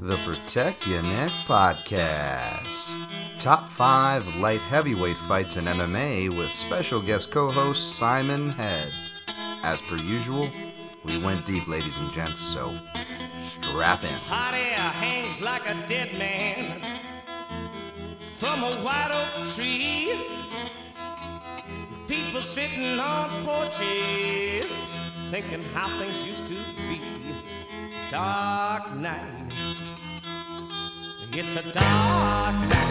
the Protect Ya Neck podcast. Top five light heavyweight fights in MMA with special guest co host Simon Head. As per usual, we went deep, ladies and gents, so strap in. Hot air hangs like a dead man from a white oak tree. People sitting on porches thinking how things used to be. Dark night. It's a dark night.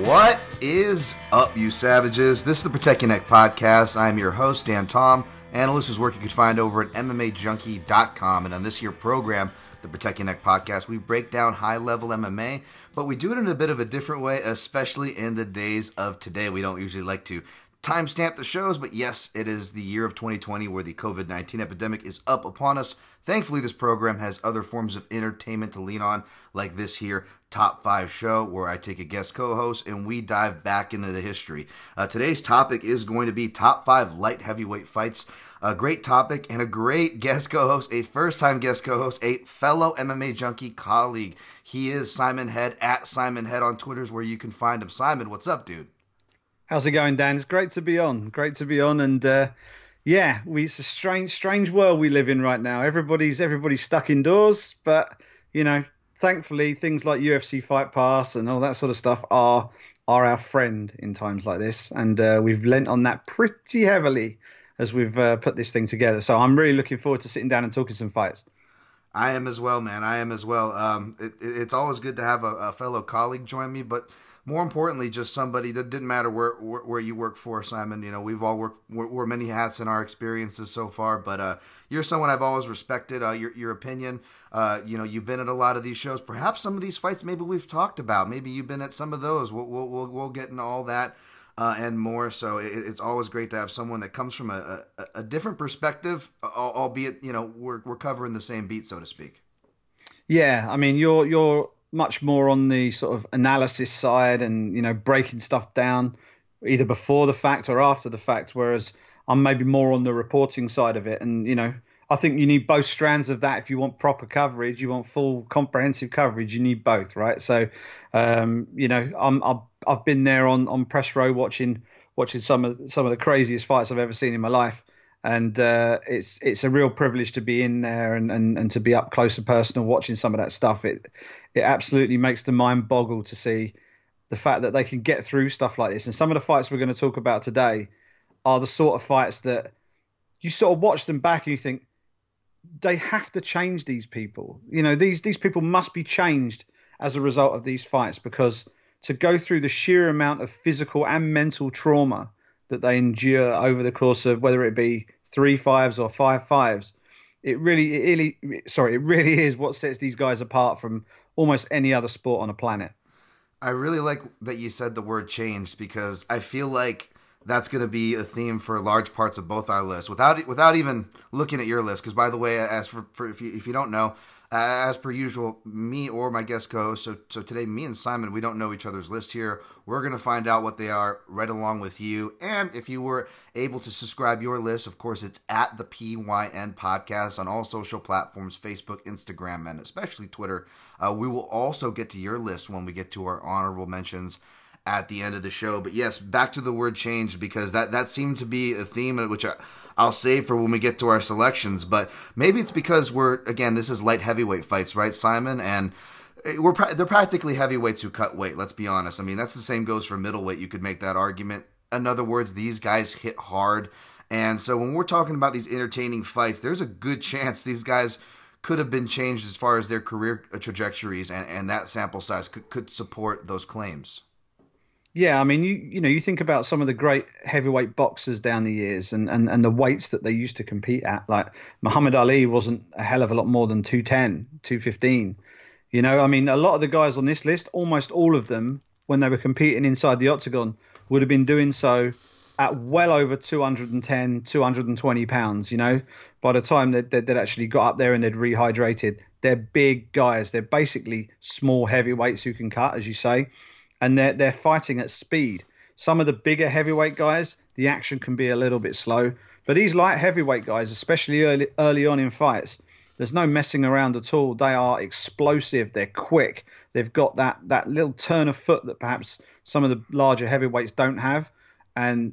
What is up, you savages? This is the Protect Ya Neck podcast. I'm your host, Dan Tom, analyst whose work you can find over at MMAJunkie.com. And on this here program, the Protect Ya Neck podcast, we break down high level MMA, but we do it in a bit of a different way, especially in the days of today. We don't usually like to timestamp the shows, but yes, it is the year of 2020 where the COVID 19 epidemic is up upon us. Thankfully, this program has other forms of entertainment to lean on, like this here top five show, where I take a guest co host and we dive back into the history. Uh, today's topic is going to be top five light heavyweight fights. A great topic and a great guest co host, a first time guest co host, a fellow MMA junkie colleague. He is Simon Head at Simon Head on Twitter's where you can find him. Simon, what's up, dude? How's it going, Dan? It's great to be on. Great to be on, and uh, yeah, we it's a strange, strange world we live in right now. Everybody's everybody's stuck indoors, but you know, thankfully, things like UFC Fight Pass and all that sort of stuff are are our friend in times like this, and uh, we've lent on that pretty heavily as we've uh, put this thing together. So I'm really looking forward to sitting down and talking some fights. I am as well, man. I am as well. Um, it, it's always good to have a, a, fellow colleague join me, but more importantly, just somebody that didn't matter where, where, where you work for, Simon. You know, we've all worked we're, many hats in our experiences so far, but uh, you're someone I've always respected. Uh, your your opinion. Uh, you know, you've been at a lot of these shows. Perhaps some of these fights, maybe we've talked about. Maybe you've been at some of those. We'll we'll we'll, we'll get into all that uh, and more. So it, it's always great to have someone that comes from a, a, a, different perspective, albeit you know we're we're covering the same beat, so to speak. Yeah, I mean you're you're much more on the sort of analysis side and you know breaking stuff down either before the fact or after the fact, whereas I'm maybe more on the reporting side of it. And you know I think you need both strands of that if you want proper coverage. You want full comprehensive coverage. You need both, right? So, um, you know, I'm, I've I've been there on, on press row watching watching some of some of the craziest fights I've ever seen in my life, and uh, it's it's a real privilege to be in there and, and, and to be up close and personal watching some of that stuff. It it absolutely makes the mind boggle to see the fact that they can get through stuff like this. And some of the fights we're going to talk about today are the sort of fights that you sort of watch them back and you think they have to change these people. You know, these these people must be changed as a result of these fights because to go through the sheer amount of physical and mental trauma that they endure over the course of whether it be three fives or five fives, it really, it really, sorry, it really is what sets these guys apart from almost any other sport on the planet. I really like that you said the word changed because I feel like that's going to be a theme for large parts of both our lists without without even looking at your list. Because by the way, as for, for if you if you don't know, as per usual, me or my guest co-host. So, so today, me and Simon, we don't know each other's list here. We're gonna find out what they are right along with you. And if you were able to subscribe your list, of course, it's at the PYN Podcast on all social platforms: Facebook, Instagram, and especially Twitter. Uh, we will also get to your list when we get to our honorable mentions at the end of the show. But yes, back to the word change because that that seemed to be a theme which I, I'll save for when we get to our selections. But maybe it's because we're again this is light heavyweight fights, right, Simon? And eh, we're they're practically heavyweights who cut weight. Let's be honest. I mean that's the same goes for middleweight. You could make that argument. In other words, these guys hit hard. And so when we're talking about these entertaining fights, there's a good chance these guys could have been changed as far as their career trajectories, and, and that sample size could, could support those claims. Yeah, I mean, you you know, you think about some of the great heavyweight boxers down the years, and, and, and the weights that they used to compete at. Like Muhammad Ali wasn't a hell of a lot more than 210, 215. You know, I mean, a lot of the guys on this list, almost all of them, when they were competing inside the octagon, would have been doing so at well over 210, 220 pounds. You know, by the time that they'd, they'd actually got up there and they'd rehydrated, they're big guys. They're basically small heavyweights who can cut, as you say and they're they're fighting at speed. some of the bigger heavyweight guys, the action can be a little bit slow. But these light heavyweight guys, especially early early on in fights, there's no messing around at all. They are explosive. They're quick. They've got that that little turn of foot that perhaps some of the larger heavyweights don't have, and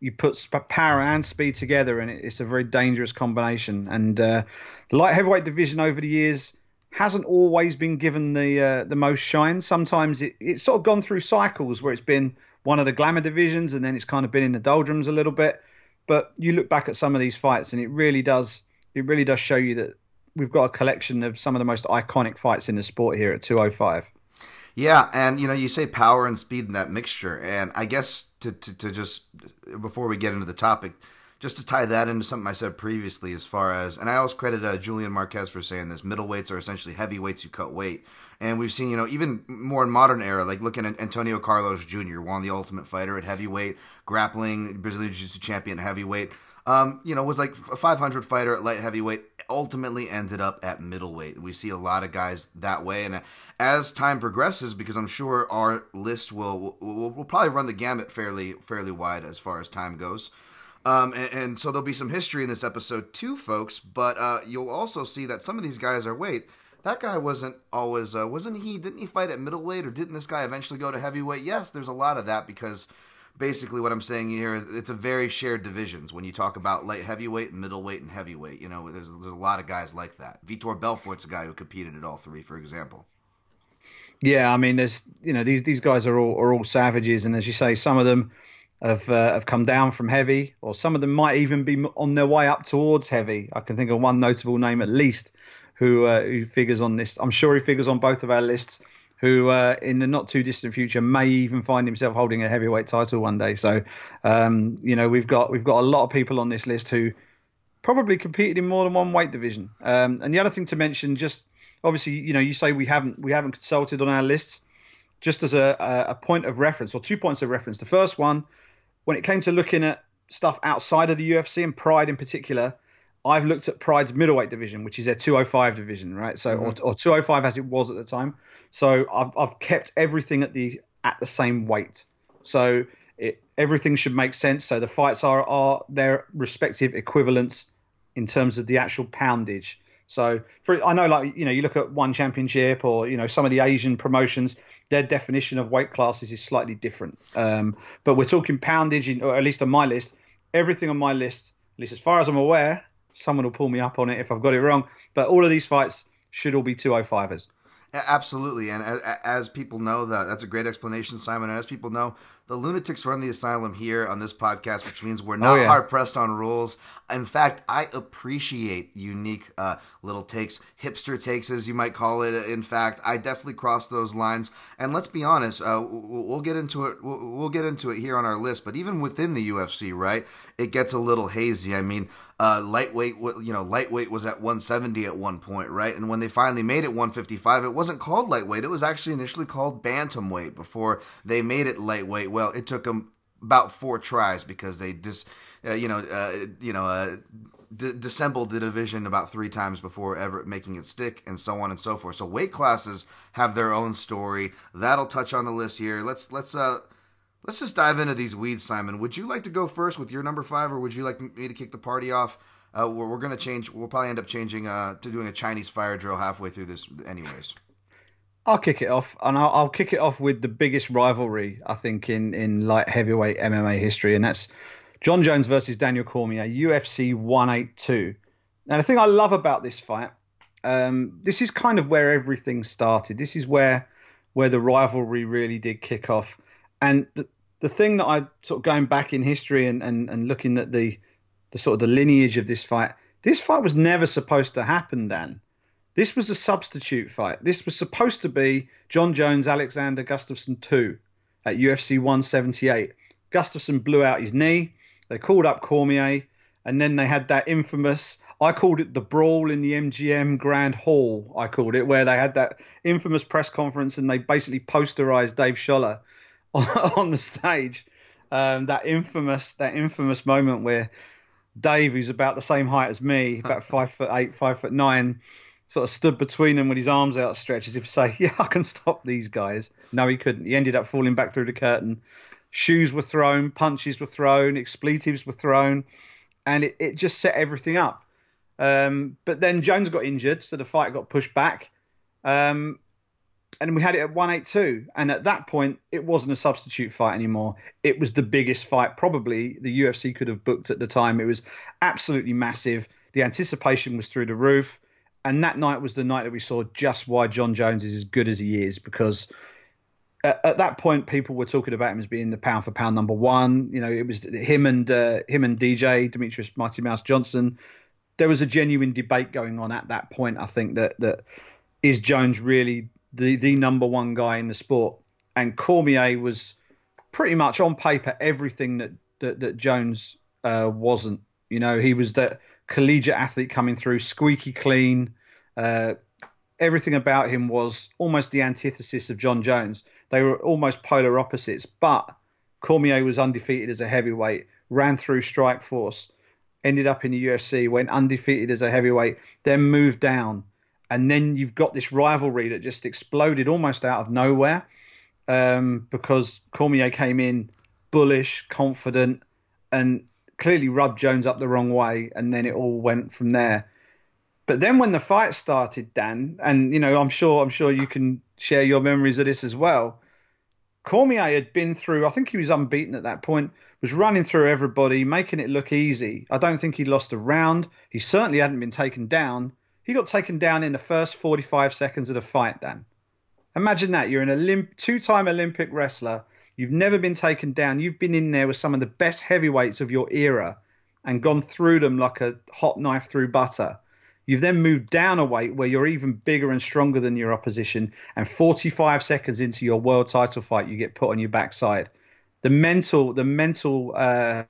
you put power and speed together, and it's a very dangerous combination. And uh, the light heavyweight division over the years hasn't always been given the uh, the most shine. Sometimes it, it's sort of gone through cycles where it's been one of the glamour divisions, and then it's kind of been in the doldrums a little bit. But you look back at some of these fights, and it really does it really does show you that we've got a collection of some of the most iconic fights in the sport here at 205. Yeah, and you know, you say power and speed in that mixture, and I guess to, to, to just before we get into the topic, just to tie that into something I said previously, as far as, and I always credit uh, Julian Marquez for saying this: middleweights are essentially heavyweights who cut weight, and we've seen, you know, even more in modern era, like looking at Antonio Carlos Jr., won the Ultimate Fighter at heavyweight, grappling, Brazilian Jiu-Jitsu champion heavyweight. Um, you know, was like a 500 fighter at light heavyweight. Ultimately, ended up at middleweight. We see a lot of guys that way, and as time progresses, because I'm sure our list will will, will probably run the gamut fairly fairly wide as far as time goes. Um, and, and, so there'll be some history in this episode too, folks. But uh, you'll also see that some of these guys are wait. That guy wasn't always uh, wasn't he? Didn't he fight at middleweight, or didn't this guy eventually go to heavyweight? Yes, there's a lot of that because basically what I'm saying here is it's a very shared divisions when you talk about light heavyweight, middleweight, and heavyweight. You know, there's there's a lot of guys like that. Vitor Belfort's a guy who competed at all three, for example. Yeah, I mean, there's you know these these guys are all are all savages, and as you say, some of them have uh, have come down from heavy, or some of them might even be on their way up towards heavy. I can think of one notable name at least who uh, who figures on this. I'm sure he figures on both of our lists. Who uh, in the not too distant future may even find himself holding a heavyweight title one day. So, um, you know, we've got we've got a lot of people on this list who probably competed in more than one weight division. Um, and the other thing to mention, just obviously, you know, you say we haven't we haven't consulted on our lists. Just as a, a point of reference or two points of reference. The first one, when it came to looking at stuff outside of the UFC and Pride in particular, I've looked at Pride's middleweight division, which is their 205 division, right? So mm-hmm. or, or 205 as it was at the time. So I've I've kept everything at the at the same weight. So it, everything should make sense. So the fights are are their respective equivalents in terms of the actual poundage. So for I know like you know you look at one championship or you know some of the Asian promotions, their definition of weight classes is slightly different. Um, but we're talking poundage, in, or at least on my list, everything on my list, at least as far as I'm aware, someone will pull me up on it if I've got it wrong. But all of these fights should all be 205ers. Absolutely, and as, as, people know, that that's a great explanation, Simon. And as people know, the lunatics run the asylum here on this podcast, which means we're not oh, yeah. hard pressed on rules. In fact, I appreciate unique uh, little takes, hipster takes, as you might call it. In fact, I definitely cross those lines. And let's be honest, uh, we'll get into it. We'll get into it here on our list. But even within the UFC, right, it gets a little hazy. I mean, uh, lightweight, you know, lightweight was at 170 at one point, right? And when they finally made it 155, it wasn't called lightweight. It was actually initially called bantamweight before they made it lightweight. Well, it took them about four tries because they just, uh, you know, uh, you know, uh, d- dissembled the division about three times before ever making it stick, and so on and so forth. So weight classes have their own story. That'll touch on the list here. Let's let's uh Let's just dive into these weeds, Simon. Would you like to go first with your number five, or would you like me to kick the party off? Uh, we're, we're going to change. We'll probably end up changing uh, to doing a Chinese fire drill halfway through this, anyways. I'll kick it off, and I'll, I'll, kick it off with the biggest rivalry I think in in light heavyweight MMA history, and that's Jon Jones versus Daniel Cormier, UFC 182. Now, the thing I love about this fight, um, this is kind of where everything started. This is where where the rivalry really did kick off. And the, the thing that I sort of going back in history and, and, and looking at the the sort of the lineage of this fight, this fight was never supposed to happen, Dan. This was a substitute fight. This was supposed to be Jon Jones, Alexander Gustafsson 2 at UFC 178. Gustafsson blew out his knee. They called up Cormier, and then they had that infamous. I called it the brawl in the MGM Grand Hall. I called it where they had that infamous press conference and they basically posterized Dave Sholler on, the stage. Um, that infamous that infamous moment where Dave, who's about the same height as me, about five foot eight, five foot nine, sort of stood between them with his arms outstretched as if to say, "Yeah, I can stop these guys." No, he couldn't. He ended up falling back through the curtain. shoes were thrown, punches were thrown, expletives were thrown, and it, it just set everything up. Um, but then Jones got injured, so the fight got pushed back. Um, and we had it at 182. And at that point, it wasn't a substitute fight anymore. It was the biggest fight probably the UFC could have booked at the time. It was absolutely massive. The anticipation was through the roof. And that night was the night that we saw just why Jon Jones is as good as he is because at, at that point people were talking about him as being the pound for pound number one. You know, it was him and uh, him and DJ Demetrious Mighty Mouse Johnson. There was a genuine debate going on at that point. I think that that is Jones really the the number one guy in the sport, and Cormier was pretty much on paper everything that that, that Jones uh, wasn't. You know, he was that collegiate athlete coming through, squeaky clean. Uh, everything about him was almost the antithesis of Jon Jones. They were almost polar opposites, but Cormier was undefeated as a heavyweight, ran through Strikeforce, ended up in the UFC, went undefeated as a heavyweight, then moved down. And then you've got this rivalry that just exploded almost out of nowhere um, because Cormier came in bullish, confident, and clearly rubbed Jones up the wrong way. And then it all went from there. But then when the fight started, Dan, and you know, I'm sure I'm sure you can share your memories of this as well. Cormier had been through, I think he was unbeaten at that point, was running through everybody, making it look easy. I don't think he lost a round. He certainly hadn't been taken down. He got taken down in the first 45 seconds of the fight, Dan. Imagine that. You're an Olymp- two time Olympic wrestler. You've never been taken down. You've been in there with some of the best heavyweights of your era and gone through them like a hot knife through butter. You've then moved down a weight where you're even bigger and stronger than your opposition, and 45 seconds into your world title fight, you get put on your backside. The mental, the mental uh,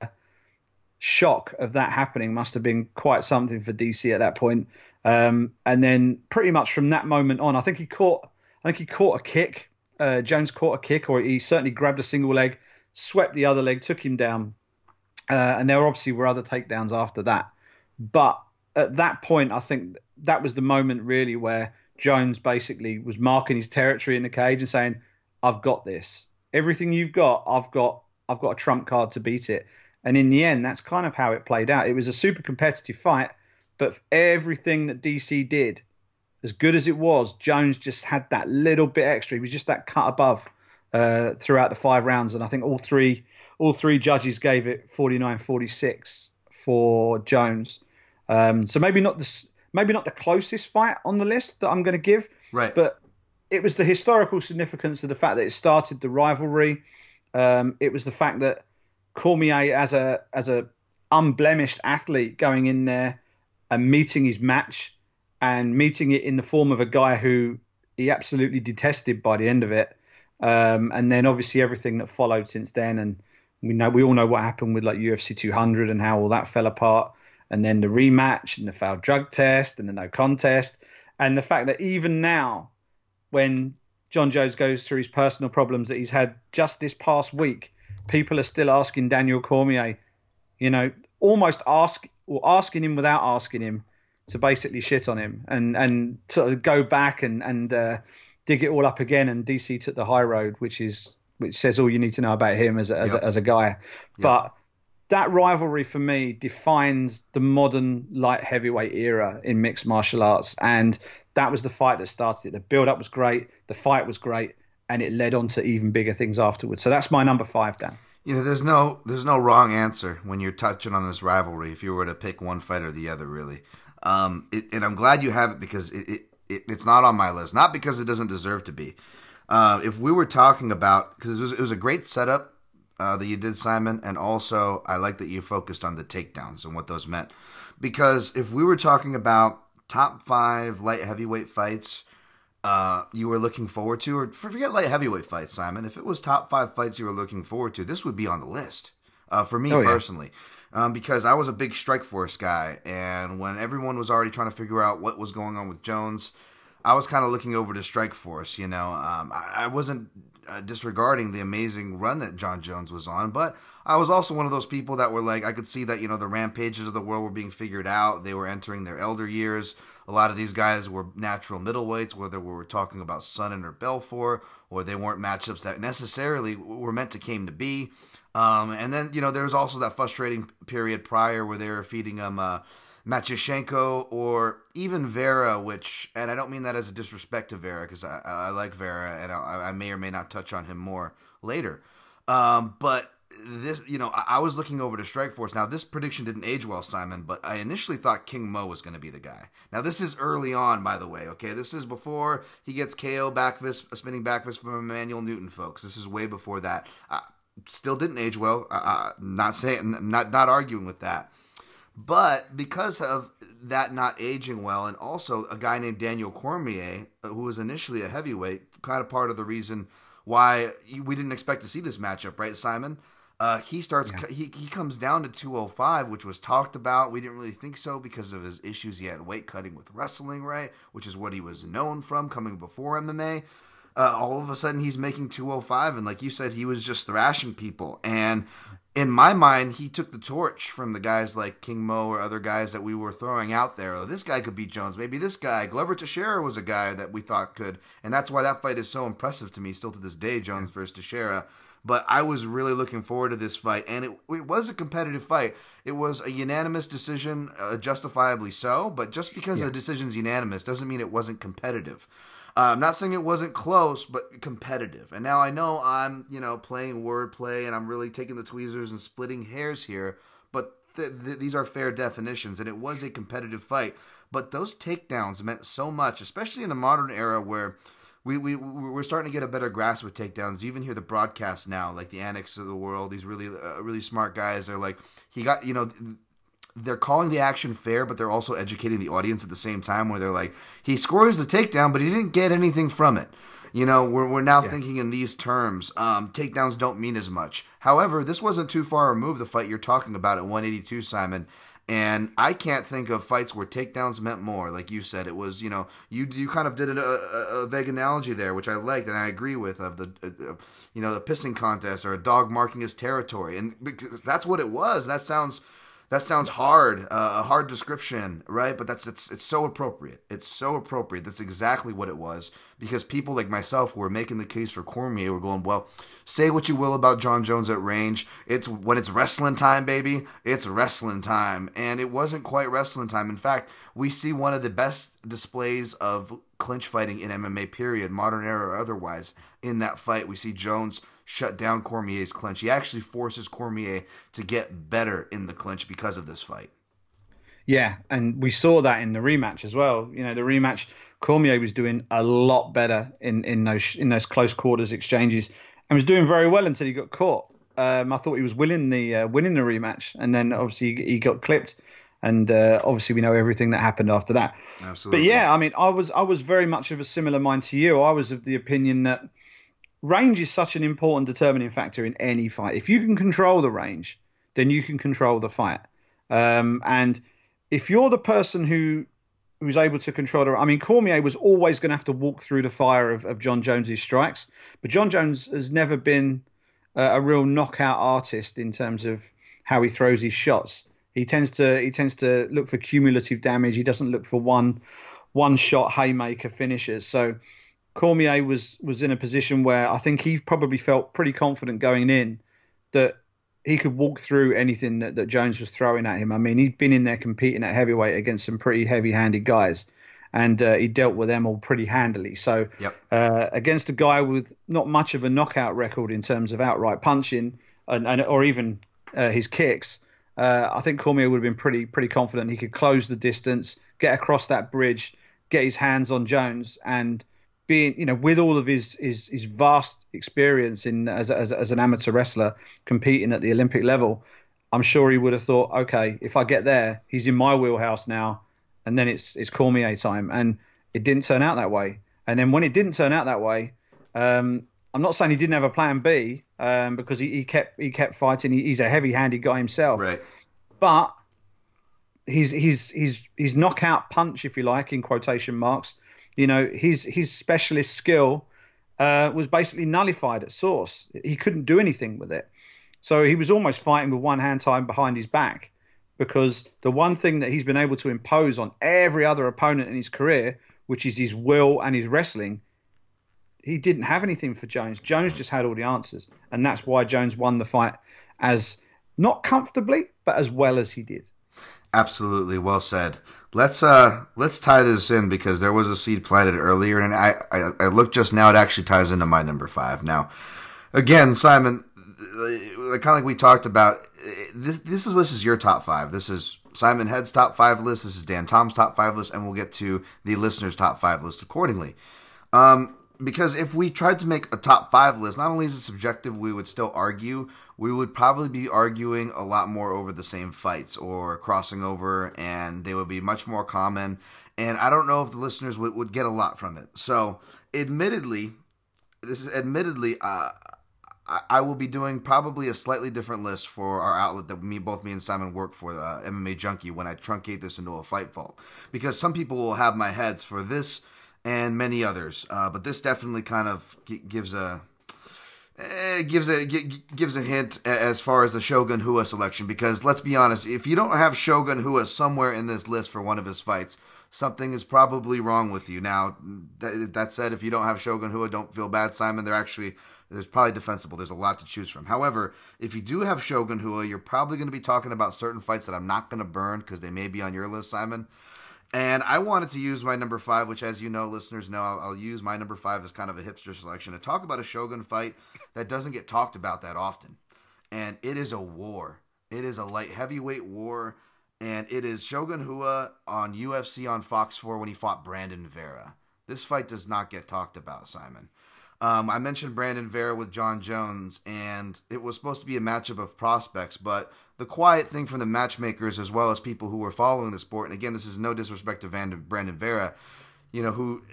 shock of that happening must have been quite something for DC at that point. Um, and then pretty much from that moment on, I think he caught, I think he caught a kick. Uh, Jones caught a kick, or he certainly grabbed a single leg, swept the other leg, took him down. Uh, and there obviously were other takedowns after that. But at that point, I think that was the moment really where Jones basically was marking his territory in the cage and saying, "I've got this. Everything you've got, I've got. I've got a trump card to beat it." And in the end, that's kind of how it played out. It was a super competitive fight, but everything that DC did, as good as it was, Jones just had that little bit extra. He was just that cut above uh, throughout the five rounds, and I think all three all three judges gave it 49-46 for Jones. Um, so maybe not the maybe not the closest fight on the list that I'm going to give, Right. but it was the historical significance of the fact that it started the rivalry. Um, it was the fact that Cormier, as a as a unblemished athlete, going in there and meeting his match and meeting it in the form of a guy who he absolutely detested by the end of it, um, and then obviously everything that followed since then. And we know we all know what happened with like UFC 200 and how all that fell apart. And then the rematch and the failed drug test and the no contest. And the fact that even now when Jon Jones goes through his personal problems that he's had just this past week people are still asking Daniel Cormier you know almost ask or asking him without asking him to basically shit on him and and sort of go back and and uh, dig it all up again and DC took the high road which is which says all you need to know about him as a, as, Yep. a, as a guy but that rivalry for me defines the modern light heavyweight era in mixed martial arts, and that was the fight that started it. The build up was great, the fight was great, and it led on to even bigger things afterwards. So that's my number five, Dan. You know, there's no there's no wrong answer when you're touching on this rivalry. If you were to pick one fight or the other, really, um, it, and I'm glad you have it because it, it, it it's not on my list. Not because it doesn't deserve to be. Uh, if we were talking about because it was, it was a great setup uh, that you did, Simon, and also I like that you focused on the takedowns and what those meant. Because if we were talking about top five light heavyweight fights uh, you were looking forward to, or forget light heavyweight fights, Simon. If it was top five fights you were looking forward to, this would be on the list uh, for me Oh, yeah. personally. Um, because I was a big Strikeforce guy, and when everyone was already trying to figure out what was going on with Jones, I was kind of looking over to Strikeforce. You know, um, I, I, wasn't uh, disregarding the amazing run that Jon Jones was on, but I was also one of those people that were like, I could see that you know the rampages of the world were being figured out. They were entering their elder years. A lot of these guys were natural middleweights, whether we were talking about Sonnen or Belfort, or they weren't matchups that necessarily were meant to came to be. Um, and then you know there was also that frustrating period prior where they were feeding him. Uh, Matyushenko or even Vera, which, and I don't mean that as a disrespect to Vera because I, I like Vera and I, I, may or may not touch on him more later. Um, but this, you know, I, I, was looking over to Strikeforce. Now, this prediction didn't age well, Simon, but I initially thought King Mo was going to be the guy. Now, this is early on, by the way, okay? This is before he gets KO backfist, a spinning back fist from Emmanuel Newton, folks. This is way before that. Uh, still didn't age well. Uh, not saying, not, not arguing with that. But because of that not aging well, and also a guy named Daniel Cormier, uh, who was initially a heavyweight, kind of part of the reason why we didn't expect to see this matchup, right, Simon? Uh, he starts. Yeah. He he comes down to 205, which was talked about. We didn't really think so because of his issues he had weight cutting with wrestling, right? Which is what he was known from coming before MMA. Uh, all of a sudden, he's making 205, and like you said, he was just thrashing people. And in my mind, he took the torch from the guys like King Mo or other guys that we were throwing out there. Oh, this guy could beat Jones. Maybe this guy, Glover Teixeira, was a guy that we thought could, and that's why that fight is so impressive to me still to this day. Jones versus Teixeira. But I was really looking forward to this fight, and it, it was a competitive fight. It was a unanimous decision, uh, justifiably so. But just because yeah. a decision's unanimous doesn't mean it wasn't competitive. Uh, I'm not saying it wasn't close, but competitive. And now I know I'm, you know, playing wordplay and I'm really taking the tweezers and splitting hairs here, but th- th- these are fair definitions, and it was a competitive fight. But those takedowns meant so much, especially in the modern era where we, we we're starting to get a better grasp with takedowns. You even hear the broadcast now, like the Aniks of the world. These really uh, really smart guys are like he got you know they're calling the action fair, but they're also educating the audience at the same time. Where they're like, he scores the takedown, but he didn't get anything from it. You know, we're, we're now yeah. thinking in these terms. Um, takedowns don't mean as much. However, this wasn't too far removed the fight you're talking about at 182, Simon. And I can't think of fights where takedowns meant more. Like you said, it was you know you you kind of did a, a, vague analogy there, which I liked and I agree with of the uh, you know the pissing contest or a dog marking his territory, and because that's what it was. That sounds that sounds hard, uh, a hard description, right? But that's it's it's so appropriate. It's so appropriate. That's exactly what it was because people like myself who were making the case for Cormier. We're going, well, say what you will about Jon Jones at range. It's when it's wrestling time, baby. It's wrestling time, and it wasn't quite wrestling time. In fact, we see one of the best displays of clinch fighting in MMA. Period, modern era or otherwise. In that fight, we see Jones shut down Cormier's clinch. He actually forces Cormier to get better in the clinch because of this fight. Yeah, and we saw that in the rematch as well. You know, the rematch Cormier was doing a lot better in in those in those close quarters exchanges and was doing very well until he got caught. Um, I thought he was winning the uh, winning the rematch, and then obviously he, he got clipped, and uh, obviously we know everything that happened after that. Absolutely. But yeah, I mean, I was I was very much of a similar mind to you. I was of the opinion that range is such an important determining factor in any fight. If you can control the range, then you can control the fight. Um, and if you're the person who who's able to control the, I mean, Cormier was always going to have to walk through the fire of, of Jon Jones's strikes, but Jon Jones has never been a, a real knockout artist in terms of how he throws his shots. He tends to he tends to look for cumulative damage. He doesn't look for one one shot haymaker finishes. So Cormier was was in a position where I think he probably felt pretty confident going in that he could walk through anything that, that Jones was throwing at him. I mean, he'd been in there competing at heavyweight against some pretty heavy-handed guys, and uh, he dealt with them all pretty handily. So yep. uh, against a guy with not much of a knockout record in terms of outright punching and, and or even uh, his kicks, uh, I think Cormier would have been pretty pretty confident he could close the distance, get across that bridge, get his hands on Jones, and being you know with all of his his, his vast experience in as, as as an amateur wrestler competing at the Olympic level, I'm sure he would have thought, okay, if I get there, he's in my wheelhouse now, and then it's it's Cormier time, and it didn't turn out that way. And then when it didn't turn out that way, um, I'm not saying he didn't have a plan B um, because he, he kept he kept fighting. He, he's a heavy-handed guy himself, right? But his his his his knockout punch, if you like, in quotation marks, You know, his his specialist skill uh, was basically nullified at source. He couldn't do anything with it. So he was almost fighting with one hand tied behind his back because the one thing that he's been able to impose on every other opponent in his career, which is his will and his wrestling, he didn't have anything for Jones. Jones just had all the answers, and that's why Jones won the fight as not comfortably, but as well as he did. Absolutely, well said. Let's uh let's tie this in because there was a seed planted earlier, and I I, I looked just now. It actually ties into my number five. Now, again, Simon, kind of like we talked about, this this is this is your top five. This is Simon Head's top five list. This is Dan Tom's top five list, and we'll get to the listeners' top five list accordingly. Um, because if we tried to make a top five list, not only is it subjective, we would still argue. We would probably be arguing a lot more over the same fights or crossing over, and they would be much more common. And I don't know if the listeners would, would get a lot from it. So, admittedly, this is admittedly, uh, I, I will be doing probably a slightly different list for our outlet that me, both me and Simon work for, the uh, MMA Junkie, when I truncate this into a fight vault. Because some people will have my heads for this and many others. Uh, but this definitely kind of g- gives a eh, gives a g- gives a hint as far as the Shogun Rua selection. Because let's be honest, if you don't have Shogun Rua somewhere in this list for one of his fights, something is probably wrong with you. Now, that, that said, if you don't have Shogun Rua, don't feel bad, Simon. They're actually there's probably defensible. There's a lot to choose from. However, if you do have Shogun Rua, you're probably going to be talking about certain fights that I'm not going to burn because they may be on your list, Simon. And I wanted to use my number five, which, as you know, listeners know, I'll, I'll, use my number five as kind of a hipster selection to talk about a Shogun fight that doesn't get talked about that often. And it is a war. It is a light heavyweight war. And it is Shogun Rua on UFC on Fox 4 when he fought Brandon Vera. This fight does not get talked about, Simon. Um, I mentioned Brandon Vera with Jon Jones, and it was supposed to be a matchup of prospects, but the quiet thing from the matchmakers as well as people who were following the sport, and again, this is no disrespect to Van, Brandon Vera, you know, who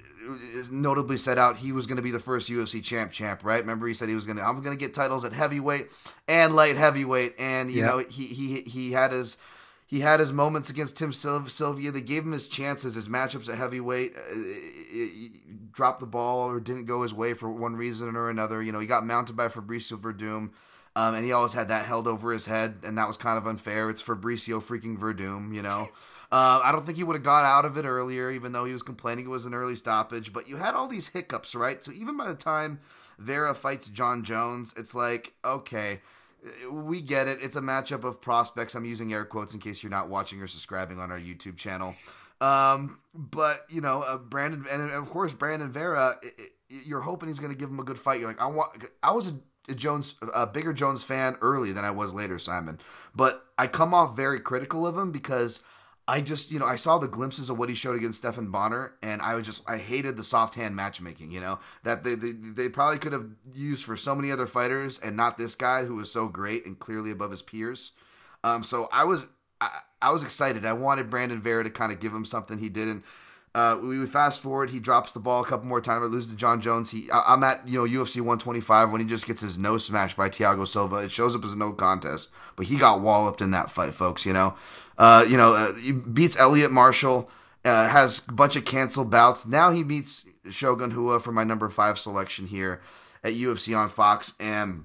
notably set out he was going to be the first UFC champ champ, right? Remember he said he was going to I'm going to get titles at heavyweight and light heavyweight and you yeah. know, he he he had his he had his moments against Tim Sylvia. They gave him his chances, his matchups at heavyweight. Uh, dropped the ball or didn't go his way for one reason or another. You know, he got mounted by Fabricio Werdum. Um, and he always had that held over his head, and that was kind of unfair. It's Fabricio freaking Werdum, you know. Uh, I don't think he would have got out of it earlier, even though he was complaining it was an early stoppage. But you had all these hiccups, right? So even by the time Vera fights Jon Jones, it's like, okay, we get it. It's a matchup of prospects. I'm using air quotes in case you're not watching or subscribing on our YouTube channel. Um, but you know, uh, Brandon, and of course Brandon Vera, it, it, you're hoping he's going to give him a good fight. You're like, I want. I was a Jones, a bigger Jones fan early than I was later, Simon. But I come off very critical of him because I just, you know, I saw the glimpses of what he showed against Stephan Bonnar, and I was just, I hated the soft hand matchmaking. You know that they, they they probably could have used for so many other fighters, and not this guy who was so great and clearly above his peers. Um, so I was, I, I was excited. I wanted Brandon Vera to kind of give him something he didn't. Uh, we fast forward. He drops the ball a couple more times. I lose to Jon Jones. He, I, am at you know UFC 125 when he just gets his nose smashed by Thiago Silva. It shows up as no contest, but he got walloped in that fight, folks. You know, uh, you know, uh, he beats Eliot Marshall. Uh, has a bunch of canceled bouts. Now he meets Shogun Rua for my number five selection here at UFC on Fox, and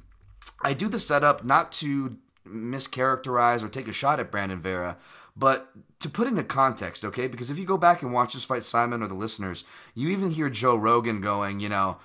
I do the setup not to mischaracterize or take a shot at Brandon Vera, but to put into context, okay? Because if you go back and watch this fight, Simon or the listeners, you even hear Joe Rogan going, you know,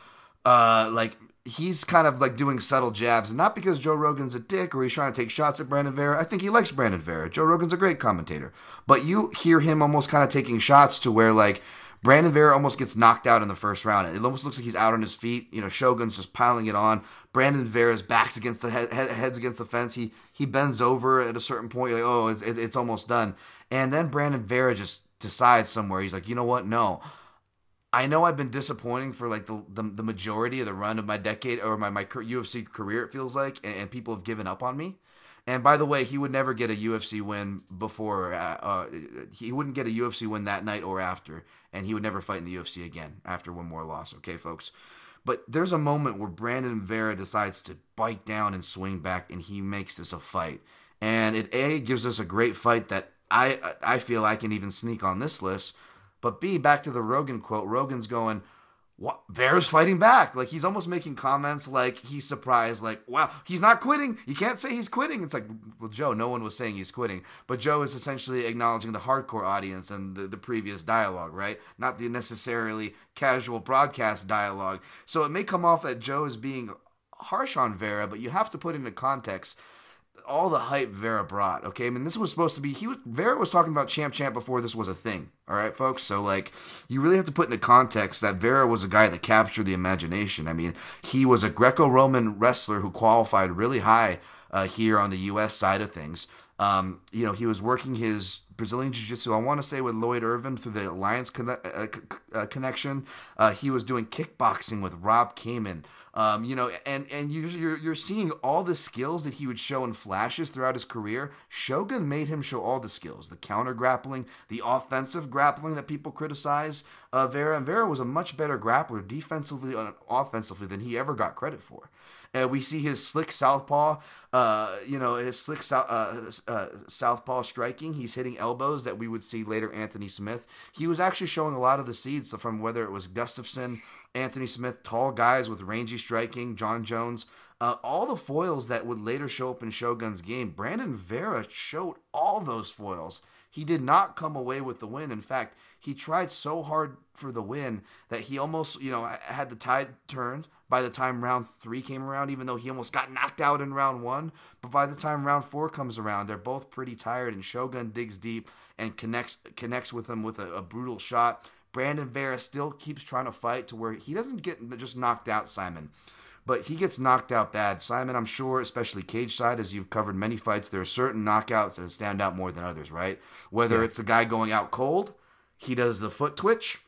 uh, like he's kind of like doing subtle jabs, not because Joe Rogan's a dick or he's trying to take shots at Brandon Vera. I think he likes Brandon Vera. Joe Rogan's a great commentator, but you hear him almost kind of taking shots to where like Brandon Vera almost gets knocked out in the first round. It almost looks like he's out on his feet. You know, Shogun's just piling it on. Brandon Vera's backs against the head, heads against the fence. He he bends over at a certain point. Like, oh, it's, it's almost done. And then Brandon Vera just decides somewhere. He's like, you know what? No. I know I've been disappointing for like the, the, the majority of the run of my decade or my, my UFC career, it feels like, and, and, people have given up on me. And by the way, he would never get a UFC win before, uh, uh, he wouldn't get a UFC win that night or after, and he would never fight in the UFC again after one more loss, okay, folks? But there's a moment where Brandon Vera decides to bite down and swing back, and he makes this a fight. And it A gives us a great fight that I I feel I can even sneak on this list. But B, back to the Rogan quote. Rogan's going, what Vera's fighting back. Like he's almost making comments like he's surprised, like, wow, he's not quitting. You can't say he's quitting. It's like, well, Joe, no one was saying he's quitting. But Joe is essentially acknowledging the hardcore audience and the, the previous dialogue, right? Not the necessarily casual broadcast dialogue. So it may come off that Joe is being harsh on Vera, but you have to put into context all the hype Vera brought. Okay, I mean this was supposed to be he was Vera was talking about Champ Champ before this was a thing. All right, folks. So like you really have to put into context that Vera was a guy that captured the imagination. I mean he was a Greco-Roman wrestler who qualified really high uh, here on the U.S. side of things. Um, you know he was working his Brazilian Jiu Jitsu. I want to say with Lloyd Irvin through the Alliance uh, uh, connection. Uh, he was doing kickboxing with Rob Kamen. Um, you know, and and you, you're you're seeing all the skills that he would show in flashes throughout his career. Shogun made him show all the skills: the counter grappling, the offensive grappling that people criticize. Uh, Vera and Vera was a much better grappler defensively and offensively than he ever got credit for. Uh, we see his slick southpaw, uh, you know, his slick uh, uh, southpaw striking. He's hitting elbows that we would see later Anthony Smith. He was actually showing a lot of the seeds from whether it was Gustafsson Anthony Smith, tall guys with rangy striking, Jon Jones, uh, all the foils that would later show up in Shogun's game. Brandon Vera showed all those foils. He did not come away with the win. In fact, he tried so hard for the win that he almost, you know, had the tide turned by the time round three came around, even though he almost got knocked out in round one. But by the time round four comes around, they're both pretty tired, and Shogun digs deep and connects connects with him with a, a brutal shot. Brandon Vera still keeps trying to fight to where he doesn't get just knocked out, Simon, but he gets knocked out bad. Simon, I'm sure, especially cage side, as you've covered many fights, there are certain knockouts that stand out more than others, right? Whether yeah. it's the guy going out cold, he does the foot twitch.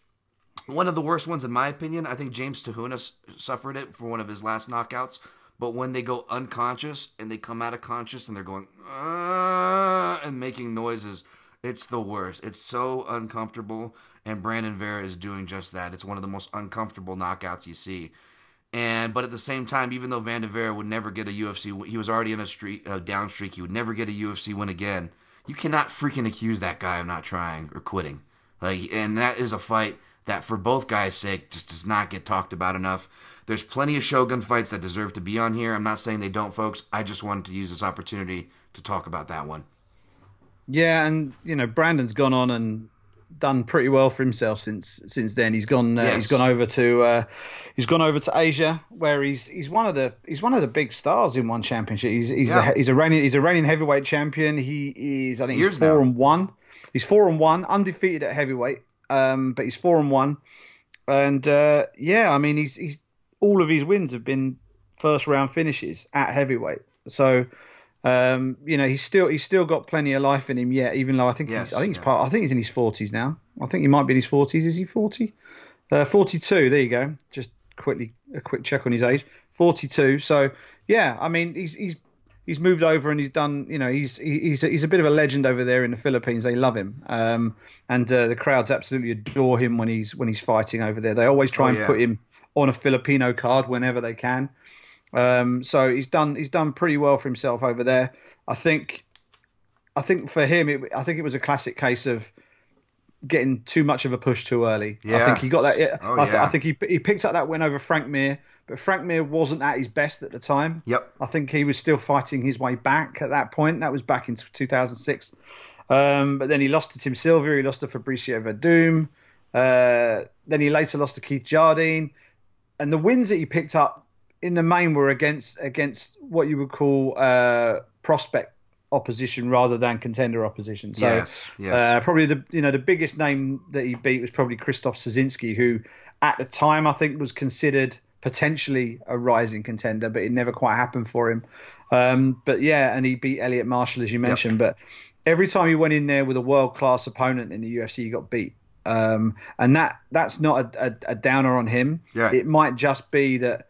One of the worst ones, in my opinion, I think James Te Huna suffered it for one of his last knockouts. But when they go unconscious and they come out of conscious and they're going uh, and making noises, it's the worst. It's so uncomfortable and Brandon Vera is doing just that. It's one of the most uncomfortable knockouts you see. And but at the same time, even though Van de Vera would never get a UFC, he was already in a streak, a down streak. He would never get a UFC win again. You cannot freaking accuse that guy of not trying or quitting. Like, and that is a fight that, for both guys' sake, just does not get talked about enough. There's plenty of Shogun fights that deserve to be on here. I'm not saying they don't, folks. I just wanted to use this opportunity to talk about that one. Yeah, and you know, Brandon's gone on and done pretty well for himself since since then. He's gone uh, yes. he's gone over to uh, he's gone over to Asia where he's he's one of the he's one of the big stars in one championship. He's he's yeah. a, he's a reigning he's a reigning heavyweight champion. He is I think Years he's four now. and one. He's four and one, undefeated at heavyweight. Um, but he's four and one, and uh, yeah, I mean he's he's all of his wins have been first round finishes at heavyweight. So um, you know, he's still he's still got plenty of life in him yet, even though I think yes, he's, I think he's part I think he's in his forties now. I think he might be in his forties. Is he forty? Uh, Forty-two. There you go. Just quickly a quick check on his age. Forty-two. So yeah, I mean he's he's he's moved over and he's done. You know, he's he's he's a bit of a legend over there in the Philippines. They love him, um, and uh, the crowds absolutely adore him when he's when he's fighting over there. They always try oh, and yeah. put him on a Filipino card whenever they can. Um, so he's done he's done pretty well for himself over there. I think I think for him, it, I think it was a classic case of getting too much of a push too early. Yeah. I think he got that. Yeah, Oh, I, th- yeah. I think he he picked up that win over Frank Mir, but Frank Mir wasn't at his best at the time. Yep. I think he was still fighting his way back at that point. That was back in 2006. Um, but then he lost to Tim Sylvia. He lost to Fabricio Werdum. Uh, then he later lost to Keith Jardine. And the wins that he picked up in the main were against against what you would call uh, prospect opposition rather than contender opposition. So yes, yes. Uh, probably the you know the biggest name that he beat was probably Krzysztof Soszynski, who at the time I think was considered potentially a rising contender, but it never quite happened for him. Um, but yeah, and he beat Eliot Marshall as you mentioned. Yep. But every time he went in there with a world class opponent in the UFC, he got beat. Um, and that that's not a, a, a downer on him. Yeah. It might just be that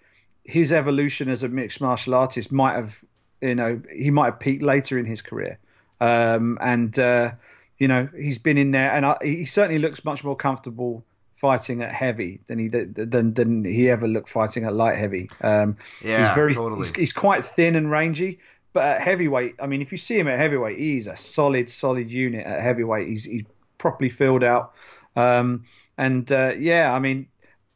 his evolution as a mixed martial artist might have, you know, he might have peaked later in his career. Um, and uh, you know, he's been in there, and I, he certainly looks much more comfortable fighting at heavy than he than than he ever looked fighting at light heavy. Um, yeah, he's very, totally. He's, he's, quite thin and rangy, but at heavyweight, I mean, if you see him at heavyweight, he's a solid, solid unit at heavyweight. He's he's properly filled out. Um, and uh, yeah, I mean,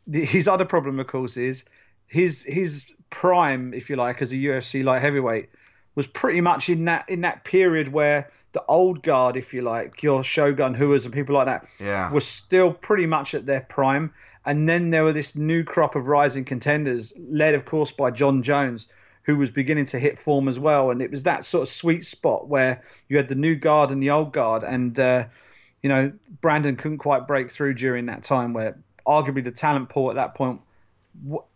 the, his other problem, of course, is his his prime, if you like, as a UFC light heavyweight was pretty much in that in that period where the old guard, if you like, your Shogun Ruas and people like that, Yeah. was still pretty much at their prime. And then there were this new crop of rising contenders, led of course by Jon Jones, who was beginning to hit form as well. And it was that sort of sweet spot where you had the new guard and the old guard, and uh, you know Brandon couldn't quite break through during that time, where arguably the talent pool at that point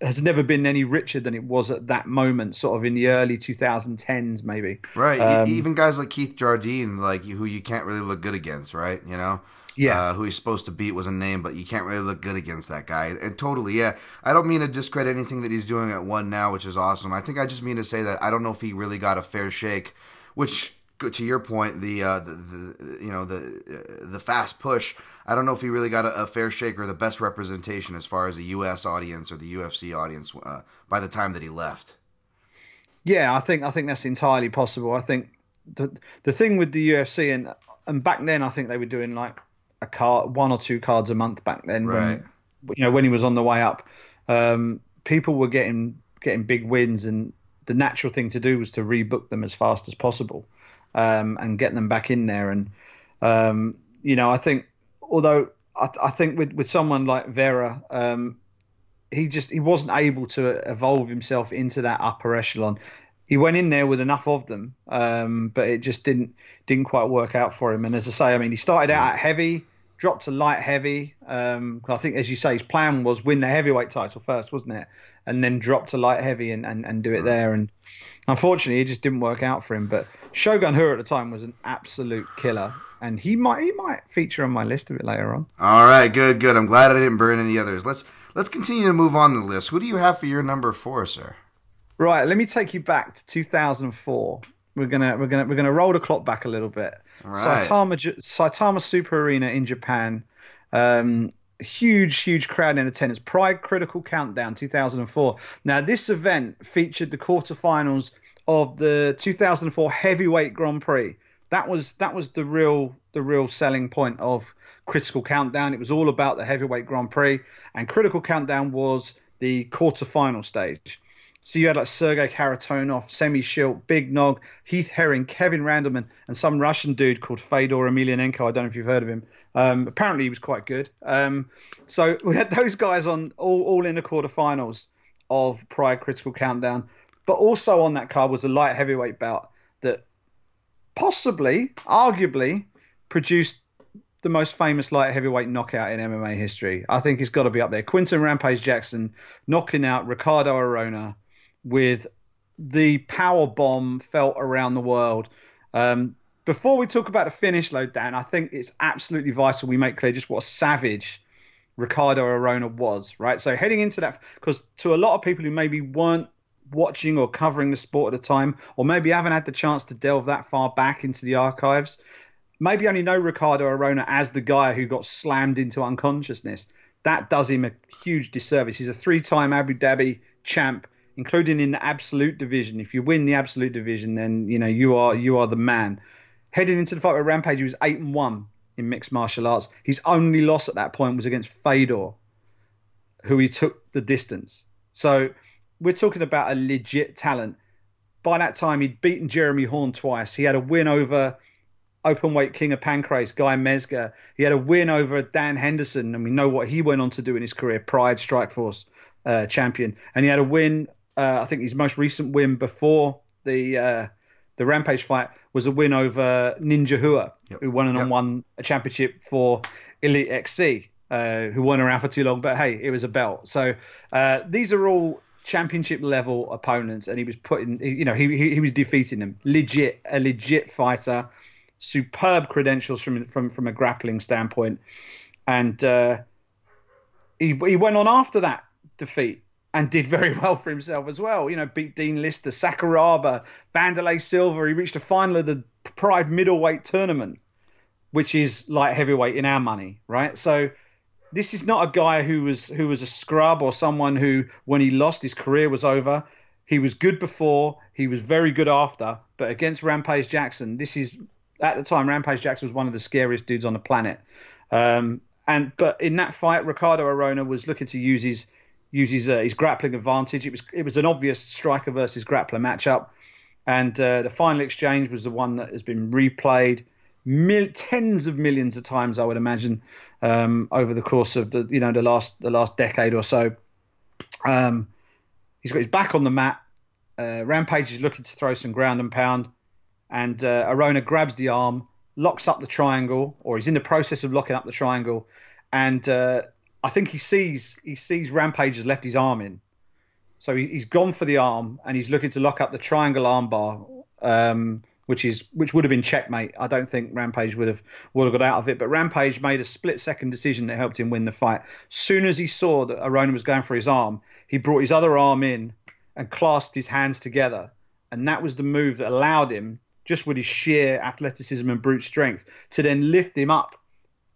has never been any richer than it was at that moment, sort of in the early 2010s, maybe. Right. Um, Even guys like Keith Jardine, like who you can't really look good against, right? You know. Yeah. Uh, who he's supposed to beat was a name, but you can't really look good against that guy. And totally, yeah. I don't mean to discredit anything that he's doing at one now, which is awesome. I think I just mean to say that I don't know if he really got a fair shake. Which, to your point, the uh, the, the you know the uh, the fast push. I don't know if he really got a, a fair shake or the best representation as far as the U.S. audience or the UFC audience uh, by the time that he left. Yeah, I think I think that's entirely possible. I think the the thing with the UFC and and back then I think they were doing like a card, one or two cards a month back then. Right. When, you know, when he was on the way up, um, people were getting getting big wins, and the natural thing to do was to rebook them as fast as possible, um, and getting them back in there. And um, you know, I think although I, I think with with someone like Vera, um, he just he wasn't able to evolve himself into that upper echelon. He went in there with enough of them, um, but it just didn't didn't quite work out for him. And as I say, I mean, he started out at heavy, dropped to light heavy. Um, I think, as you say, his plan was win the heavyweight title first, wasn't it? And then drop to light heavy and, and, and do it there. And unfortunately, it just didn't work out for him. But Shogun Rua at the time was an absolute killer, and he might he might feature on my list a bit later on. All right, good, good. I'm glad I didn't burn any others. Let's let's continue to move on the list. Who do you have for your number four, sir? Right, let me take you back to 2004. We're gonna we're gonna we're gonna roll the clock back a little bit. right. Saitama Saitama Super Arena in Japan. Um, huge huge crowd in attendance. Pride Critical Countdown 2004. Now this event featured the quarterfinals of the 2004 Heavyweight Grand Prix. That was that was the real the real selling point of Critical Countdown. It was all about the Heavyweight Grand Prix, and Critical Countdown was the quarterfinal stage. So you had like Sergei Kharitonov, Semmy Schilt, Big Nog, Heath Herring, Kevin Randleman, and some Russian dude called Fedor Emelianenko. I don't know if you've heard of him. Um, apparently he was quite good. Um, so we had those guys on all, all in the quarterfinals of Pride Critical Countdown. But also on that card was a light heavyweight bout that possibly, arguably, produced the most famous light heavyweight knockout in MMA history. I think it's got to be up there. Quinton Rampage Jackson knocking out Ricardo Arona with the power bomb felt around the world. Um, before we talk about the finish, though, Dan, I think it's absolutely vital we make clear just what a savage Ricardo Arona was, right? So heading into that, because to a lot of people who maybe weren't watching or covering the sport at the time, or maybe haven't had the chance to delve that far back into the archives, maybe only know Ricardo Arona as the guy who got slammed into unconsciousness. That does him a huge disservice. He's a three-time Abu Dhabi champ, including in the absolute division. If you win the absolute division, then you know you are you are the man. Heading into the fight with Rampage, he was eight and one in mixed martial arts. His only loss at that point was against Fedor, who he took the distance. So we're talking about a legit talent. By that time, he'd beaten Jeremy Horn twice. He had a win over open weight king of Pancrase, Guy Mezger. He had a win over Dan Henderson, and we know what he went on to do in his career, Pride Strikeforce uh, champion. And he had a win, uh, I think his most recent win before the uh, the Rampage fight was a win over Ninja Rua, Yep. who won and Yep. won a championship for Elite XC, uh, who weren't around for too long, but hey, it was a belt. So uh, these are all championship level opponents, and he was putting, you know, he, he he was defeating them. Legit, a legit fighter, superb credentials from from from a grappling standpoint, and uh, he he went on after that defeat and did very well for himself as well. You know, beat Dean Lister, Sakuraba, Wanderlei Silva. He reached a final of the Pride middleweight tournament, which is light heavyweight in our money, right? So this is not a guy who was who was a scrub or someone who, when he lost, his career was over. He was good before, he was very good after, but against Rampage Jackson, this is at the time Rampage Jackson was one of the scariest dudes on the planet. Um, And but in that fight, Ricardo Arona was looking to use his use his, uh, his grappling advantage. It was it was an obvious striker versus grappler matchup, and uh, the final exchange was the one that has been replayed mil- tens of millions of times, I would imagine, um, over the course of the you know the last the last decade or so. Um, he's got his back on the mat. Uh, Rampage is looking to throw some ground and pound, and uh, Arona grabs the arm, locks up the triangle, or he's in the process of locking up the triangle, and uh, I think he sees he sees Rampage has left his arm in, so he, has gone for the arm and he's looking to lock up the triangle armbar, um, which is which would have been checkmate. I don't think Rampage would have would have got out of it, but Rampage made a split second decision that helped him win the fight. Soon as he saw that Arona was going for his arm, he brought his other arm in and clasped his hands together, and that was the move that allowed him, just with his sheer athleticism and brute strength, to then lift him up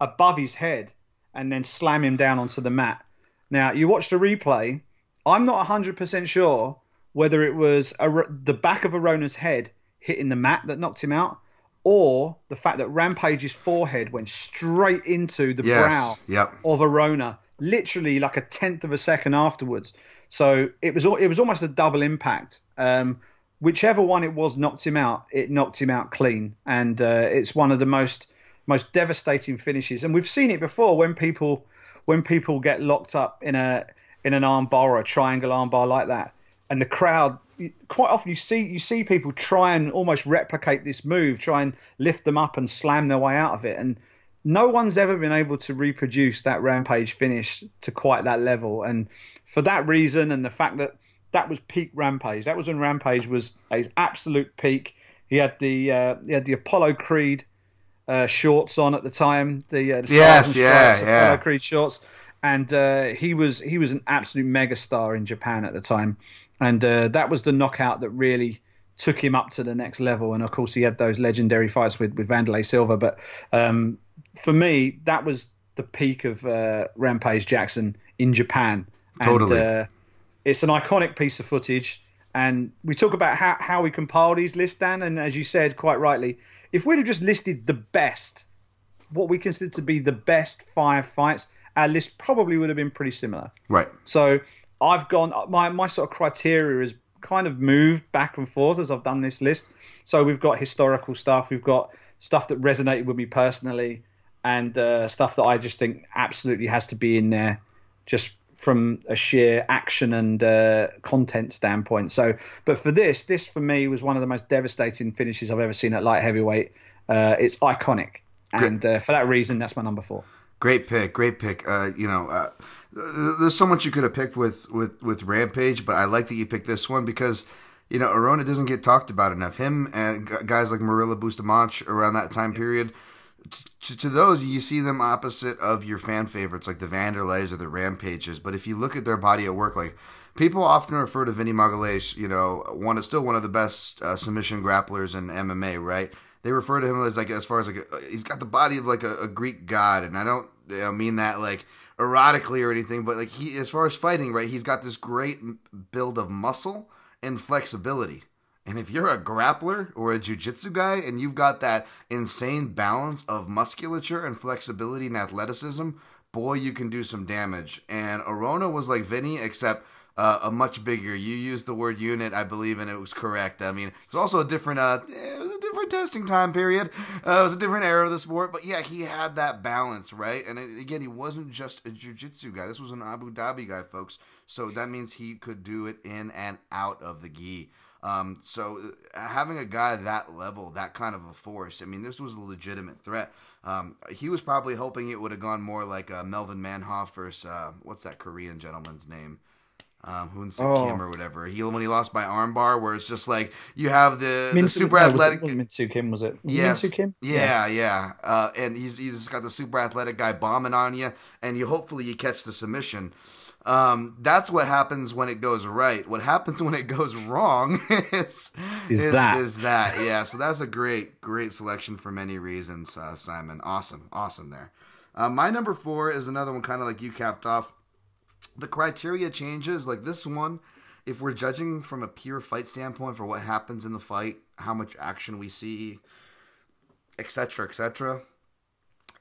above his head and then slam him down onto the mat. Now you watch the replay. I'm not 100% sure whether it was a, the back of Arona's head hitting the mat that knocked him out, or the fact that Rampage's forehead went straight into the yes, brow yep. of Arona, literally like a tenth of a second afterwards. So it was it was almost a double impact. Um, whichever one it was knocked him out, it knocked him out clean, and uh, it's one of the most most devastating finishes. And we've seen it before when people when people get locked up in a in an armbar or a triangle armbar like that, and the crowd quite often you see you see people try and almost replicate this move, try and lift them up and slam their way out of it, and no one's ever been able to reproduce that rampage finish to quite that level. And for that reason, and the fact that that was peak rampage, that was when rampage was his absolute peak. He had the uh, he had the Apollo Creed uh, shorts on at the time. The, uh, the yes, yeah, yeah, Apollo Creed shorts, and uh, he was he was an absolute megastar in Japan at the time and uh, that was the knockout that really took him up to the next level. And of course, he had those legendary fights with with Wanderlei Silva. But um, for me, that was the peak of uh, Rampage Jackson in Japan. And, totally. Uh, it's an iconic piece of footage. And we talk about how, how we compile these lists, Dan. And as you said quite rightly, if we'd have just listed the best, what we consider to be the best five fights, our list probably would have been pretty similar. Right. So I've gone my my sort of criteria has kind of moved back and forth as I've done this list. So we've got historical stuff, we've got stuff that resonated with me personally, and uh, stuff that I just think absolutely has to be in there, just from a sheer action and uh, content standpoint. So, but for this, this for me was one of the most devastating finishes I've ever seen at light heavyweight. Uh, it's iconic, and uh, for that reason, that's my number four. Great pick, great pick. Uh, you know uh, there's so much you could have picked with with with Rampage, but I like that you picked this one because you know Arona doesn't get talked about enough. Him and guys like Murilo Bustamante around that time period. To, to, those, you see them opposite of your fan favorites like the Wanderleis or the Rampages. But if you look at their body of work, like people often refer to Vinny Magalhaes, you know, one is still one of the best uh, submission grapplers in MMA, right? They refer to him as like as far as like a, he's got the body of like a, a Greek god, and I don't you know, mean that like erotically or anything, but like he, as far as fighting, right, he's got this great build of muscle and flexibility. And if you're a grappler or a jujitsu guy and you've got that insane balance of musculature and flexibility and athleticism, boy, you can do some damage. And Arona was like Vinny, except uh, a much bigger. You used the word unit, I believe, and it was correct. I mean, it was also a different. Uh, it was a different testing time period. Uh, it was a different era of the sport, but yeah, he had that balance, right? And it, again, he wasn't just a jiu-jitsu guy. This was an Abu Dhabi guy, folks. So that means he could do it in and out of the gi. Um, so uh, having a guy that level, that kind of a force, I mean, this was a legitimate threat. Um, he was probably hoping it would have gone more like uh, Melvin Manhoef versus uh, what's that Korean gentleman's name? Um, Hoon Sik oh. Kim or whatever. He when he lost by armbar, where it's just like you have the, Min- the super no, athletic. Was it, was Kim was it? Yes. It Kim? Yeah, yeah. yeah. Uh, and he's he's got the super athletic guy bombing on you, and you hopefully you catch the submission. Um, that's what happens when it goes right. What happens when it goes wrong is is, is that is that yeah. So that's a great great selection for many reasons, uh, Simon. Awesome, awesome there. Uh, my number four is another one, kind of like you capped off the criteria changes. Like this one, if we're judging from a pure fight standpoint for what happens in the fight, how much action we see, etc., etc.,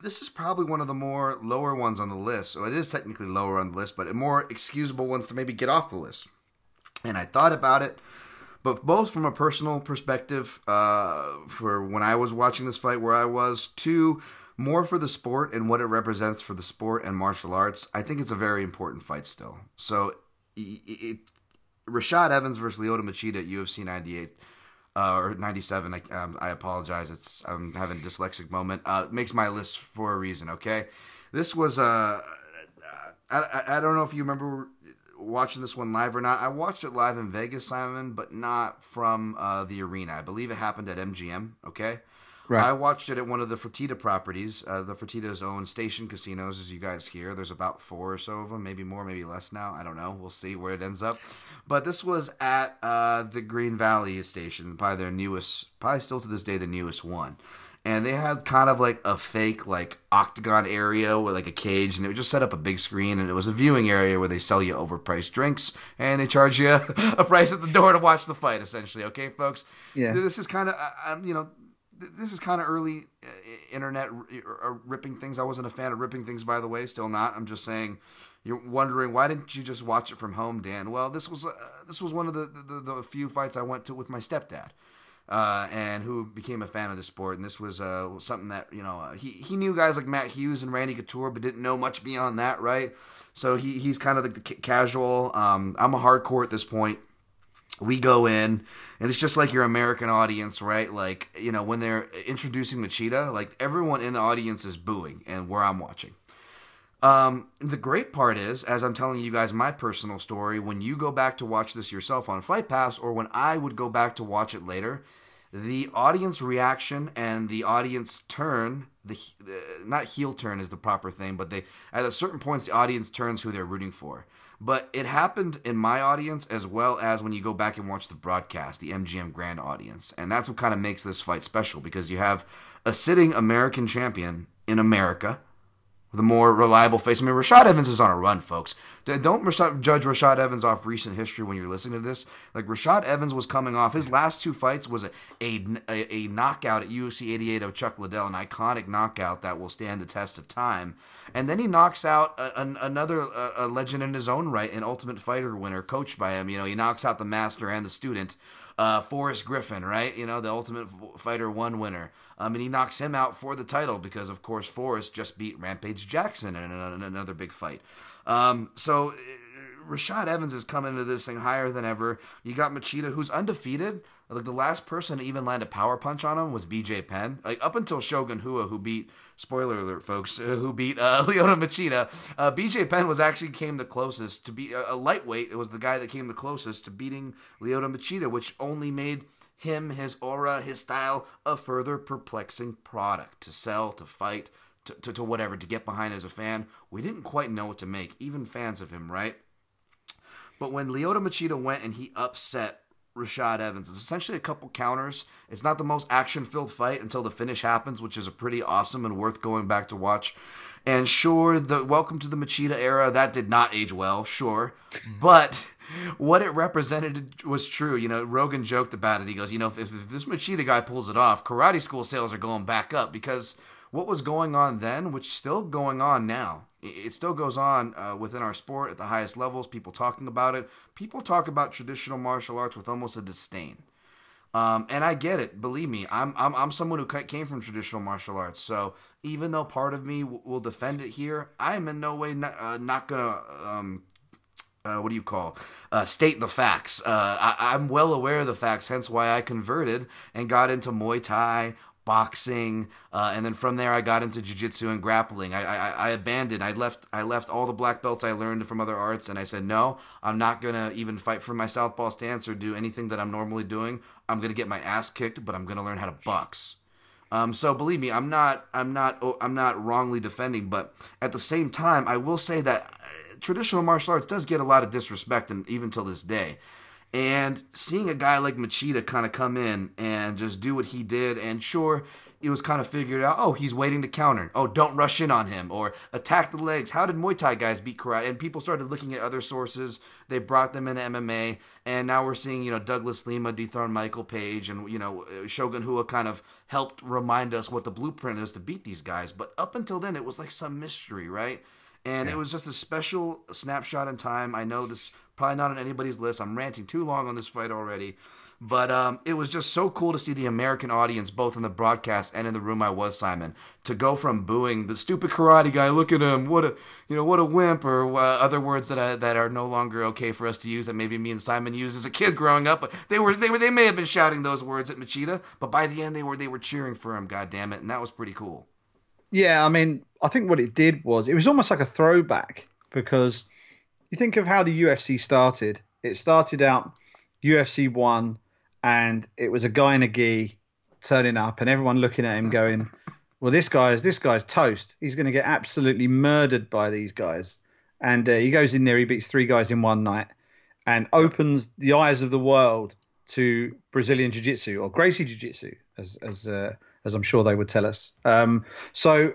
this is probably one of the more lower ones on the list. So it is technically lower on the list, but more excusable ones to maybe get off the list. And I thought about it, but both from a personal perspective, uh, for when I was watching this fight where I was, two, more for the sport and what it represents for the sport and martial arts. I think it's a very important fight still. So it, it Rashad Evans versus Lyoto Machida at UFC 98 uh, or 97. I, um, I apologize. It's I'm having a dyslexic moment. Uh, makes my list for a reason. Okay, this was uh, I, I don't know if you remember watching this one live or not. I watched it live in Vegas, Simon, but not from uh, the arena. I believe it happened at MGM. Okay. Right. I watched it at one of the Fertitta properties, uh, the Fertitta's own station casinos, as you guys hear. There's about four or so of them, maybe more, maybe less now. I don't know. We'll see where it ends up. But this was at uh, the Green Valley station, probably their newest, probably still to this day the newest one. And they had kind of like a fake like octagon area with like a cage, and they would just set up a big screen, and it was a viewing area where they sell you overpriced drinks, and they charge you a price at the door to watch the fight. Essentially, okay, folks. Yeah. This is kind of, uh, you know, this is kind of early uh, internet r- ripping things. I wasn't a fan of ripping things, by the way. Still not. I'm just saying. You're wondering why didn't you just watch it from home, Dan? Well, this was uh, this was one of the, the, the few fights I went to with my stepdad, uh, and who became a fan of the sport. And this was uh, something that you know uh, he he knew guys like Matt Hughes and Randy Couture, but didn't know much beyond that, right? So he he's kind of the, the casual. Um, I'm a hardcore at this point we go in and it's just like your American audience, right? Like, you know, when they're introducing Machida, like everyone in the audience is booing and where I'm watching. Um, the great part is, as I'm telling you guys my personal story, when you go back to watch this yourself on Fight Pass, or when I would go back to watch it later, the audience reaction and the audience turn, the, the not heel turn is the proper thing, but they at a certain points the audience turns who they're rooting for. But it happened in my audience as well as when you go back and watch the broadcast, the MGM Grand audience. And that's what kind of makes this fight special because you have a sitting American champion in America the more reliable face. I mean, Rashad Evans is on a run, folks. Don't judge Rashad Evans off recent history when you're listening to this. Like Rashad Evans was coming off his last two fights was a a, a knockout at UFC 88 of Chuck Liddell, an iconic knockout that will stand the test of time. And then he knocks out a, a, another a legend in his own right, an Ultimate Fighter winner, coached by him. You know, he knocks out the master and the student uh, Forrest Griffin, right? You know, the Ultimate Fighter 1 winner. Um, and he knocks him out for the title because, of course, Forrest just beat Rampage Jackson in, another big fight. Um, so uh, Rashad Evans is coming into this thing higher than ever. You got Machida, who's undefeated. Like the last person to even land a power punch on him was BJ Penn. Like up until Shogun Rua, who beat spoiler alert, folks, uh, who beat uh, Lyoto Machida. Uh, BJ Penn was actually came the closest to be a, a, lightweight. It was the guy that came the closest to beating Lyoto Machida, which only made him, his aura, his style a further perplexing product to sell, to fight, to, to, to whatever, to get behind as a fan. We didn't quite know what to make, even fans of him, right? But when Lyoto Machida went and he upset Rashad Evans. It's essentially a couple counters. It's not the most action filled fight until the finish happens, which is a pretty awesome and worth going back to watch. And sure, the welcome to the Machida era, that did not age well, sure. But what it represented was true. You know, Rogan joked about it. He goes, you know, if, if this Machida guy pulls it off, karate school sales are going back up because what was going on then, which still going on now, it still goes on uh, within our sport at the highest levels. People talking about it. People talk about traditional martial arts with almost a disdain. Um, and I get it. Believe me, I'm, I'm I'm someone who came from traditional martial arts. So even though part of me w- will defend it here, I am in no way not, uh, not gonna um, uh, what do you call uh, state the facts. Uh, I, am well aware of the facts, hence why I converted and got into Muay Thai, boxing, uh, and then from there I got into jiu-jitsu and grappling. I, I, I abandoned. I left. I left all the black belts I learned from other arts, and I said no. I'm not gonna even fight for my southpaw stance or do anything that I'm normally doing. I'm gonna get my ass kicked, but I'm gonna learn how to box. Um, so believe me, I'm not. I'm not. Oh, I'm not wrongly defending, but at the same time, I will say that uh, traditional martial arts does get a lot of disrespect, and even till this day. And seeing a guy like Machida kind of come in and just do what he did, and sure, it was kind of figured out. Oh, he's waiting to counter. Oh, don't rush in on him or attack the legs. How did Muay Thai guys beat karate? And people started looking at other sources. They brought them into MMA, and now we're seeing you know Douglas Lima dethrone Michael Page, and you know uh, Shogun Rua kind of helped remind us what the blueprint is to beat these guys. But up until then, it was like some mystery, right? And yeah. it was just a special snapshot in time. I know this probably not on anybody's list. I'm ranting too long on this fight already. But um, it was just so cool to see the American audience, both in the broadcast and in the room I was, Simon, to go from booing the stupid karate guy, look at him, what a you know what a wimp, or uh, other words that I, that are no longer okay for us to use that maybe me and Simon used as a kid growing up. But they were they were they may have been shouting those words at Machida, but by the end they were they were cheering for him. God damn it, and that was pretty cool. Yeah, I mean, I think what it did was it was almost like a throwback because you think of how the UFC started. It started out UFC one and it was a guy in a gi turning up, and everyone looking at him going, "Well, this guy's this guy's toast. He's going to get absolutely murdered by these guys." And uh, he goes in there, he beats three guys in one night, and opens the eyes of the world to Brazilian Jiu-Jitsu or Gracie Jiu-Jitsu, as as uh, as I'm sure they would tell us. Um, so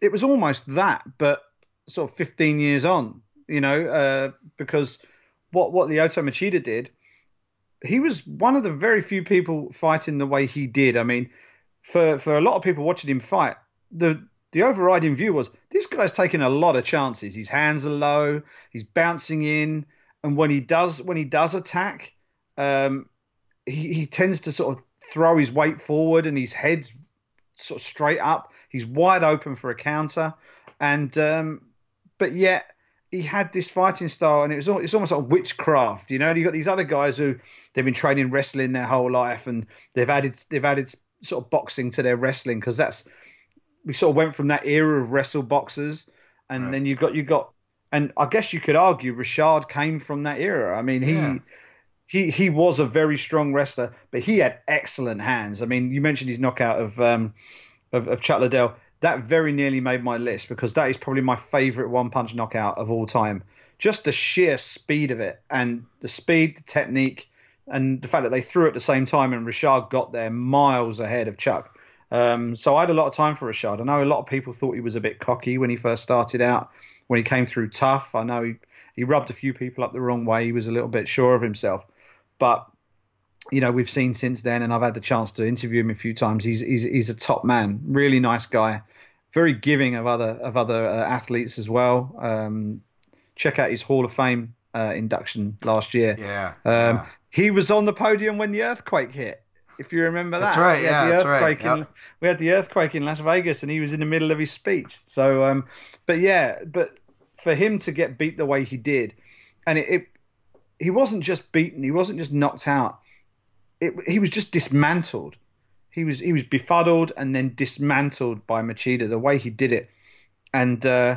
it was almost that, but sort of 15 years on, you know, uh, because what what Lyoto Machida did he was one of the very few people fighting the way he did. I mean, for for a lot of people watching him fight, the the overriding view was this guy's taking a lot of chances. His hands are low, he's bouncing in, and when he does when he does attack, um, he, he tends to sort of throw his weight forward and his head's sort of straight up. He's wide open for a counter, and um, but yet he had this fighting style, and it was it's almost like witchcraft, you know. And you got these other guys who they've been training wrestling their whole life, and they've added they've added sort of boxing to their wrestling because that's we sort of went from that era of wrestle boxers, and right. then you got you got, and I guess you could argue Rashad came from that era. I mean, he. Yeah. He, he was a very strong wrestler, but he had excellent hands. I mean, you mentioned his knockout of um, of, of Chuck Liddell that very nearly made my list because that is probably my favorite one punch knockout of all time. Just the sheer speed of it and the speed, the technique, and the fact that they threw at the same time and Rashad got there miles ahead of Chuck. Um, so I had a lot of time for Rashad. I know a lot of people thought he was a bit cocky when he first started out, when he came through tough. I know he, he rubbed a few people up the wrong way. He was a little bit sure of himself. But you know we've seen since then, and I've had the chance to interview him a few times. He's he's he's a top man, really nice guy, very giving of other of other uh, athletes as well. Um, check out his Hall of Fame uh, induction last year. Yeah, um, yeah, he was on the podium when the earthquake hit. If you remember that, that's right. Yeah, that's right. In. We had the earthquake in Las Vegas, and he was in the middle of his speech. So, um, but yeah, but for him to get beat the way he did, and it, it he wasn't just beaten, he wasn't just knocked out it, he was just dismantled. He was he was befuddled and then dismantled by Machida the way he did it, and uh,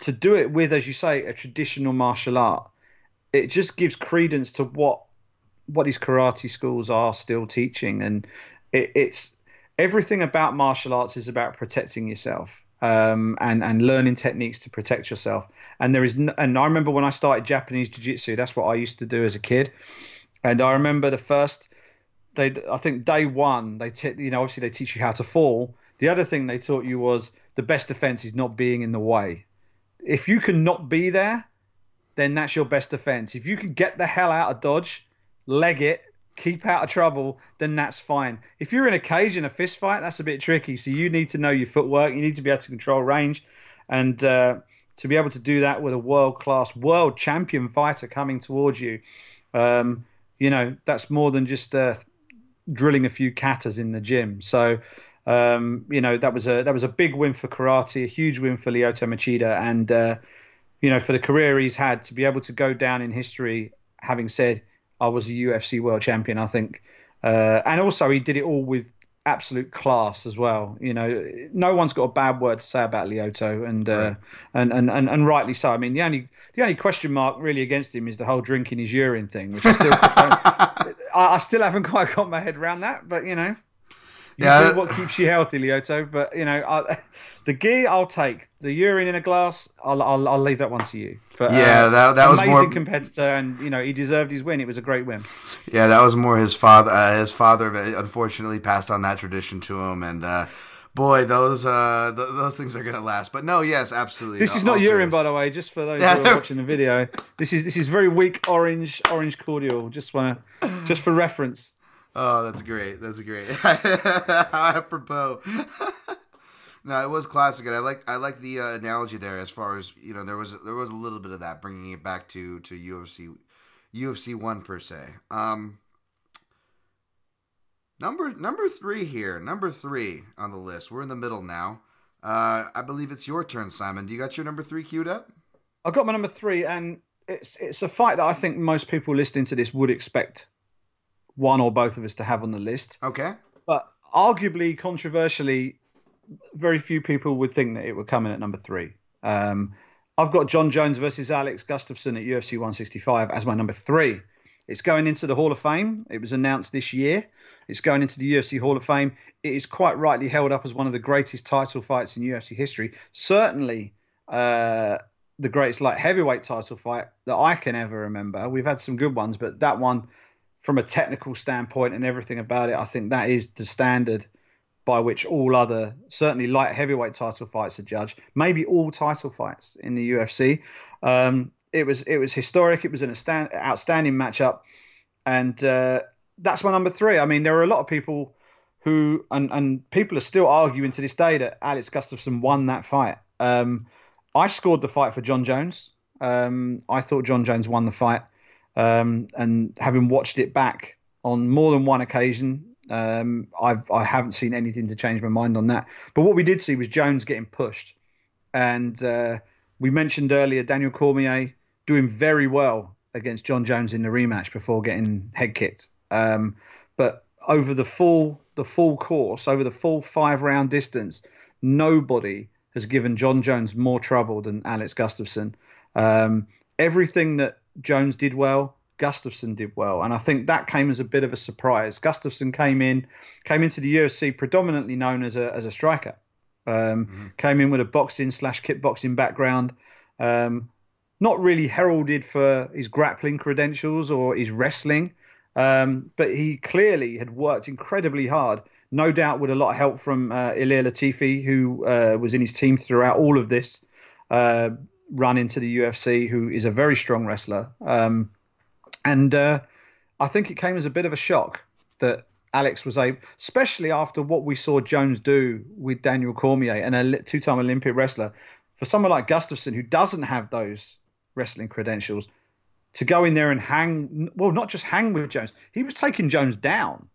to do it with, as you say, a traditional martial art, it just gives credence to what what his karate schools are still teaching, and it, it's everything about martial arts is about protecting yourself. Um, and and learning techniques to protect yourself. And there is, and I remember when I started Japanese jiu-jitsu, that's what I used to do as a kid. And I remember the first, they I think day one they t- you know obviously they teach you how to fall. The other thing they taught you was the best defense is not being in the way. If you can not be there, then that's your best defense. If you can get the hell out of dodge, leg it, keep out of trouble, then that's fine. If you're in a cage in a fist fight, that's a bit tricky. So you need to know your footwork. You need to be able to control range, and uh, to be able to do that with a world class, world champion fighter coming towards you. Um, you know that's more than just uh, drilling a few katas in the gym. So um, you know that was a that was a big win for karate, a huge win for Lyoto Machida, and uh, you know for the career he's had to be able to go down in history, having said I was a UFC world champion. I think, uh, and also he did it all with absolute class as well. You know, no one's got a bad word to say about Lyoto, and uh, and, and and and rightly so. I mean, the only the only question mark really against him is the whole drinking his urine thing, which I still I, I still haven't quite got my head around that. But you know. Yeah. what keeps you healthy, Lyoto. But you know, I, the gear I'll take. The urine in a glass, I'll I'll, I'll leave that one to you. But Yeah, uh, that- that was amazing more- competitor, and you know he deserved his win. It was a great win. Yeah, that was more his father. Uh, his father unfortunately passed on that tradition to him, and uh, boy, those uh, th- those things are gonna last. But no, yes, absolutely. This is not urine, serious. by the way, just for those Yeah. who are watching the video. This is this is very weak orange orange cordial. Just wanna just for reference. Oh, that's great. That's great. Apropos. no, it was classic, and I like I like the uh, analogy there. As far as you know, there was there was a little bit of that, bringing it back to to UFC UFC one per se. Um, number number three here, number three on the list. We're in the middle now. Uh, I believe it's your turn, Simon. Do you got your number three queued up? I got my number three, and it's it's a fight that I think most people listening to this would expect one or both of us to have on the list. Okay. But arguably, controversially, very few people would think that it would come in at number three. Um, I've got Jon Jones versus Alex Gustafsson at UFC 165 as my number three. It's going into the Hall of Fame. It was announced this year. It's going into the UFC Hall of Fame. It is quite rightly held up as one of the greatest title fights in UFC history. Certainly, uh, the greatest light heavyweight title fight that I can ever remember. We've had some good ones, but that one, from a technical standpoint and everything about it, I think that is the standard by which all other, certainly light heavyweight title fights are judged. Maybe all title fights in the UFC. Um, it was it was historic. It was an outstanding matchup, and uh, that's my number three. I mean, there are a lot of people who and and people are still arguing to this day that Alex Gustafsson won that fight. Um, I scored the fight for Jon Jones. Um, I thought Jon Jones won the fight, um, and having watched it back on more than one occasion, um, I've I haven't seen anything to change my mind on that. But what we did see was Jones getting pushed, and uh, we mentioned earlier Daniel Cormier doing very well against Jon Jones in the rematch before getting head kicked. Um, but over the full the full course, over the full five round distance, nobody has given Jon Jones more trouble than Alex Gustafsson. Um, everything that Jones did well, Gustafsson did well, and I think that came as a bit of a surprise. Gustafsson came in, came into the UFC predominantly known as a as a striker. Um, Came in with a boxing slash kickboxing background. Um, not really heralded for his grappling credentials or his wrestling, um, but he clearly had worked incredibly hard. No doubt with a lot of help from uh, Ilir Latifi, who uh, was in his team throughout all of this uh, run into the UFC, who is a very strong wrestler. Um, and uh, I think it came as a bit of a shock that Alex was able, especially after what we saw Jones do with Daniel Cormier, and a two-time Olympic wrestler, for someone like Gustafsson who doesn't have those wrestling credentials, to go in there and hang, well, not just hang with Jones, he was taking Jones down,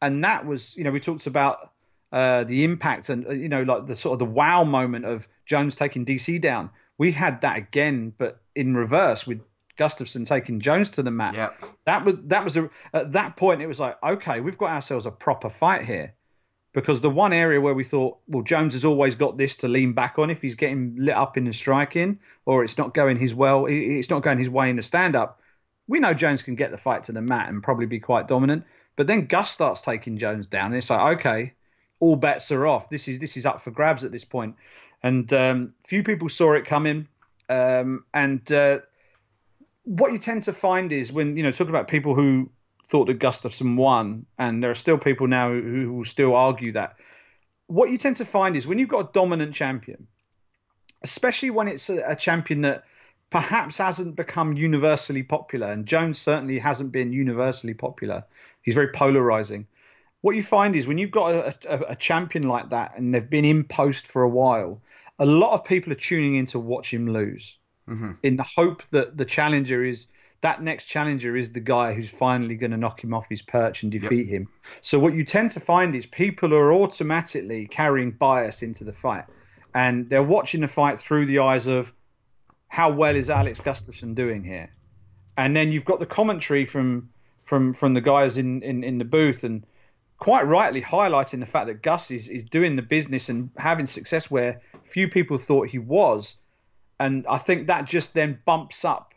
and that was, you know, we talked about uh, the impact and uh, you know, like the sort of the wow moment of Jones taking DC down. We had that again, but in reverse with Gustafsson taking Jones to the mat. Yeah. That was that was a, at that point it was like okay we've got ourselves a proper fight here because the one area where we thought well Jones has always got this to lean back on if he's getting lit up in the striking or it's not going his well it's not going his way in the stand up we know Jones can get the fight to the mat and probably be quite dominant but then Gus starts taking Jones down and it's like okay all bets are off this is this is up for grabs at this point and um, few people saw it coming um, and uh, what you tend to find is when you know talking about people who thought that Gustafsson won, and there are still people now who, who will still argue that. What you tend to find is when you've got a dominant champion, especially when it's a, a champion that perhaps hasn't become universally popular, and Jones certainly hasn't been universally popular. He's very polarizing. What you find is when you've got a, a, a champion like that, and they've been in post for a while, a lot of people are tuning in to watch him lose mm-hmm. in the hope that the challenger is that next challenger is the guy who's finally going to knock him off his perch and defeat him. So what you tend to find is people are automatically carrying bias into the fight, and they're watching the fight through the eyes of how well is Alex Gustafsson doing here, and then you've got the commentary from from from the guys in in, in the booth and quite rightly highlighting the fact that Gus is, is doing the business and having success where few people thought he was. And I think that just then bumps up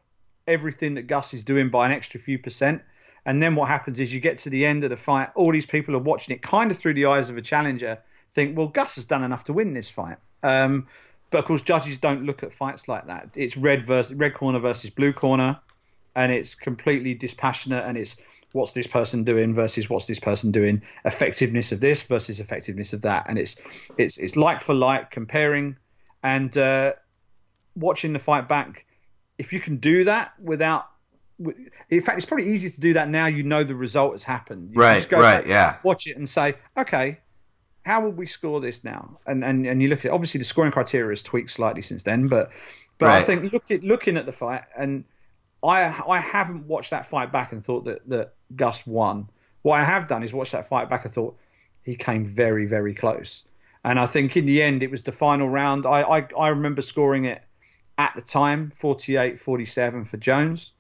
everything that Gus is doing by an extra few percent. And then what happens is you get to the end of the fight, all these people are watching it kind of through the eyes of a challenger, think, well, Gus has done enough to win this fight. Um, but of course, judges don't look at fights like that. It's red versus red corner versus blue corner, and it's completely dispassionate. And it's what's this person doing versus what's this person doing, effectiveness of this versus effectiveness of that, and it's it's it's like for like comparing, and uh, watching the fight back. If you can do that without in fact, it's probably easier to do that now. You know the result has happened. You right, right, yeah. Watch it and say, okay, how would we score this now? And and and you look at obviously the scoring criteria has tweaked slightly since then, but but right. I think look at, looking at the fight and I I haven't watched that fight back and thought that that Gus won. What I have done is watch that fight back I thought he came very very close. And I think in the end it was the final round. I I, I remember scoring it at the time 48-47 for Jones.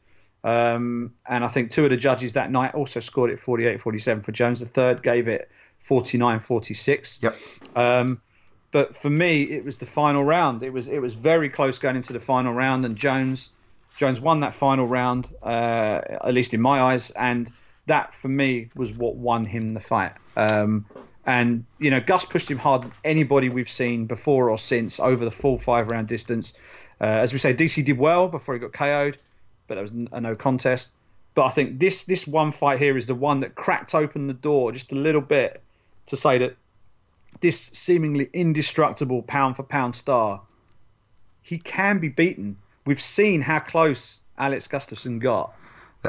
Um, and I think two of the judges that night also scored it 48-47 for Jones. The third gave it 49-46. Yep. Um, but for me, it was the final round. It was it was very close going into the final round, and Jones Jones won that final round, uh, at least in my eyes, and that for me was what won him the fight. Um, and you know, Gus pushed him harder than anybody we've seen before or since over the full five round distance. Uh, as we say, DC did well before he got KO'd, but that was a no contest. But I think this this one fight here is the one that cracked open the door just a little bit to say that this seemingly indestructible pound for pound star, he can be beaten. We've seen how close Alex Gustafsson got.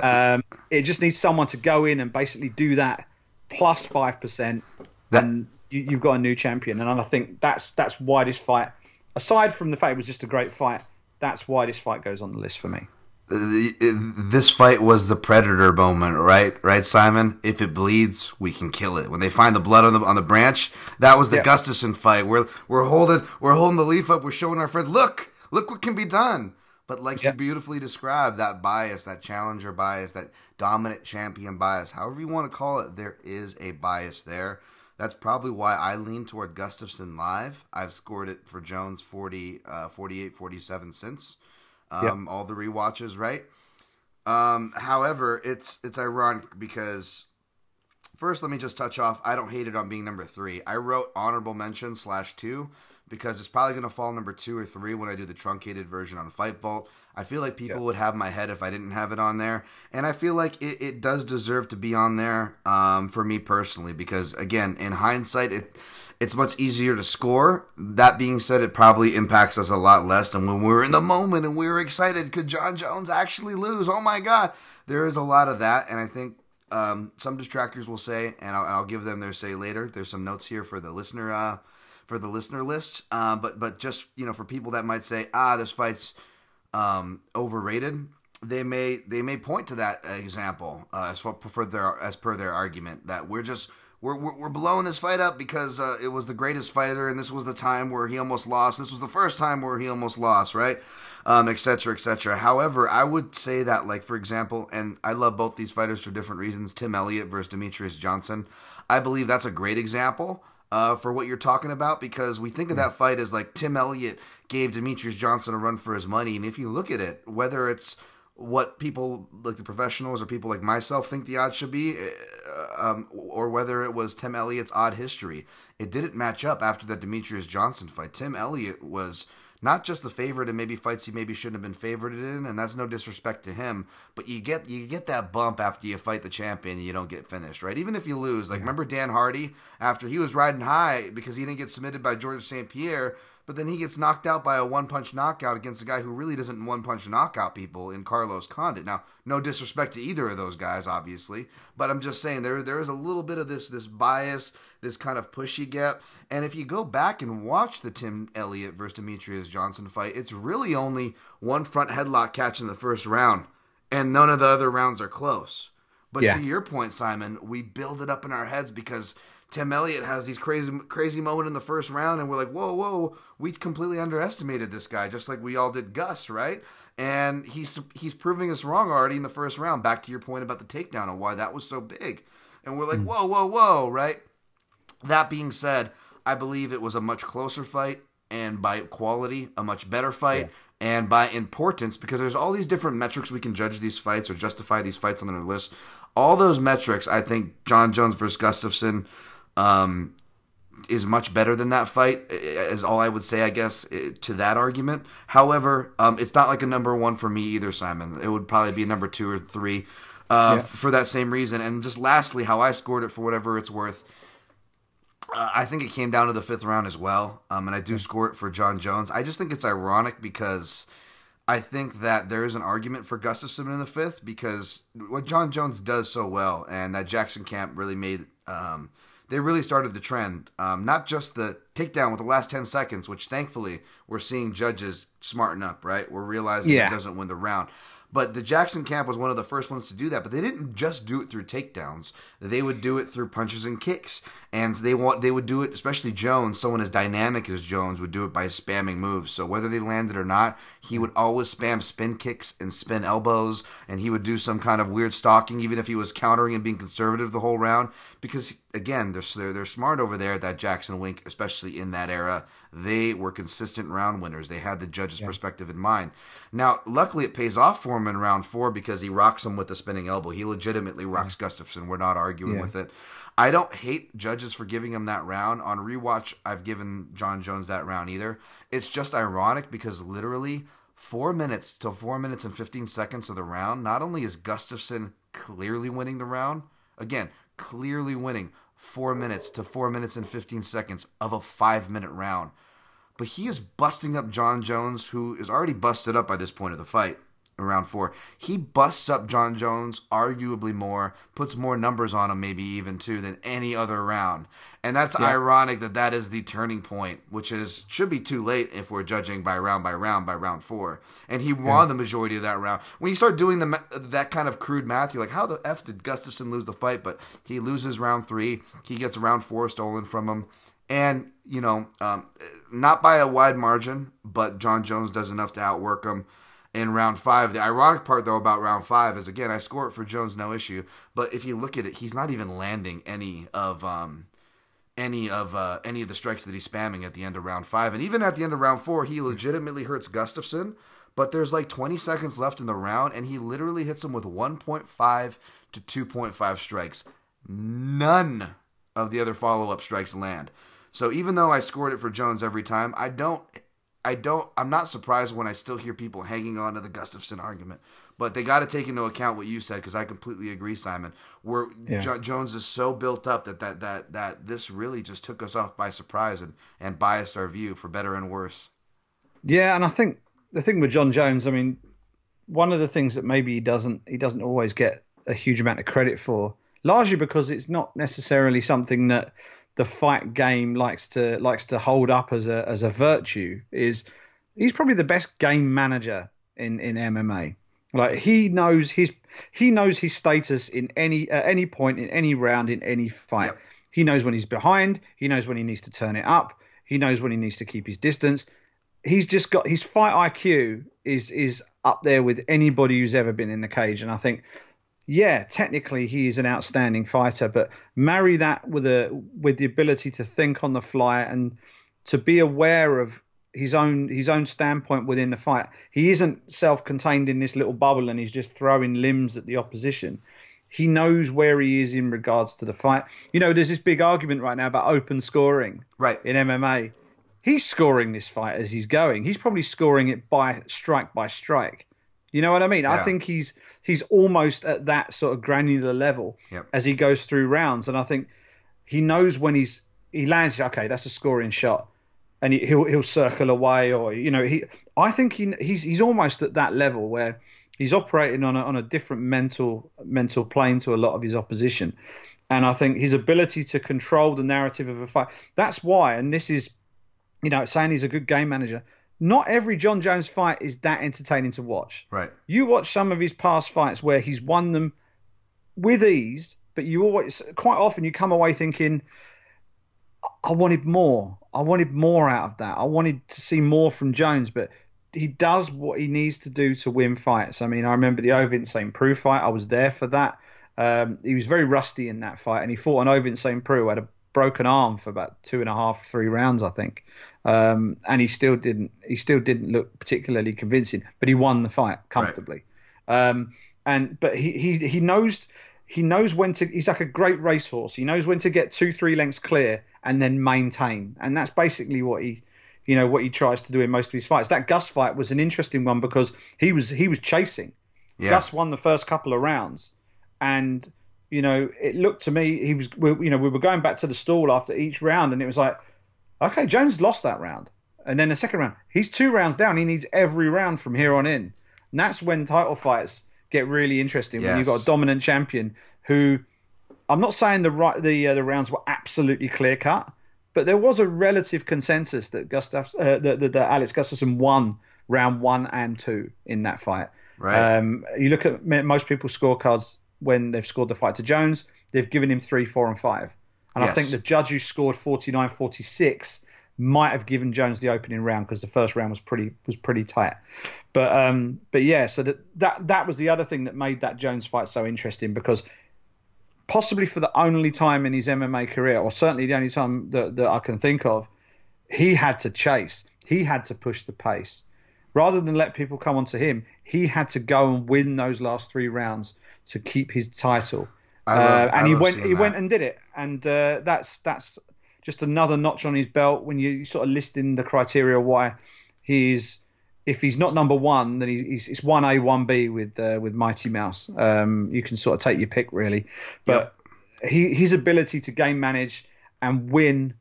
Um, it just needs someone to go in and basically do that plus five percent, and you, have got a new champion. And I think that's that's why this fight, aside from the fact it was just a great fight, that's why this fight goes on the list for me this fight was the predator moment, right? Right, Simon. If it bleeds, we can kill it. When they find the blood on the on the branch, that was the yeah. Gustafsson fight. We're we're holding we're holding the leaf up. We're showing our friends, look, look what can be done. But like yeah. you beautifully described, that bias, that challenger bias, that dominant champion bias, however you want to call it, there is a bias there. That's probably why I lean toward Gustafsson live. I've scored it for Jones 40, uh, 48, 47 since um, yep. all the re-watches, right? Um, however, it's it's ironic because first, let me just touch off. I don't hate it on being number three. I wrote honorable mention slash two because it's probably going to fall number two or three when I do the truncated version on Fight Vault. I feel like people yep. would have my head if I didn't have it on there, and I feel like it, it does deserve to be on there um, for me personally because again, in hindsight, it it's much easier to score. That being said, it probably impacts us a lot less than when we were in the moment and we were excited. Could Jon Jones actually lose? Oh my God. There is a lot of that. And I think um, some distractors will say, and I'll, I'll, give them their say later. There's some notes here for the listener, uh, for the listener list. Uh, but, but just, you know, for people that might say, ah, this fight's um, overrated. They may they may point to that example uh, as for, for their as per their argument that we're just we're, we're, we're blowing this fight up because uh, it was the greatest fighter, and this was the time where he almost lost. This was the first time where he almost lost, right? Um, et cetera, et cetera. However, I would say that, like, for example, and I love both these fighters for different reasons Tim Elliott versus Demetrious Johnson. I believe that's a great example uh, for what you're talking about because we think of that fight as like Tim Elliott gave Demetrious Johnson a run for his money. And if you look at it, whether it's what people like the professionals or people like myself think the odds should be, uh, um, or whether it was Tim Elliott's odd history. It didn't match up after that Demetrious Johnson fight. Tim Elliott was not just the favorite in maybe fights he maybe shouldn't have been favored in, and that's no disrespect to him. But you get you get that bump after you fight the champion and you don't get finished, right? Even if you lose, like remember Dan Hardy after he was riding high because he didn't get submitted by George St. Pierre but then he gets knocked out by a one punch knockout against a guy who really doesn't one punch knockout people in Carlos Condit. Now, no disrespect to either of those guys, obviously, but I'm just saying there there is a little bit of this this bias, this kind of push you get. And if you go back and watch the Tim Elliott versus Demetrious Johnson fight, it's really only one front headlock catch in the first round, and none of the other rounds are close. But yeah. to your point, Simon, we build it up in our heads because Tim Elliott has these crazy crazy moment in the first round, and we're like, whoa, whoa, we completely underestimated this guy, just like we all did Gus, right? And he's he's proving us wrong already in the first round. Back to your point about the takedown and why that was so big, and we're like, mm. whoa, whoa, whoa, right? That being said, I believe it was a much closer fight, and by quality, a much better fight. Yeah and by importance because there's all these different metrics we can judge these fights or justify these fights on their list all those metrics, I think Jon Jones versus Gustafsson um, is much better than that fight. Is all I would say, I guess, to that argument. However, um, it's not like a number one for me either, Simon. It would probably be a number two or three uh, yeah. for that same reason. And just lastly, how I scored it for whatever it's worth. Uh, I think it came down to the fifth round as well, um, and I do score it for Jon Jones. I just think it's ironic because I think that there is an argument for Gustafsson in the fifth because what Jon Jones does so well, and that Jackson Camp really made. Um, they really started the trend. Um, not just the takedown with the last 10 seconds, which thankfully we're seeing judges smarten up, right? We're realizing yeah. it doesn't win the round. But the Jackson camp was one of the first ones to do that. But they didn't just do it through takedowns; they would do it through punches and kicks. And they want they would do it, especially Jones, someone as dynamic as Jones, would do it by spamming moves. So whether they landed or not, he would always spam spin kicks and spin elbows, and he would do some kind of weird stalking, even if he was countering and being conservative the whole round. Because again, they're they're, they're smart over there that Jackson Wink, especially in that era. They were consistent round winners. They had the judge's yeah. perspective in mind. Now, luckily, it pays off for him in round four because he rocks him with the spinning elbow. He legitimately rocks yeah. Gustafsson. We're not arguing yeah. with it. I don't hate judges for giving him that round. On rewatch, I've given Jon Jones that round either. It's just ironic because literally four minutes to four minutes and 15 seconds of the round, not only is Gustafsson clearly winning the round, again, clearly winning four minutes to four minutes and 15 seconds of a five minute round. But he is busting up Jon Jones, who is already busted up by this point of the fight in round four. He busts up Jon Jones arguably more, puts more numbers on him, maybe even too, than any other round. And that's yeah. ironic that that is the turning point, which is should be too late if we're judging by round by round by round four. And he won the majority of that round. When you start doing the that kind of crude math, you're like, how the f did Gustafsson lose the fight? But he loses round three. He gets round four stolen from him. And, you know, um, not by a wide margin, but John Jones does enough to outwork him in round five. The ironic part, though, about round five is again, I score it for Jones, no issue. But if you look at it, he's not even landing any of um, any of uh, any of the strikes that he's spamming at the end of round five, and even at the end of round four, he legitimately hurts Gustafsson. But there's like 20 seconds left in the round, and he literally hits him with 1.5 to 2.5 strikes. None of the other follow up strikes land. So even though I scored it for Jones every time, I don't I don't. I'm not surprised when I still hear people hanging on to the Gustafsson argument, but they got to take into account what you said because I completely agree, Simon. Where yeah. jo- Jones is so built up that, that that that this really just took us off by surprise and and biased our view for better and worse. Yeah, and I think the thing with Jon Jones, I mean, one of the things that maybe he doesn't he doesn't always get a huge amount of credit for, largely because it's not necessarily something that the fight game likes to likes to hold up as a as a virtue is he's probably the best game manager in in MMA. Like he knows his he knows his status in any at any point in any round in any fight. Yep. He knows when he's behind. He knows when he needs to turn it up. He knows when he needs to keep his distance. He's just got his fight IQ is is up there with anybody who's ever been in the cage. And I think yeah, technically he is an outstanding fighter, but marry that with a with the ability to think on the fly and to be aware of his own his own standpoint within the fight. He isn't self-contained in this little bubble and he's just throwing limbs at the opposition. He knows where he is in regards to the fight. You know, there's this big argument right now about open scoring right. in MMA. He's scoring this fight as he's going. He's probably scoring it by strike by strike. You know what I mean? Yeah. I think he's he's almost at that sort of granular level yep. as he goes through rounds, and I think he knows when he's he lands. Okay, that's a scoring shot, and he, will he'll circle away, or you know he. I think he he's he's almost at that level where he's operating on a, on a different mental mental plane to a lot of his opposition. And I think his ability to control the narrative of a fight. That's why, and this is, you know, saying he's a good game manager not every Jon Jones fight is that entertaining to watch. Right. You watch some of his past fights where he's won them with ease, but you always quite often you come away thinking, I wanted more. I wanted more out of that. I wanted to see more from Jones, but he does what he needs to do to win fights. I mean, I remember the Ovince St. Preux fight. I was there for that. Um, he was very rusty in that fight, and he fought an Ovince St. Preux, had a broken arm for about two and a half, three rounds, I think um, and he still didn't he still didn't look particularly convincing, but he won the fight comfortably. Right. Um, and but he, he he knows he knows when to. He's like a great racehorse. He knows when to get two, three lengths clear and then maintain, and that's basically what he, you know, what he tries to do in most of his fights. That Gus fight was an interesting one because he was he was chasing. Yeah. Gus won the first couple of rounds, and you know, it looked to me he was, we, you know, we were going back to the stall after each round, and it was like, okay, Jones lost that round, and then the second round, he's two rounds down. He needs every round from here on in, and that's when title fights get really interesting. When you've got a dominant champion who, I'm not saying the right the uh, the rounds were absolutely clear cut, but there was a relative consensus that Gustav, uh, that, that, that Alex Gustafsson won round one and two in that fight. Right. Um, you look at most people's scorecards when they've scored the fight to Jones, they've given him three, four, and five. And I think the judge who scored 49 46 might have given Jones the opening round because the first round was pretty was pretty tight. But um, but yeah, so that, that that was the other thing that made that Jones fight so interesting because possibly for the only time in his MMA career, or certainly the only time that, that I can think of, he had to chase. He had to push the pace. Rather than let people come onto him, he had to go and win those last three rounds to keep his title. Love- uh, and he went he that. went and did it. And uh, that's that's just another notch on his belt when you sort of listing the criteria why he's if he's not number one, then he's it's one A, one B with uh, with Mighty Mouse. Um, you can sort of take your pick really, but he his ability to game manage and win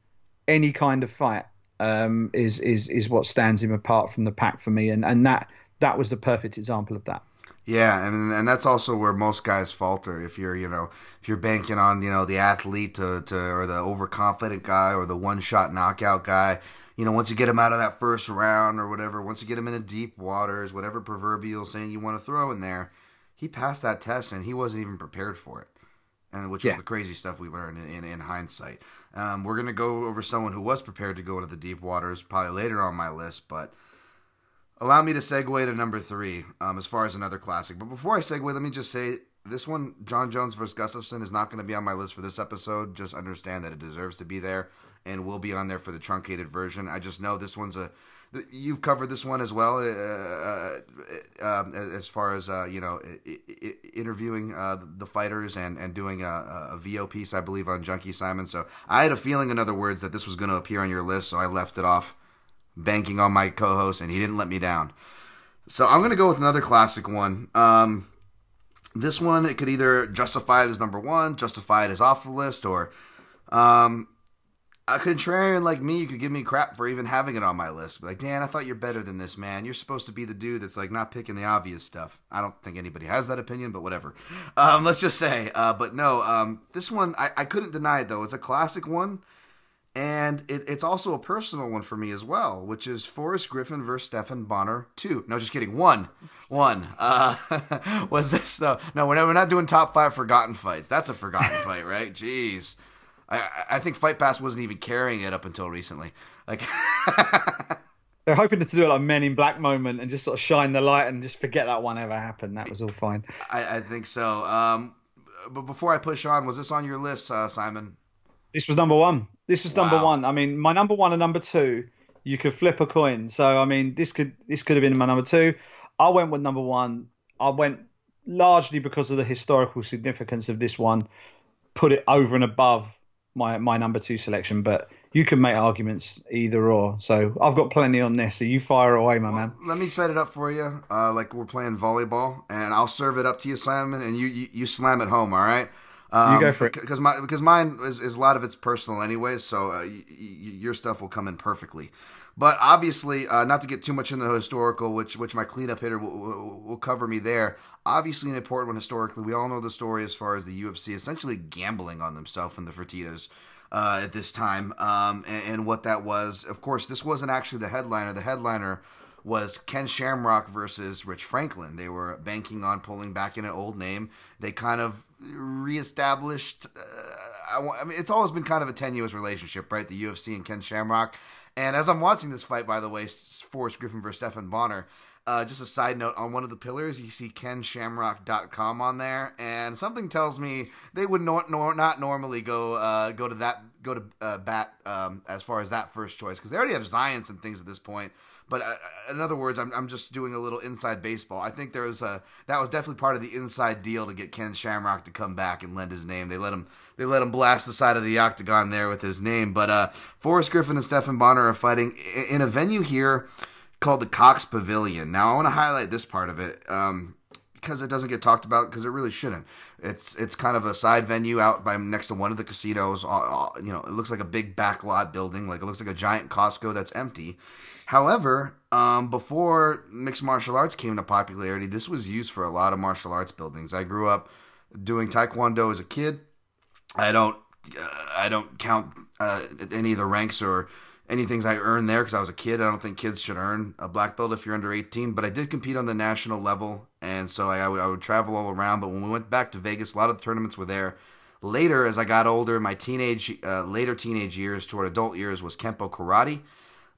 any kind of fight um, is is is what stands him apart from the pack for me, and and that that was the perfect example of that. Yeah, and and that's also where most guys falter. If you're, you know, if you're banking on, you know, the athlete to, to or the overconfident guy or the one shot knockout guy, you know, once you get him out of that first round or whatever, once you get him into deep waters, whatever proverbial saying you want to throw in there, he passed that test and he wasn't even prepared for it. And which was the crazy stuff we learned in, in, in hindsight. Um, we're gonna go over someone who was prepared to go into the deep waters probably later on my list, but allow me to segue to number three um, as far as another classic. But before I segue, let me just say this one, Jon Jones versus Gustafsson, is not going to be on my list for this episode. Just understand that it deserves to be there and will be on there for the truncated version. I just know this one's a. You've covered this one as well, uh, uh, um, as far as uh, you know, interviewing uh, the fighters and, and doing a, a VO piece, I believe, on Junkie Simon. So I had a feeling, in other words, that this was going to appear on your list, so I left it off banking on my co-host, and he didn't let me down. So I'm gonna go with another classic one. Um, this one it could either justify it as number one, justify it as off the list, or um, a contrarian like me you could give me crap for even having it on my list. Like, Dan, I thought you're better than this, man. You're supposed to be the dude that's like not picking the obvious stuff. I don't think anybody has that opinion, but whatever. Um, let's just say, uh, but no, um, this one I, I couldn't deny it though. It's a classic one and it, it's also a personal one for me as well, which is Forrest Griffin versus Stephan Bonnar two. No, just kidding. One, one. Uh, was this though? No, we're not, we're not doing top five forgotten fights. That's a forgotten fight, right? Jeez, I I- think Fight Pass wasn't even carrying it up until recently. Like, They're hoping to do it like Men in Black moment and just sort of shine the light and just forget that one ever happened. That was all fine. I, I think so. Um, but before I push on, was this on your list, uh, Simon? This was number one. This was number Wow. one. I mean, my number one and number two, you could flip a coin. So I mean, this could this could have been my number two. I went with number one. I went largely because of the historical significance of this one. Put it over and above my my number two selection, but you can make arguments either or. So I've got plenty on this. So you fire away, my man. Let me set it up for you, uh, like we're playing volleyball, and I'll serve it up to you, Simon, and you you, you slam it home. All right. Um, You go for it. Because my because mine is, is a lot of it's personal anyway, so uh, y- y- your stuff will come in perfectly. But obviously, uh, not to get too much into the historical, which which my cleanup hitter will, will, will cover me there. Obviously, an important one historically. We all know the story as far as the UFC essentially gambling on themselves and the Fertitas uh, at this time, um, and, and what that was. Of course, this wasn't actually the headliner. The headliner was Ken Shamrock versus Rich Franklin. They were banking on pulling back in an old name. They kind of reestablished. Uh, I, I mean, it's always been kind of a tenuous relationship, right? The UFC and Ken Shamrock. And as I'm watching this fight, by the way, Forrest Griffin versus Stephan Bonnar, Uh, just a side note on one of the pillars, you see KenShamrock.com on there, and something tells me they would not normally go uh, go to that go to uh, bat um, as far as that first choice because they already have Zions and things at this point. But uh, in other words, I'm, I'm just doing a little inside baseball. I think there was a that was definitely part of the inside deal to get Ken Shamrock to come back and lend his name. They let him they let him blast the side of the octagon there with his name. But uh, Forrest Griffin and Stephan Bonnar are fighting in a venue here called the Cox Pavilion. Now I want to highlight this part of it um, because it doesn't get talked about because it really shouldn't. It's it's kind of a side venue out by next to one of the casinos. Uh, uh, you know, it looks like a big backlot building, like it looks like a giant Costco that's empty. However, um, before mixed martial arts came to popularity, this was used for a lot of martial arts buildings. I grew up doing taekwondo as a kid. I don't uh, I don't count uh, any of the ranks or any things I earned there because I was a kid. I don't think kids should earn a black belt if you're under 18, but I did compete on the national level, and so I, I, would, I would travel all around. But when we went back to Vegas, a lot of the tournaments were there. Later, as I got older, my teenage, uh, later teenage years toward adult years was Kempo Karate.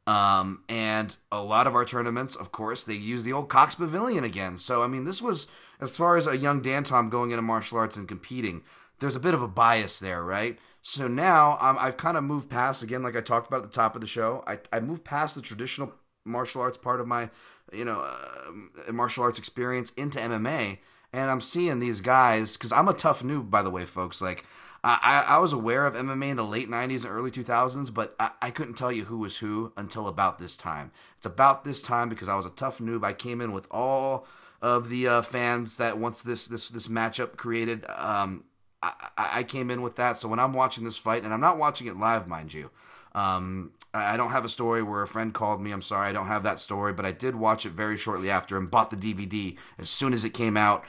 Um, and a lot of our tournaments, of course, they use the old Cox Pavilion again. So, I mean, this was, as far as a young Dan Tom going into martial arts and competing, there's a bit of a bias there, right? So now um, I've kind of moved past again, like I talked about at the top of the show. I I moved past the traditional martial arts part of my, you know, uh, martial arts experience into MMA, and I'm seeing these guys because I'm a tough noob, by the way, folks. Like I I was aware of MMA in the late '90s and early 2000s, but I, I couldn't tell you who was who until about this time. It's about this time because I was a tough noob. I came in with all of the uh, fans that once this this this matchup created. Um, I, I came in with that. So when I'm watching this fight, and I'm not watching it live, mind you, um, I don't have a story where a friend called me. I'm sorry, I don't have that story, but I did watch it very shortly after and bought the DVD as soon as it came out.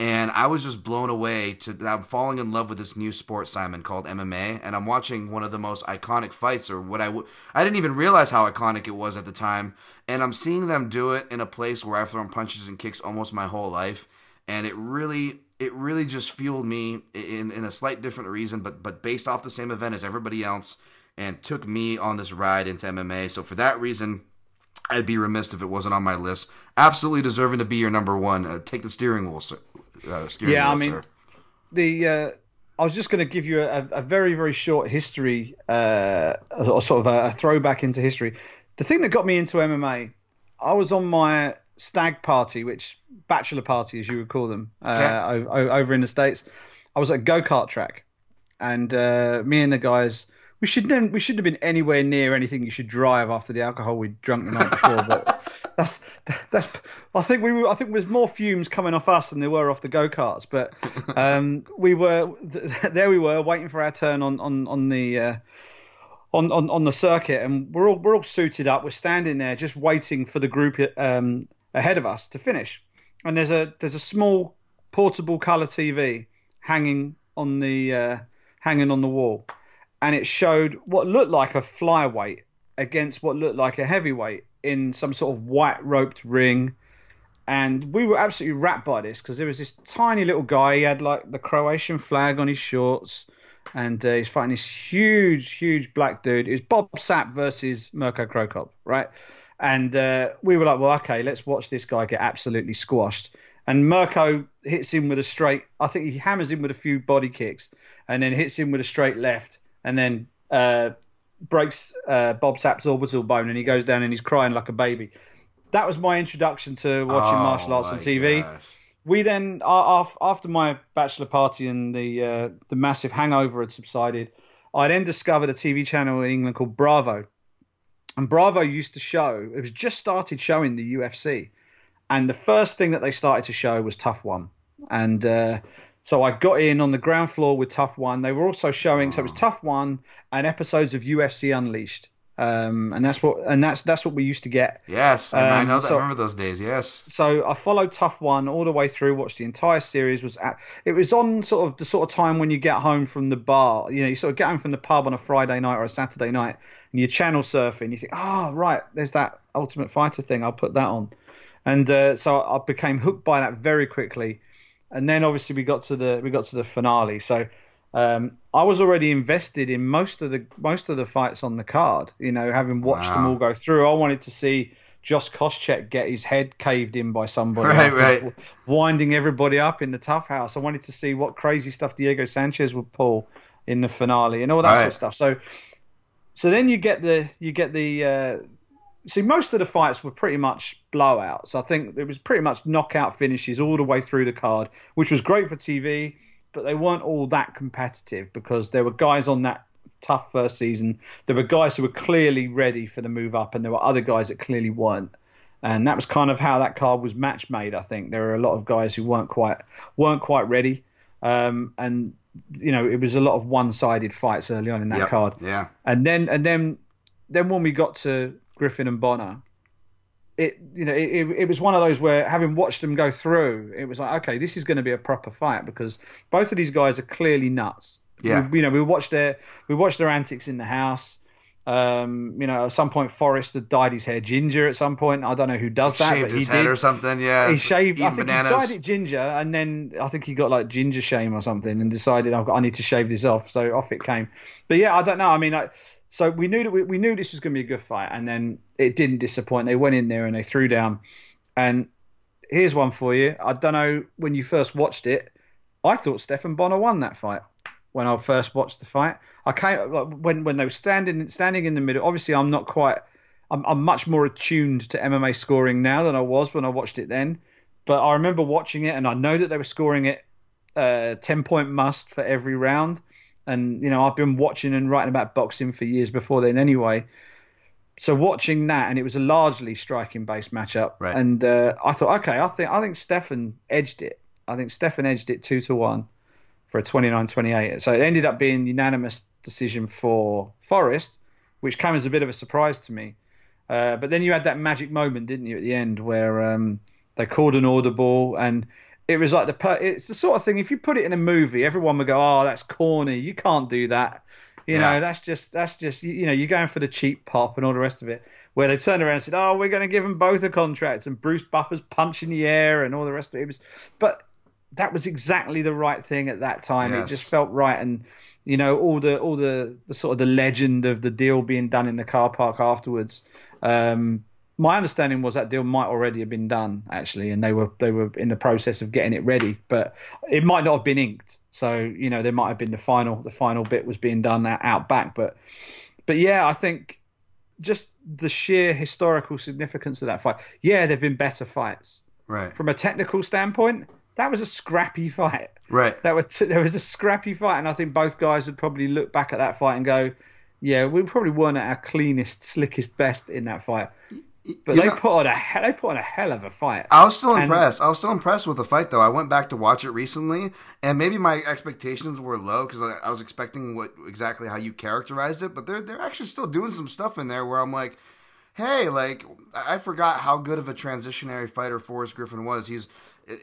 And I was just blown away to I'm falling in love with this new sport, Simon, called MMA. And I'm watching one of the most iconic fights, or what I w- I didn't even realize how iconic it was at the time. And I'm seeing them do it in a place where I've thrown punches and kicks almost my whole life. And it really it really just fueled me in, in a slight different reason, but but based off the same event as everybody else, and took me on this ride into MMA. So for that reason, I'd be remiss if it wasn't on my list. Absolutely deserving to be your number one. Uh, take the steering wheel, sir. Uh, steering yeah, wheel, I mean, sir. the uh, I was just going to give you a, a, very very short history, uh, or sort of a, throwback into history. The thing that got me into MMA, I was on my stag party, which bachelor party as you would call them, uh, Okay. o- over in the states. I was at a go kart track, and uh, me and the guys. We should we shouldn't have been anywhere near anything you should drive after the alcohol we'd drunk the night before. but that's that's I think we were I think there was more fumes coming off us than there were off the go karts. But um, we were there we were waiting for our turn on on on the. Uh, on, on, on the circuit, and we're all we're all suited up. We're standing there just waiting for the group um, ahead of us to finish. And there's a there's a small portable color TV hanging on the uh, hanging on the wall, and it showed what looked like a flyweight against what looked like a heavyweight in some sort of white roped ring. And we were absolutely wrapped by this because there was this tiny little guy. He had like the Croatian flag on his shorts, and uh, he's fighting this huge, huge black dude. It was Bob Sapp versus Mirko Cro Cop, right? And uh, we were like, well, okay, let's watch this guy get absolutely squashed. And Mirko hits him with a straight. I think he hammers him with a few body kicks, and then hits him with a straight left, and then uh, breaks uh, Bob Sapp's orbital bone, and he goes down and he's crying like a baby. That was my introduction to watching Oh, martial arts on TV gosh. we then after my bachelor party and the uh, the massive hangover had subsided, I then discovered a TV channel in England called Bravo, and Bravo used to show. It was just started showing the UFC, and the first thing that they started to show was TUF One, and uh, so I got in on the ground floor with TUF One. They were also showing so it was TUF One and episodes of UFC Unleashed. Um, and that's what and that's that's what we used to get Yes, I, I Um, know that. so- I remember those days. Yes. so I followed Tough One all the way through. Watched the entire series. Was at, it was on sort of the sort of time when you get home from the bar. You know, you sort of get home from the pub on a Friday night or a Saturday night, and you're channel surfing. You think, oh right, there's that Ultimate Fighter thing. I'll put that on, and uh, so I became hooked by that very quickly. And then obviously we got to the we got to the finale. So um, I was already invested in most of the most of the fights on the card. You know, having watched them all go through, I wanted to see Josh Koscheck get his head caved in by somebody, Right, right. winding everybody up in the tough house. I wanted to see what crazy stuff Diego Sanchez would pull in the finale and all that sort Right. of stuff. So, so then you get the you get the uh, see most of the fights were pretty much blowouts. I think it was pretty much knockout finishes all the way through the card, which was great for TV, but they weren't all that competitive because there were guys on that tough first season. There were guys who were clearly ready for the move up, and there were other guys that clearly weren't. And that was kind of how that card was match made. I think there were a lot of guys who weren't quite weren't quite ready, um, and you know it was a lot of one-sided fights early on in that Yep. card. Yeah. And then and then then when we got to Griffin and Bonnar, it you know it, it, was one of those where having watched them go through, it was like okay, this is going to be a proper fight because both of these guys are clearly nuts. Yeah. We, you know we watched their we watched their antics in the house. Um, you know, at some point, Forrest had dyed his hair ginger. At some point, I don't know who does that, Shaved but he his head did or something. Yeah. he shaved. I think bananas. he dyed it ginger, and then I think he got like ginger shame or something, and decided I've got, I need to shave this off. So off it came. But yeah, I don't know. I mean, I, so we knew that we, we knew this was going to be a good fight, and then it didn't disappoint. They went in there and they threw down. And here's one for you. I don't know when you first watched it. I thought Stephan Bonnar won that fight when I first watched the fight. I came like, when when they were standing standing in the middle. Obviously, I'm not quite. I'm, I'm much more attuned to MMA scoring now than I was when I watched it then. But I remember watching it, and I know that they were scoring it uh, ten point must for every round. And you know, I've been watching and writing about boxing for years before then, anyway. So watching that, and it was a largely striking based matchup. Right. And uh, I thought, okay, I think I think Stephan edged it. I think Stephan edged it two to one for a 29-28. So it ended up being unanimous decision for Forrest, which came as a bit of a surprise to me. Uh, but then you had that magic moment, didn't you, at the end where um, they called an audible, and it was like the per- it's the sort of thing. If you put it in a movie, everyone would go, "Oh, that's corny. You can't do that." You Yeah. know, that's just that's just you you know you're going for the cheap pop and all the rest of it. Where they turned around and said, "Oh, we're going to give them both a contract," and Bruce Buffer's punch in the air and all the rest of it. It was, but that was exactly the right thing at that time. It just felt right, and you know all the all the, the sort of the legend of the deal being done in the car park afterwards. Um, my understanding was that deal might already have been done actually, and they were they were in the process of getting it ready, but it might not have been inked. So you know there might have been the final the final bit was being done out, back, but but yeah, I think just the sheer historical significance of that fight. Yeah, there've been better fights Right. from a technical standpoint. That was a scrappy fight. Right. That were t- there was a scrappy fight, and I think both guys would probably look back at that fight and go, "Yeah, we probably weren't at our cleanest, slickest best in that fight." But You they know- put on a he- they put on a hell of a fight. I was still And- impressed. I was still impressed with the fight, though. I went back to watch it recently, and maybe my expectations were low because I, I was expecting what exactly how you characterized it. But they're they're actually still doing some stuff in there where I'm like, hey, like I I forgot how good of a transitionary fighter Forrest Griffin was. He's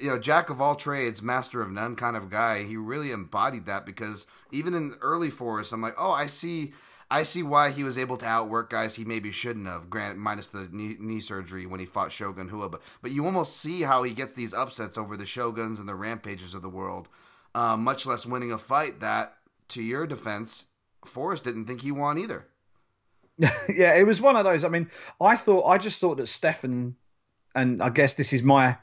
you know jack of all trades, master of none kind of guy. He really embodied that because even in early Forrest, I'm like, oh, I see. I see why he was able to outwork guys he maybe shouldn't have, granted minus the knee, knee surgery when he fought Shogun Rua. But but you almost see how he gets these upsets over the Shoguns and the Rampages of the world, uh, much less winning a fight that, to your defense, Forrest didn't think he won either. yeah, it was one of those. I mean, I thought I just thought that Stephan, and I guess this is my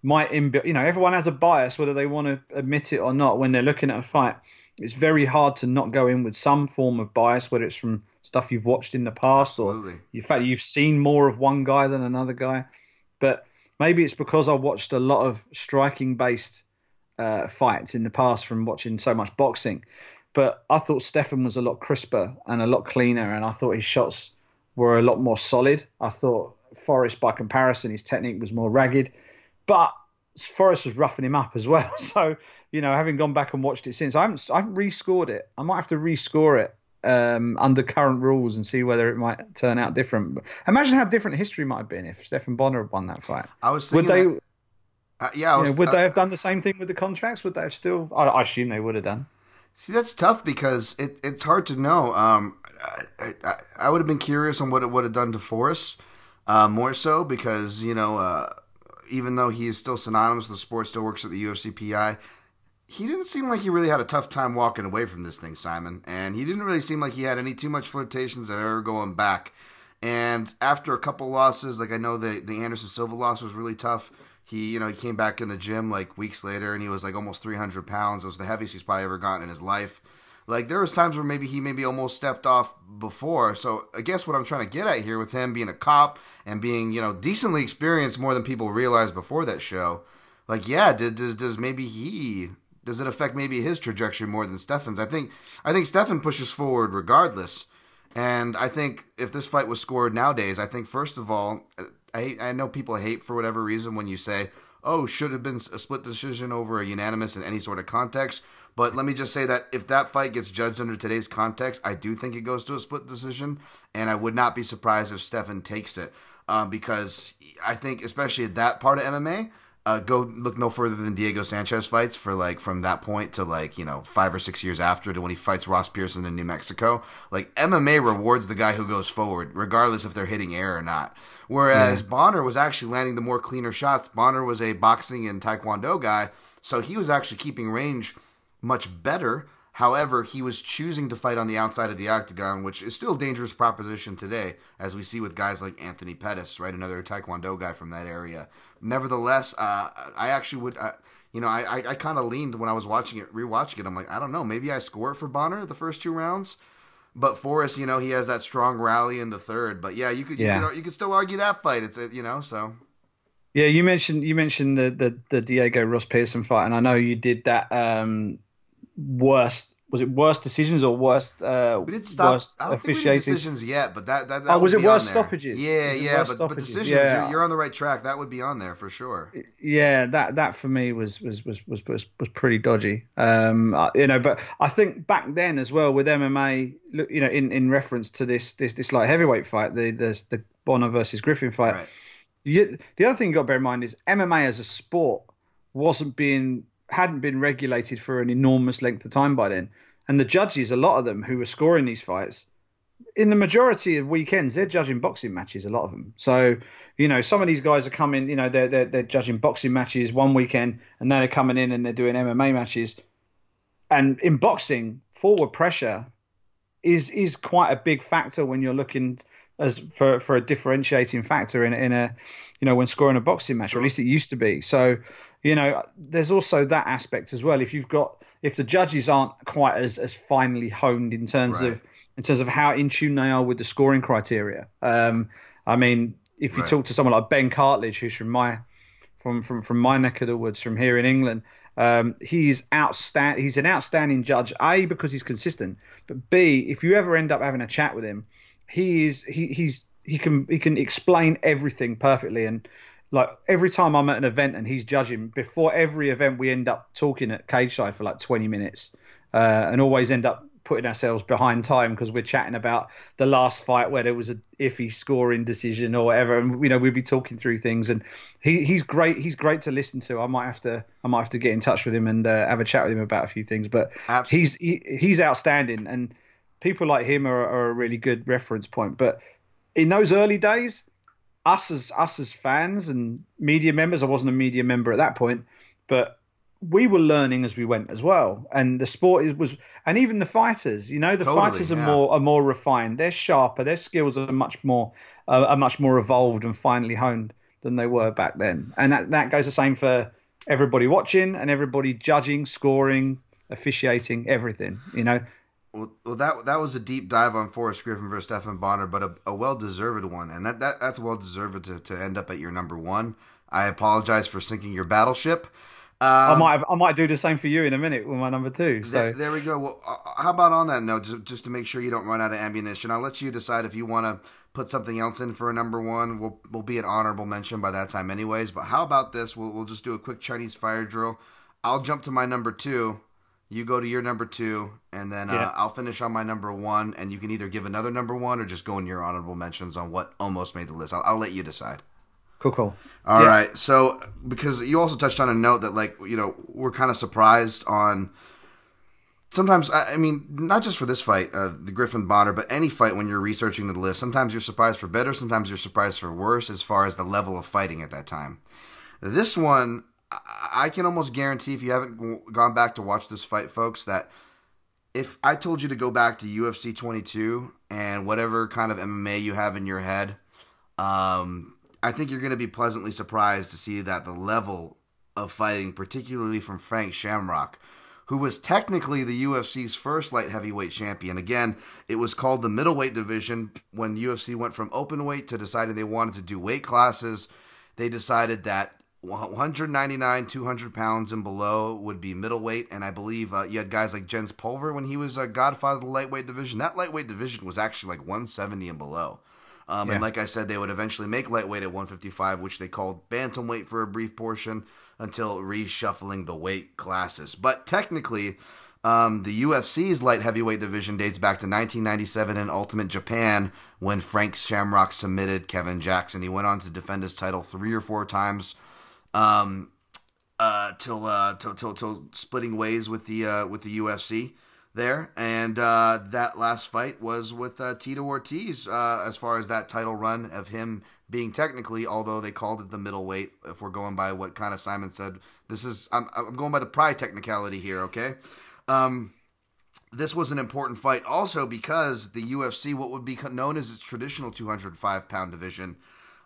my inbuilt. You know, everyone has a bias whether they want to admit it or not when they're looking at a fight. It's very hard to not go in with some form of bias, whether it's from stuff you've watched in the past Absolutely. or in fact you've seen more of one guy than another guy. But maybe it's because I watched a lot of striking based uh, fights in the past from watching so much boxing. But I thought Stephan was a lot crisper and a lot cleaner, and I thought his shots were a lot more solid. I thought Forrest, by comparison, his technique was more ragged, but Forrest was roughing him up as well. So you know, having gone back and watched it since, I haven't, I haven't rescored it. I might have to rescore it um, under current rules and see whether it might turn out different. But imagine how different history might have been if Stephan Bonnar had won that fight. I was Would they? that- uh, yeah, I was, know, would uh, they have done the same thing with the contracts? Would they have still? I, I assume they would have done. See, that's tough because it, it's hard to know. Um, I, I, I would have been curious on what it would have done to Forrest, uh, more so because you know, uh, even though he is still synonymous with the sport, still works at the UFC PI. He didn't seem like he really had a tough time walking away from this thing, Simon, and he didn't really seem like he had any too much flirtations of ever going back. And after a couple losses, like I know the the Anderson Silva loss was really tough. He, you know, he came back in the gym like weeks later, and he was like almost 300 pounds. It was the heaviest he's probably ever gotten in his life. Like there was times where maybe he maybe almost stepped off before. So I guess what I'm trying to get at here with him being a cop and being you know decently experienced more than people realized before that show. Like yeah, does does maybe he does it affect maybe his trajectory more than Stephan's? I think I think Stephan pushes forward regardless. And I think if this fight was scored nowadays, I think first of all, I I know people hate for whatever reason when you say, "Oh, should have been a split decision over a unanimous in any sort of context." But let me just say that if that fight gets judged under today's context, I do think it goes to a split decision, and I would not be surprised if Stephan takes it um, because I think, especially at that part of MMA, uh, go look no further than Diego Sanchez fights for like from that point to like you know five or six years after to when he fights Ross Pearson in New Mexico. Like MMA rewards the guy who goes forward, regardless if they're hitting air or not. Whereas. Bonnar was actually landing the more cleaner shots. Bonnar was a boxing and taekwondo guy, so he was actually keeping range much better. However, he was choosing to fight on the outside of the octagon, which is still a dangerous proposition today, as we see with guys like Anthony Pettis, right? Another Taekwondo guy from that area. Nevertheless, uh, I actually would, uh, you know, I, I, I kind of leaned when I was watching it, rewatching it. I'm like, I don't know, maybe I score it for Bonnar the first two rounds. But Forrest, you know, he has that strong rally in the third. But yeah, you could, yeah. you, could, you could still argue that fight. It's, you know, so. Yeah, you mentioned you mentioned the, the the Diego Ross Pearson fight, and I know you did that um, worst was it worst decisions or worst? Uh, we did stop. Worst I don't officiating? think we did decisions yet, but that that, that oh, was it worst stoppages? Yeah, yeah, but, but decisions. Yeah. You're, you're, on the right track. That would be on there for sure. Yeah, that that for me was was was was was, was pretty dodgy. Um, you know, but I think back then as well with MMA, you know, in, in reference to this this this light heavyweight fight, the the the Bonnar versus Griffin fight. Right. You, the other thing you got to bear in mind is MMA as a sport wasn't being hadn't been regulated for an enormous length of time by then. And the judges, a lot of them who were scoring these fights, in the majority of weekends, they're judging boxing matches, a lot of them. So, you know, some of these guys are coming, you know, they're, they're, they're judging boxing matches one weekend and now they're coming in and they're doing MMA matches. And in boxing, forward pressure is is quite a big factor when you're looking as for for a differentiating factor in in a you know when scoring a boxing match, or at least it used to be. So you know, there's also that aspect as well. If you've got if the judges aren't quite as as finely honed in terms right. of in terms of how in tune they are with the scoring criteria. Um, I mean, if you right. talk to someone like Ben Cartledge, who's from my from from from my neck of the woods, from here in England, um, he's outstand he's an outstanding judge. A because he's consistent, but B if you ever end up having a chat with him, he is he he's he can he can explain everything perfectly and like every time I'm at an event and he's judging, before every event we end up talking at cage side for like 20 minutes, uh, and always end up putting ourselves behind time because we're chatting about the last fight where there was a iffy scoring decision or whatever, and you know we'd be talking through things. And he, he's great. He's great to listen to. I might have to I might have to get in touch with him and uh, have a chat with him about a few things. But Absolutely. he's he, he's outstanding, and people like him are, are a really good reference point. But in those early days, us as us as fans and media members. I wasn't a media member at that point, but we were learning as we went as well. And the sport was, and even the fighters. You know, the totally, fighters are yeah. more are more refined. They're sharper. Their skills are much more uh, are much more evolved and finely honed than they were back then. And that that goes the same for everybody watching and everybody judging, scoring, officiating, everything. You know, well, well, that that was a deep dive on Forrest Griffin versus Stephan Bonnar, but a, a well deserved one, and that, that that's well deserved to, to end up at your number one. I apologize for sinking your battleship. Um, I might I might do the same for you in a minute with my number two. So there, there we go. Well, uh, how about on that note, just, just to make sure you don't run out of ammunition, I'll let you decide if you want to put something else in for a number one. We'll we'll be an honorable mention by that time, anyways. But how about this? We'll we'll just do a quick Chinese fire drill. I'll jump to my number two you go to your number two, and then uh, yeah. I'll finish on my number one, and you can either give another number one or just go in your honorable mentions on what almost made the list. I'll, I'll let you decide. Cool, cool. All yeah. right. So, because you also touched on a note that, like, you know, we're kind of surprised on. Sometimes, I mean, not just for this fight, uh, the Griffin Bonnar, but any fight when you're researching the list. Sometimes you're surprised for better, sometimes you're surprised for worse as far as the level of fighting at that time. This one, I can almost guarantee if you haven't gone back to watch this fight, folks, that if I told you to go back to UFC 22 and whatever kind of MMA you have in your head, um, I think you're going to be pleasantly surprised to see that the level of fighting, particularly from Frank Shamrock, who was technically the UFC's first light heavyweight champion. Again, it was called the middleweight division when UFC went from open weight to deciding they wanted to do weight classes. They decided that 199, 200 pounds and below would be middleweight. And I believe uh, you had guys like Jens Pulver when he was a godfather of the lightweight division. That lightweight division was actually like 170 and below. Um, yeah. And like I said, they would eventually make lightweight at 155, which they called bantamweight for a brief portion until reshuffling the weight classes. But technically, um, the UFC's light heavyweight division dates back to 1997 in Ultimate Japan when Frank Shamrock submitted Kevin Jackson. He went on to defend his title three or four times um, uh, till, uh, till, till, till splitting ways with the, uh, with the UFC there. And uh, that last fight was with uh, Tito Ortiz uh, as far as that title run of him being technically, although they called it the middleweight, if we're going by what kind of Simon said, this is, I'm, I'm going by the pride technicality here, okay? Um, this was an important fight also because the UFC, what would be known as its traditional 205 pound division,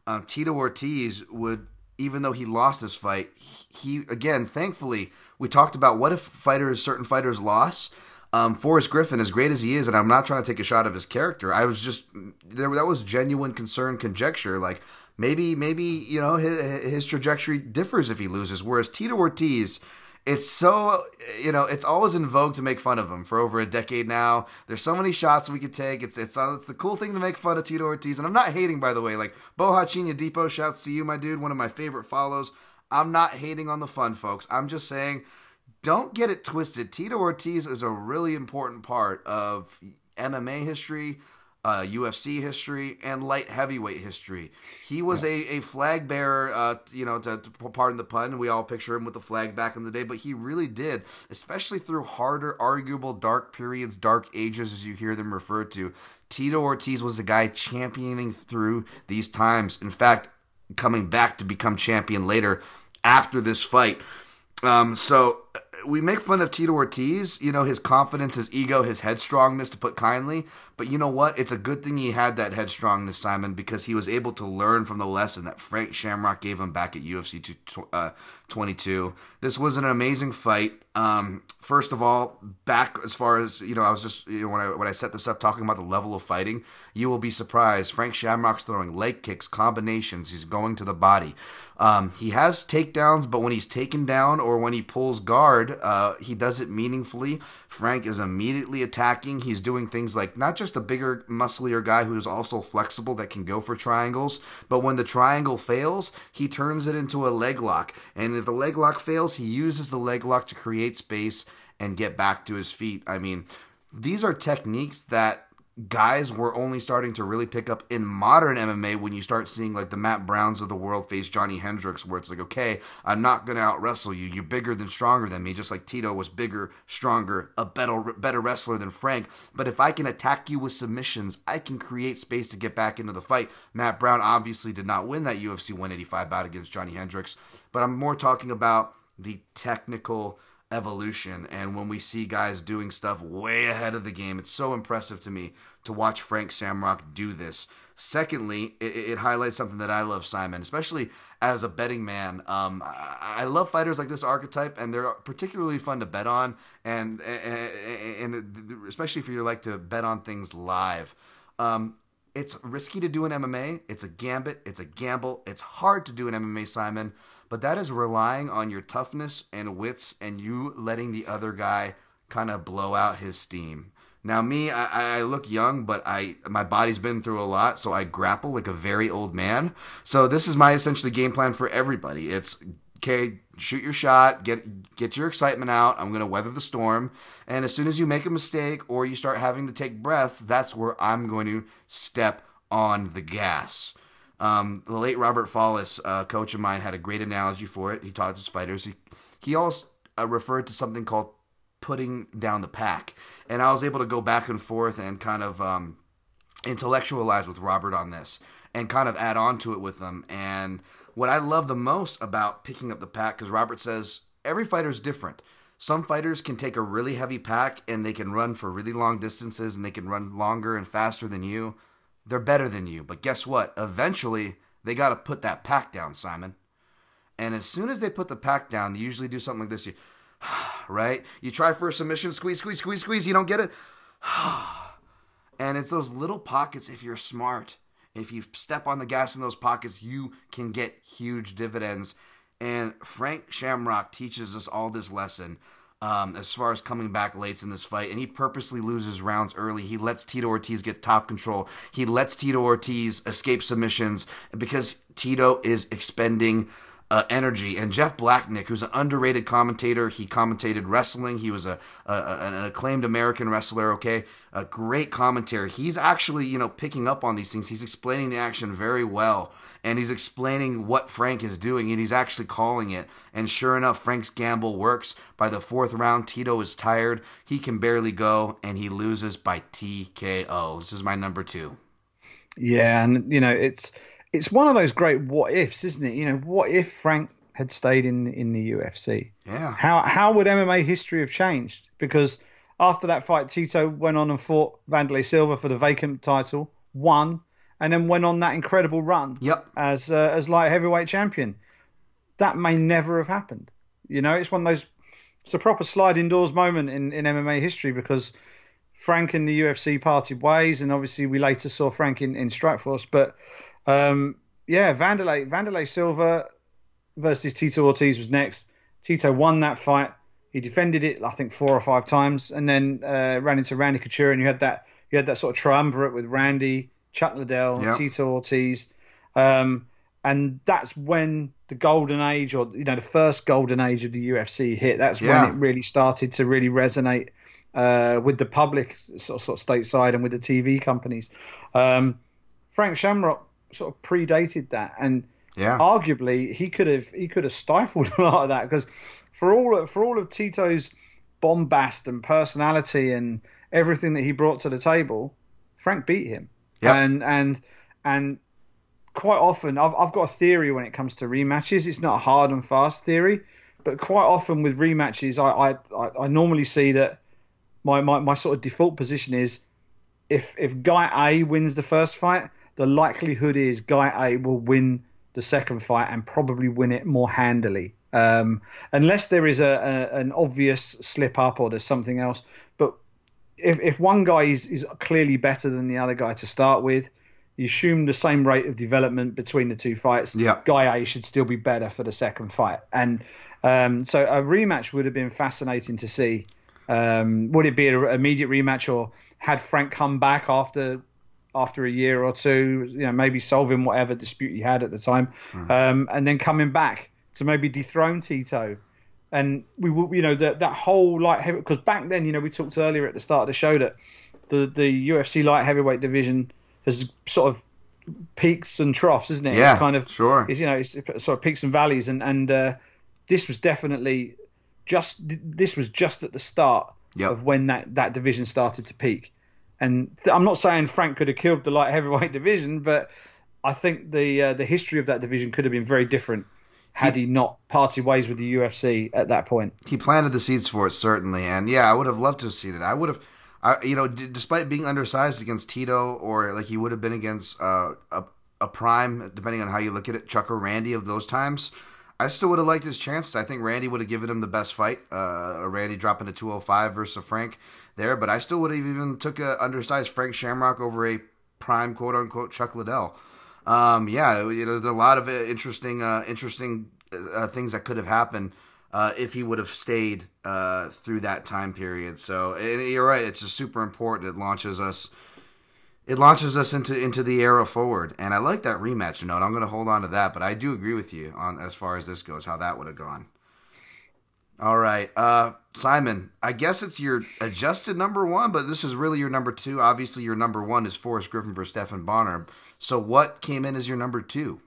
um, Tito Ortiz would, even though he lost this fight, he, again, thankfully, we talked about what if fighters, certain fighters lost um, Forrest Griffin, as great as he is, and I'm not trying to take a shot of his character. I was just there. That was genuine concern, conjecture. Like maybe, maybe you know his, his trajectory differs if he loses. Whereas Tito Ortiz, it's so you know it's always in vogue to make fun of him for over a decade now. There's so many shots we could take. It's it's uh, it's the cool thing to make fun of Tito Ortiz, and I'm not hating by the way. Like Bohachina Depot, shouts to you, my dude, one of my favorite follows. I'm not hating on the fun, folks. I'm just saying don't get it twisted. Tito Ortiz is a really important part of MMA history, uh, UFC history, and light heavyweight history. He was a, a flag bearer, uh, you know, to, to, pardon the pun. We all picture him with the flag back in the day, but he really did, especially through harder, arguable dark periods, dark ages, as you hear them referred to. Tito Ortiz was a guy championing through these times. In fact, coming back to become champion later after this fight. Um, so we make fun of Tito Ortiz, you know, his confidence, his ego, his headstrongness, to put kindly. But you know what? It's a good thing he had that headstrongness, Simon, because he was able to learn from the lesson that Frank Shamrock gave him back at UFC uh, 22. This was an amazing fight. Um, first of all, back as far as you know, I was just you know when I when I set this up talking about the level of fighting, you will be surprised. Frank Shamrock's throwing leg kicks, combinations. He's going to the body. Um, he has takedowns, but when he's taken down or when he pulls guard, uh, he does it meaningfully. Frank is immediately attacking. He's doing things like not just a bigger, musclier guy who's also flexible that can go for triangles, but when the triangle fails, he turns it into a leg lock. And if the leg lock fails, he uses the leg lock to create space and get back to his feet. I mean, these are techniques that guys were only starting to really pick up in modern MMA when you start seeing like the Matt Browns of the world face Johnny Hendricks, where it's like, okay, I'm not to out wrestle you. You're bigger than stronger than me, just like Tito was bigger, stronger, a better, better wrestler than Frank. But if I can attack you with submissions, I can create space to get back into the fight. Matt Brown obviously did not win that UFC 185 bout against Johnny Hendricks, but I'm more talking about the technical evolution. And when we see guys doing stuff way ahead of the game, it's so impressive to me to watch Frank Shamrock do this. Secondly, it, it highlights something that I love, Simon, especially as a betting man. Um, I, I, love fighters like this archetype, and they're particularly fun to bet on, and and, and especially if you like to bet on things live. Um, it's risky to do in MMA. It's a gambit. It's a gamble. It's hard to do in MMA, Simon but that is relying on your toughness and wits and you letting the other guy kind of blow out his steam. Now, me, I, I, look young, but I my body's been through a lot, so I grapple like a very old man. So this is my essentially game plan for everybody. It's okay, shoot your shot, get get your excitement out. I'm gonna weather the storm, and as soon as you make a mistake or you start having to take breath, that's where I'm going to step on the gas. Um, the late Robert Follis, uh, coach of mine, had a great analogy for it. He taught his fighters. He, he also uh, referred to something called putting down the pack. And I was able to go back and forth and kind of um, intellectualize with Robert on this and kind of add on to it with him. And what I love the most about picking up the pack, because Robert says every fighter is different. some fighters can take a really heavy pack and they can run for really long distances and they can run longer and faster than you. They're better than you. But guess what? Eventually, they got to put that pack down, Simon. And as soon as they put the pack down, they usually do something like this. You, right? You try for a submission, squeeze, squeeze, squeeze, squeeze. You don't get it. and it's those little pockets. If you're smart, if you step on the gas in those pockets, you can get huge dividends. And Frank Shamrock teaches us all this lesson um, as far as coming back late in this fight. And he purposely loses rounds early. He lets Tito Ortiz get top control. He lets Tito Ortiz escape submissions because Tito is expending uh, energy. And Jeff Blatnick, who's an underrated commentator, he commentated wrestling. He was a, a, an acclaimed American wrestler. Okay, a great commentator. He's actually you know picking up on these things. He's explaining the action very well. And he's explaining what Frank is doing, and he's actually calling it. And sure enough, Frank's gamble works. By the fourth round, Tito is tired. He can barely go, and he loses by TKO. This is my number two. Yeah, and you know it's it's one of those great what ifs, isn't it? You know, what if Frank had stayed in in the UFC? Yeah. How how would MMA history have changed? Because after that fight, Tito went on and fought Wanderlei Silva for the vacant title, won, and then went on that incredible run. Yep. As uh, as light heavyweight champion. That may never have happened. You know, it's one of those. It's a proper sliding doors moment in in MMA history because. Frank and the UFC parted ways, and obviously we later saw Frank in, in Strikeforce. But um, yeah, Wanderlei Wanderlei Silva versus Tito Ortiz was next. Tito won that fight. He defended it, I think, four or five times, and then uh, ran into Randy Couture, and you had that you had that sort of triumvirate with Randy, Chuck Liddell, Yep. Tito Ortiz, um, and that's when the golden age, or you know, the first golden age of the UFC hit. That's Yeah. when it really started to really resonate uh, with the public, sort of, sort of stateside, and with the TV companies. Um, Frank Shamrock sort of predated that, and Yeah. arguably he could have he could have stifled a lot of that because for all for all of Tito's bombast and personality and everything that he brought to the table, Frank beat him. Yep. And and and quite often I've I've got a theory when it comes to rematches. It's not a hard and fast theory, but quite often with rematches, I I, I, normally see that my, my my sort of default position is if if guy A wins the first fight, the likelihood is guy A will win the second fight and probably win it more handily. Um, unless there is a, a an obvious slip up or there's something else. If if one guy is, is clearly better than the other guy to start with, you assume the same rate of development between the two fights. Yeah. Guy A should still be better for the second fight. And um, so a rematch would have been fascinating to see. Um, would it be an immediate rematch, or had Frank come back after after a year or two, you know, maybe solving whatever dispute he had at the time, um, and then coming back to maybe dethrone Tito? And we, will- you know, that that whole light heavy because back then, you know, we talked earlier at the start of the show that the the UFC light heavyweight division has sort of peaks and troughs, isn't it? Yeah, it's kind of sure. It's, you know, it's sort of peaks and valleys, and and uh, this was definitely just this was just at the start Yep. of when that that division started to peak. And th- I'm not saying Frank could have killed the light heavyweight division, but I think the uh, the history of that division could have been very different had he not parted ways with the UFC at that point. he planted the seeds for it certainly. And yeah i would have loved to have seen it. I would have I, you know d- despite being undersized against tito or like he would have been against uh, a, a prime depending on how you look at it chuck or randy of those times i still would have liked his chances. I think randy would have given him the best fight uh, randy dropping to 205 versus frank there. But i still would have even took a undersized frank shamrock over a prime quote unquote chuck liddell um, yeah, you know, there's a lot of uh, interesting, uh, interesting uh, things that could have happened uh, if he would have stayed uh, through that time period. So you're right; it's just super important. It launches us, it launches us into into the era forward. And I like that rematch note. I'm going to hold on to that, but I do agree with you on as far as this goes, how that would have gone. All right, uh, Simon. I guess it's your adjusted number one, but this is really your number two. Obviously, your number one is Forrest Griffin versus Stephan Bonnar. So, what came in as your number two?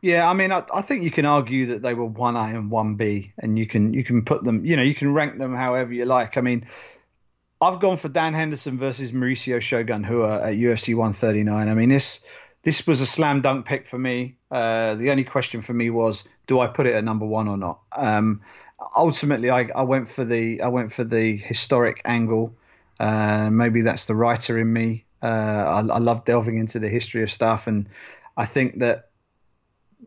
Yeah, I mean, I, I think you can argue that they were one A and one B, and you can you can put them, you know, you can rank them however you like. I mean, I've gone for Dan Henderson versus Mauricio Shogun, who are at UFC 139. I mean, this this was a slam dunk pick for me. Uh, the only question for me was, do I put it at number one or not? Um, ultimately, I, I went for the I went for the historic angle. Uh, maybe that's the writer in me. Uh, I, I love delving into the history of stuff, and I think that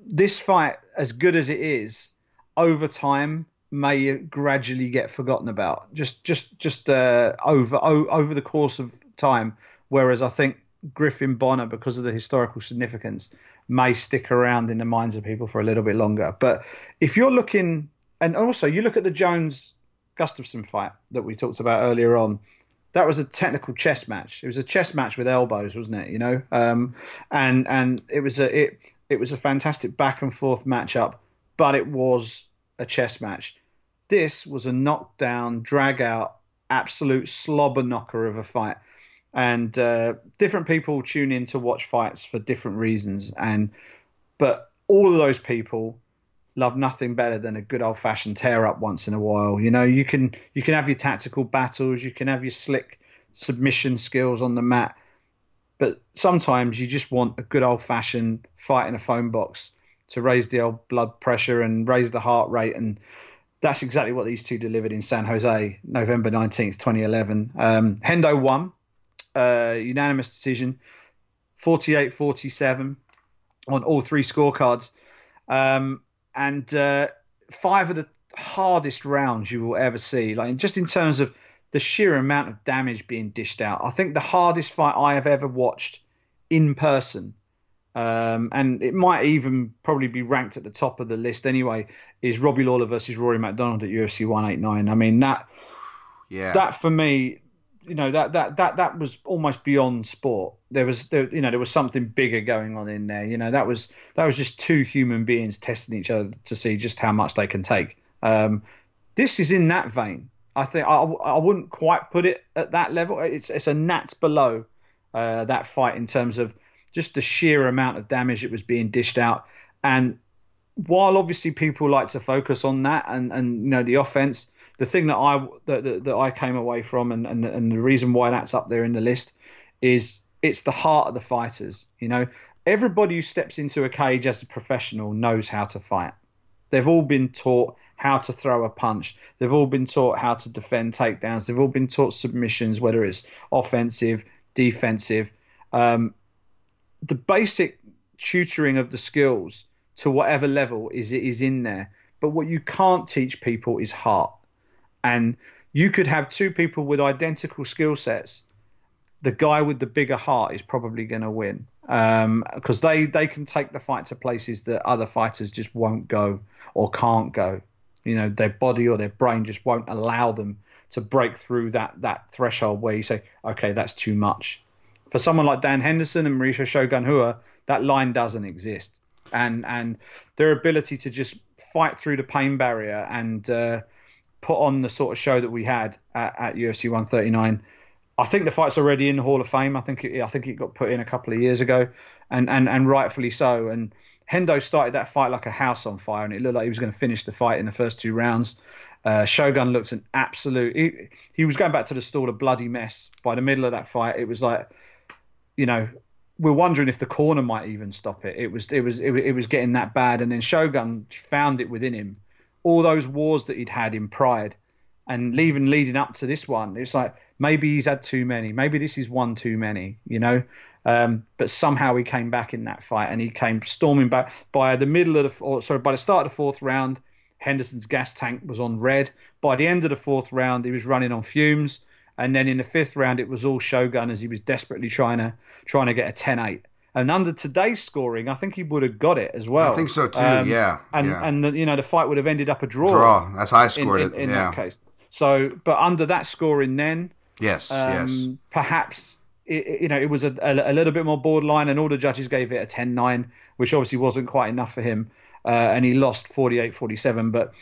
this fight, as good as it is, over time may gradually get forgotten about. Just just just uh, over o- over the course of time. Whereas I think Griffin Bonnar, because of the historical significance, may stick around in the minds of people for a little bit longer. But if you're looking, and also you look at the Jones Gustafsson fight that we talked about earlier on. That was a technical chess match. It was a chess match with elbows, wasn't it? You know, um, and and it was a it it was a fantastic back and forth matchup, but it was a chess match. This was a knockdown, drag out, absolute slobber knocker of a fight. And uh, different people tune in to watch fights for different reasons. And but all of those people love nothing better than a good old fashioned tear up once in a while. You know, you can you can have your tactical battles, you can have your slick submission skills on the mat, but sometimes you just want a good old fashioned fight in a phone box to raise the old blood pressure and raise the heart rate and that's exactly what these two delivered in San Jose, November 19th, 2011. Um, Hendo won, uh, unanimous decision, 48 47 on all three scorecards. Um, and uh, five of the hardest rounds you will ever see. Like just in terms of the sheer amount of damage being dished out. I think the hardest fight I have ever watched in person, um, and it might even probably be ranked at the top of the list anyway, is Robbie Lawler versus Rory MacDonald at UFC 189. I mean that, yeah, that for me, you know that that that that was almost beyond sport. There was there, you know there was something bigger going on in there. You know that was that was just two human beings testing each other to see just how much they can take. Um, this is in that vein. I think I, I wouldn't quite put it at that level. It's it's a gnat below uh, that fight in terms of just the sheer amount of damage that was being dished out. And while obviously people like to focus on that and and you know the offense, the thing that I that, that, that I came away from and, and and the reason why that's up there in the list is it's the heart of the fighters. You know, everybody who steps into a cage as a professional knows how to fight. They've all been taught how to throw a punch. They've all been taught how to defend takedowns. They've all been taught submissions, whether it's offensive, defensive. Um, the basic tutoring of the skills to whatever level is is in there. But what you can't teach people is heart. And you could have two people with identical skill sets. The guy with the bigger heart is probably going to win. Because um, they they can take the fight to places that other fighters just won't go or can't go. You know their body or their brain just won't allow them to break through that that threshold where you say okay that's too much. For someone like Dan Henderson and Mauricio Shogun Rua that line doesn't exist. And and their ability to just fight through the pain barrier and uh, put on the sort of show that we had at, at UFC 139 I think the fight's already in the Hall of Fame I think it, I think it got put in a couple of years ago and and and rightfully so and Hendo started that fight like a house on fire, and it looked like he was going to finish the fight in the first two rounds. Uh, Shogun looked an absolute. He, he was going back to the stall a bloody mess. By the middle of that fight, it was like, you know, we're wondering if the corner might even stop it. It was it was it, it was getting that bad, and then Shogun found it within him. All those wars that he'd had in Pride, and even leading up to this one, it's like maybe he's had too many. Maybe this is one too many. You know, um, but somehow he came back in that fight and he came storming back by the middle of the or sorry by the start of the fourth round. Henderson's gas tank was on red. By the end of the fourth round, he was running on fumes. And then in the fifth round, it was all Shogun as he was desperately trying to trying to get a 10-8. And under today's scoring, I think he would have got it as well. I think so too. Um, yeah, and yeah. and the, you know the fight would have ended up a draw. Draw. That's how I scored in, in, it. in yeah. that case. So, but under that scoring, then yes, um, yes, perhaps it, you know, it was a, a, a, little bit more borderline, and all the judges gave it a 10 9, which obviously wasn't quite enough for him. Uh, and he lost 48 47. But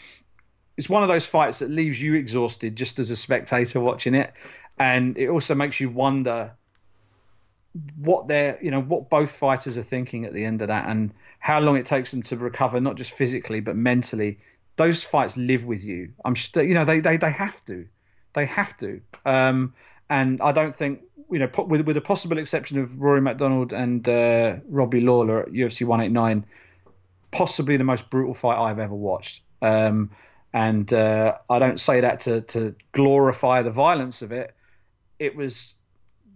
it's one of those fights that leaves you exhausted just as a spectator watching it. And it also makes you wonder what they're, you know, what both fighters are thinking at the end of that and how long it takes them to recover, not just physically, but mentally. Those fights live with you. I'm, you know, they, they, they have to. They have to. Um, and I don't think you know, with with a possible exception of Rory MacDonald and uh, Robbie Lawler at UFC 189, possibly the most brutal fight I've ever watched. Um, And uh, I don't say that to, to glorify the violence of it. It was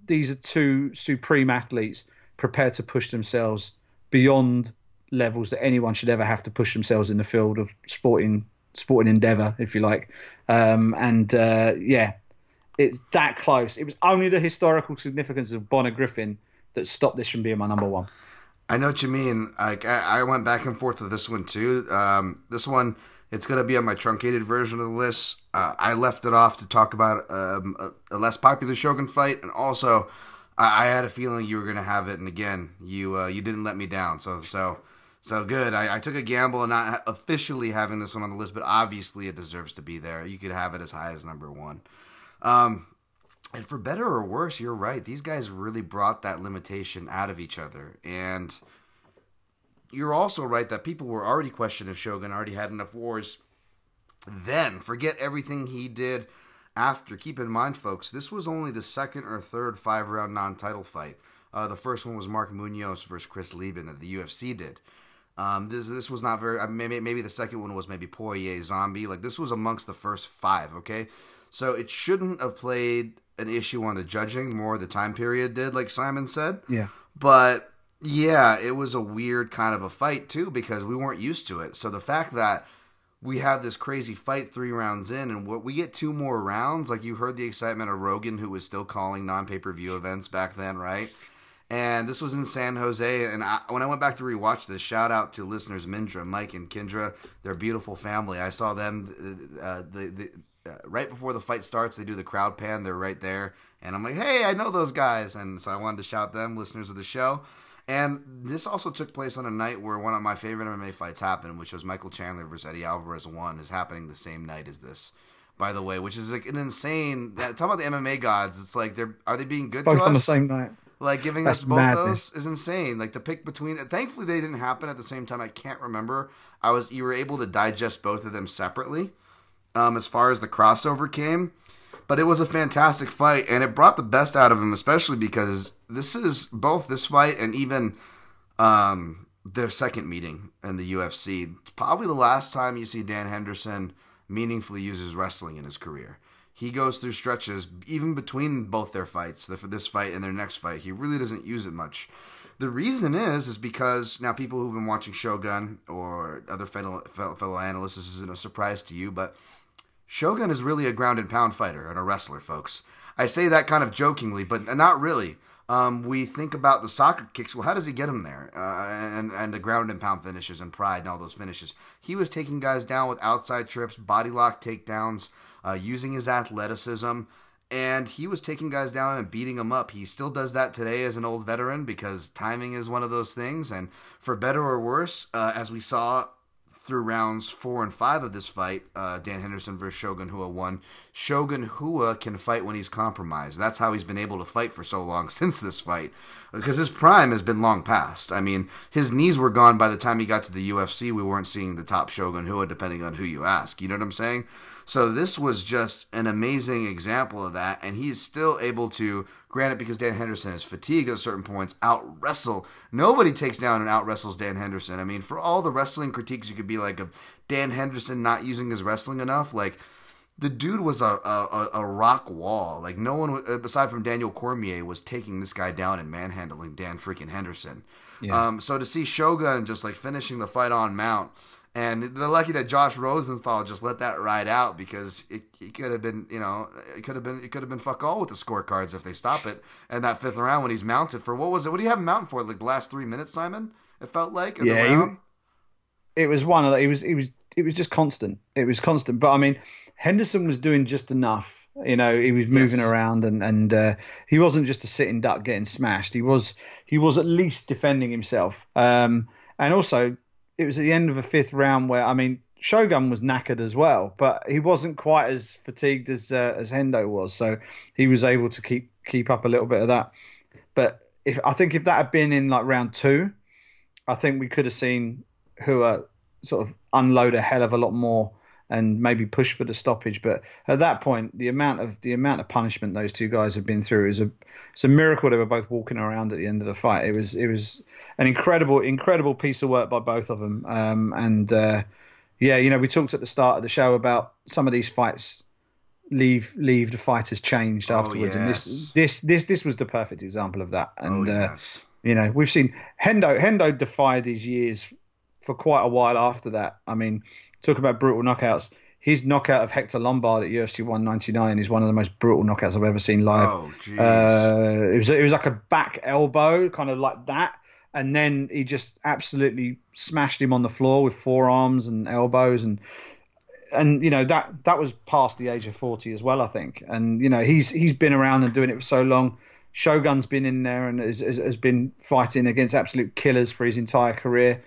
these are two supreme athletes prepared to push themselves beyond levels that anyone should ever have to push themselves in the field of sporting sporting endeavor, if you like. Um, and uh, yeah, it's that close. It was only the historical significance of Bonnar Griffin that stopped this from being my number one. I know what you mean. Like I, I went back and forth with this one too. Um, this one, it's gonna be on my truncated version of the list. Uh, I left it off to talk about um, a, a, less popular Shogun fight, and also I, I, had a feeling you were gonna have it. And again, you uh, you didn't let me down. So so so good. I, I took a gamble on not officially having this one on the list, but obviously it deserves to be there. You could have it as high as number one. Um, and for better or worse, you're right. These guys really brought that limitation out of each other. And you're also right that people were already questioning if Shogun already had enough wars. Then, forget everything he did after. Keep in mind, folks, this was only the second or third five round non title fight. Uh, the first one was Mark Munoz versus Chris Leben that the UFC did. Um, this this was not very. maybe maybe the second one was maybe Poirier Zombie. Like this was amongst the first five. Okay, so it shouldn't have played an issue on the judging more the time period did, like Simon said. Yeah. But yeah, it was a weird kind of a fight too because we weren't used to it. So the fact that we have this crazy fight three rounds in, and what we get two more rounds, like you heard the excitement of Rogan, who was still calling non pay per view events back then, right? And this was in San Jose. And I, when I went back to rewatch this, shout out to listeners Mindra, Mike, and Kendra, their beautiful family. I saw them uh, the, the uh, right before the fight starts, they do the crowd pan. They're right there, and I'm like, "Hey, I know those guys," and so I wanted to shout them, listeners of the show. And this also took place on a night where one of my favorite MMA fights happened, which was Michael Chandler versus Eddie Alvarez one, is happening the same night as this. By the way, which is like an insane. Talk about the MMA gods. It's like they're are they being good both to us on the same night? Like giving That's us both madness. those is insane. Like to pick between. Thankfully, they didn't happen at the same time. I can't remember. I was you were able to digest both of them separately um, as far as the crossover came. But it was a fantastic fight, and it brought the best out of him, especially because this is both this fight and even um, their second meeting in the UFC. It's probably the last time you see Dan Henderson meaningfully use his wrestling in his career. He goes through stretches, even between both their fights, for this fight and their next fight. He really doesn't use it much. The reason is is because now people who've been watching Shogun or other fellow, fellow analysts, this isn't a surprise to you, but Shogun is really a ground and pound fighter and a wrestler, folks. I say that kind of jokingly, but not really. Um, we think about the soccer kicks. Well, how does he get them there? Uh, and and the ground and pound finishes and pride and all those finishes. He was taking guys down with outside trips, body lock takedowns, uh, using his athleticism, and he was taking guys down and beating them up. He still does that today as an old veteran because timing is one of those things. And for better or worse, uh, as we saw through rounds four and five of this fight, uh, Dan Henderson versus Shogun Rua won. Shogun Rua can fight when he's compromised. That's how he's been able to fight for so long since this fight, because his prime has been long past. I mean, his knees were gone by the time he got to the UFC. We weren't seeing the top Shogun Rua, depending on who you ask. You know what I'm saying? So this was just an amazing example of that, and he's still able to, granted because Dan Henderson is fatigued at certain points, out wrestle. Nobody takes down and out wrestles Dan Henderson. I mean, for all the wrestling critiques you could be like of Dan Henderson not using his wrestling enough, like the dude was a, a, a rock wall. Like no one, aside from Daniel Cormier, was taking this guy down and manhandling Dan freaking Henderson. Yeah. Um, so to see Shogun just like finishing the fight on mount and they're lucky that Josh Rosenthal just let that ride out because it, it could have been, you know, it could have been, it could have been fuck all with the scorecards if they stop it. And that fifth round when he's mounted for what was it? What do you have him mounted for? Like the last three minutes, Simon? It felt like. Yeah, he, it was one of the, it was it was it was just constant. It was constant. But I mean, Henderson was doing just enough. You know, he was moving yes. around and and uh, he wasn't just a sitting duck getting smashed. He was he was at least defending himself. Um, and also it was at the end of the fifth round where I mean Shogun was knackered as well, but he wasn't quite as fatigued as uh, as Hendo was, so he was able to keep keep up a little bit of that. But if I think if that had been in like round two, I think we could have seen Rua sort of unload a hell of a lot more and maybe push for the stoppage. But at that point, the amount of the amount of punishment those two guys have been through is a it's a miracle they were both walking around at the end of the fight. It was it was an incredible incredible piece of work by both of them. Um, and uh, Yeah, you know, we talked at the start of the show about some of these fights leave leave the fighters changed Oh, afterwards, and this this this this was the perfect example of that. And oh, uh, you know, we've seen Hendo Hendo defied his years for quite a while after that. I mean, talk about brutal knockouts. His knockout of Hector Lombard at UFC 199 is one of the most brutal knockouts I've ever seen live. Oh, jeez. Uh, it was it was like a back elbow, kind of like that, and then he just absolutely smashed him on the floor with forearms and elbows, and and you know that that was past the age of forty as well, I think. And you know he's he's been around and doing it for so long. Shogun's been in there and has, has, has been fighting against absolute killers for his entire career.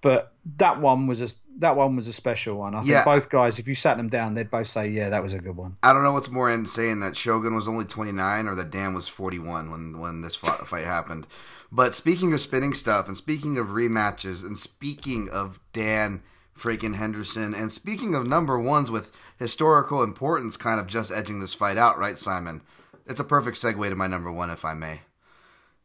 But that one was a that one was a special one. I think Yeah. both guys, if you sat them down, they'd both say, "Yeah, that was a good one." I don't know what's more insane that Shogun was only 29 or that Dan was 41 when when this fight, happened. But speaking of spinning stuff and speaking of rematches and speaking of Dan freaking Henderson and speaking of number ones with historical importance kind of just edging this fight out, right, Simon? It's a perfect segue to my number one, if I may.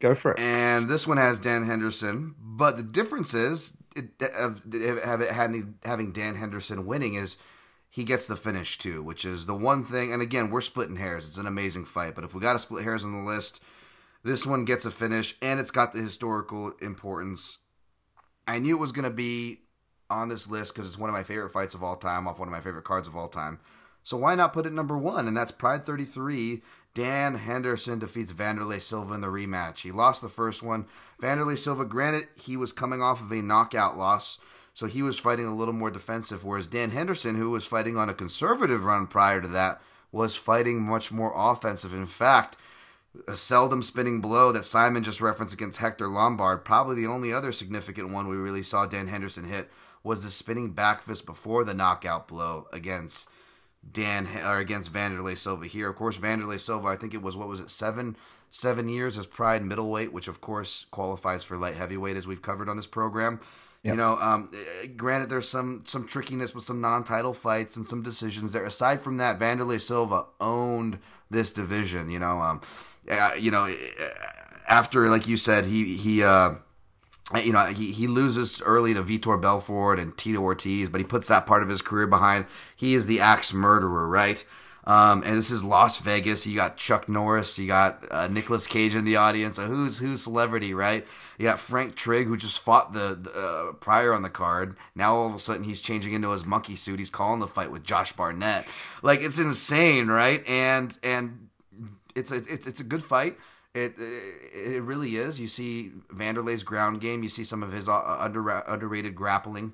Go for it. And this one has Dan Henderson, but the difference is of having having Dan Henderson winning is he gets the finish too, which is the one thing. And again, we're splitting hairs. It's an amazing fight, but if we got to split hairs on the list, this one gets a finish, and it's got the historical importance. I knew it was going to be on this list because it's one of my favorite fights of all time, off one of my favorite cards of all time. So why not put it number one? And that's Pride 33. Dan Henderson defeats Vanderlei Silva in the rematch. He lost the first one. Vanderlei Silva, granted, he was coming off of a knockout loss, so he was fighting a little more defensive, whereas Dan Henderson, who was fighting on a conservative run prior to that, was fighting much more offensive. In fact, a seldom spinning blow that Simon just referenced against Hector Lombard, probably the only other significant one we really saw Dan Henderson hit, was the spinning back fist before the knockout blow against Dan or against Vanderlei Silva here. Of course, Vanderlei Silva, I think it was what was it seven seven years as Pride middleweight, which of course qualifies for light heavyweight as we've covered on this program. You know, um, eh, granted, there's some some trickiness with some non-title fights and some decisions there. Aside from that, Vanderlei Silva owned this division. You know, um, uh, you know, eh, after like you said, he he. Uh, you know, he, he loses early to Vitor Belfort and Tito Ortiz, but he puts that part of his career behind. He is the axe murderer, right? Um, and this is Las Vegas. You got Chuck Norris, you got uh, Nicolas Cage in the audience. A who's who celebrity, right? You got Frank Trigg, who just fought the, the uh, prior on the card. Now all of a sudden he's changing into his monkey suit. He's calling the fight with Josh Barnett. Like it's insane, right? And and it's a it's, it's a good fight. It it really is. You see Vanderlei's ground game. You see some of his uh, under, underrated grappling.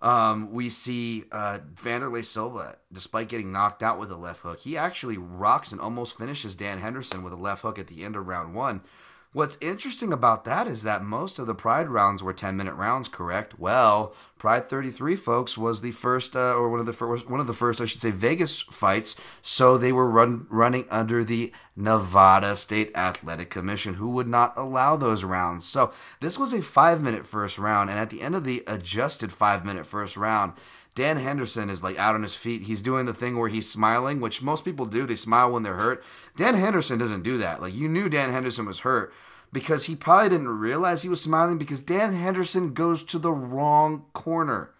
Um, we see uh, Vanderlei Silva, despite getting knocked out with a left hook, he actually rocks and almost finishes Dan Henderson with a left hook at the end of round one. What's interesting about that is that most of the Pride rounds were 10 minute rounds, correct? Well, Pride 33, folks, was the first, uh, or one of the first, one of the first, I should say, Vegas fights. So they were run, running under the Nevada State Athletic Commission, who would not allow those rounds. So this was a five minute first round, and at the end of the adjusted five minute first round, Dan Henderson is like out on his feet. He's doing the thing where he's smiling, which most people do. They smile when they're hurt. Dan Henderson doesn't do that. Like you knew Dan Henderson was hurt because he probably didn't realize he was smiling because Dan Henderson goes to the wrong corner,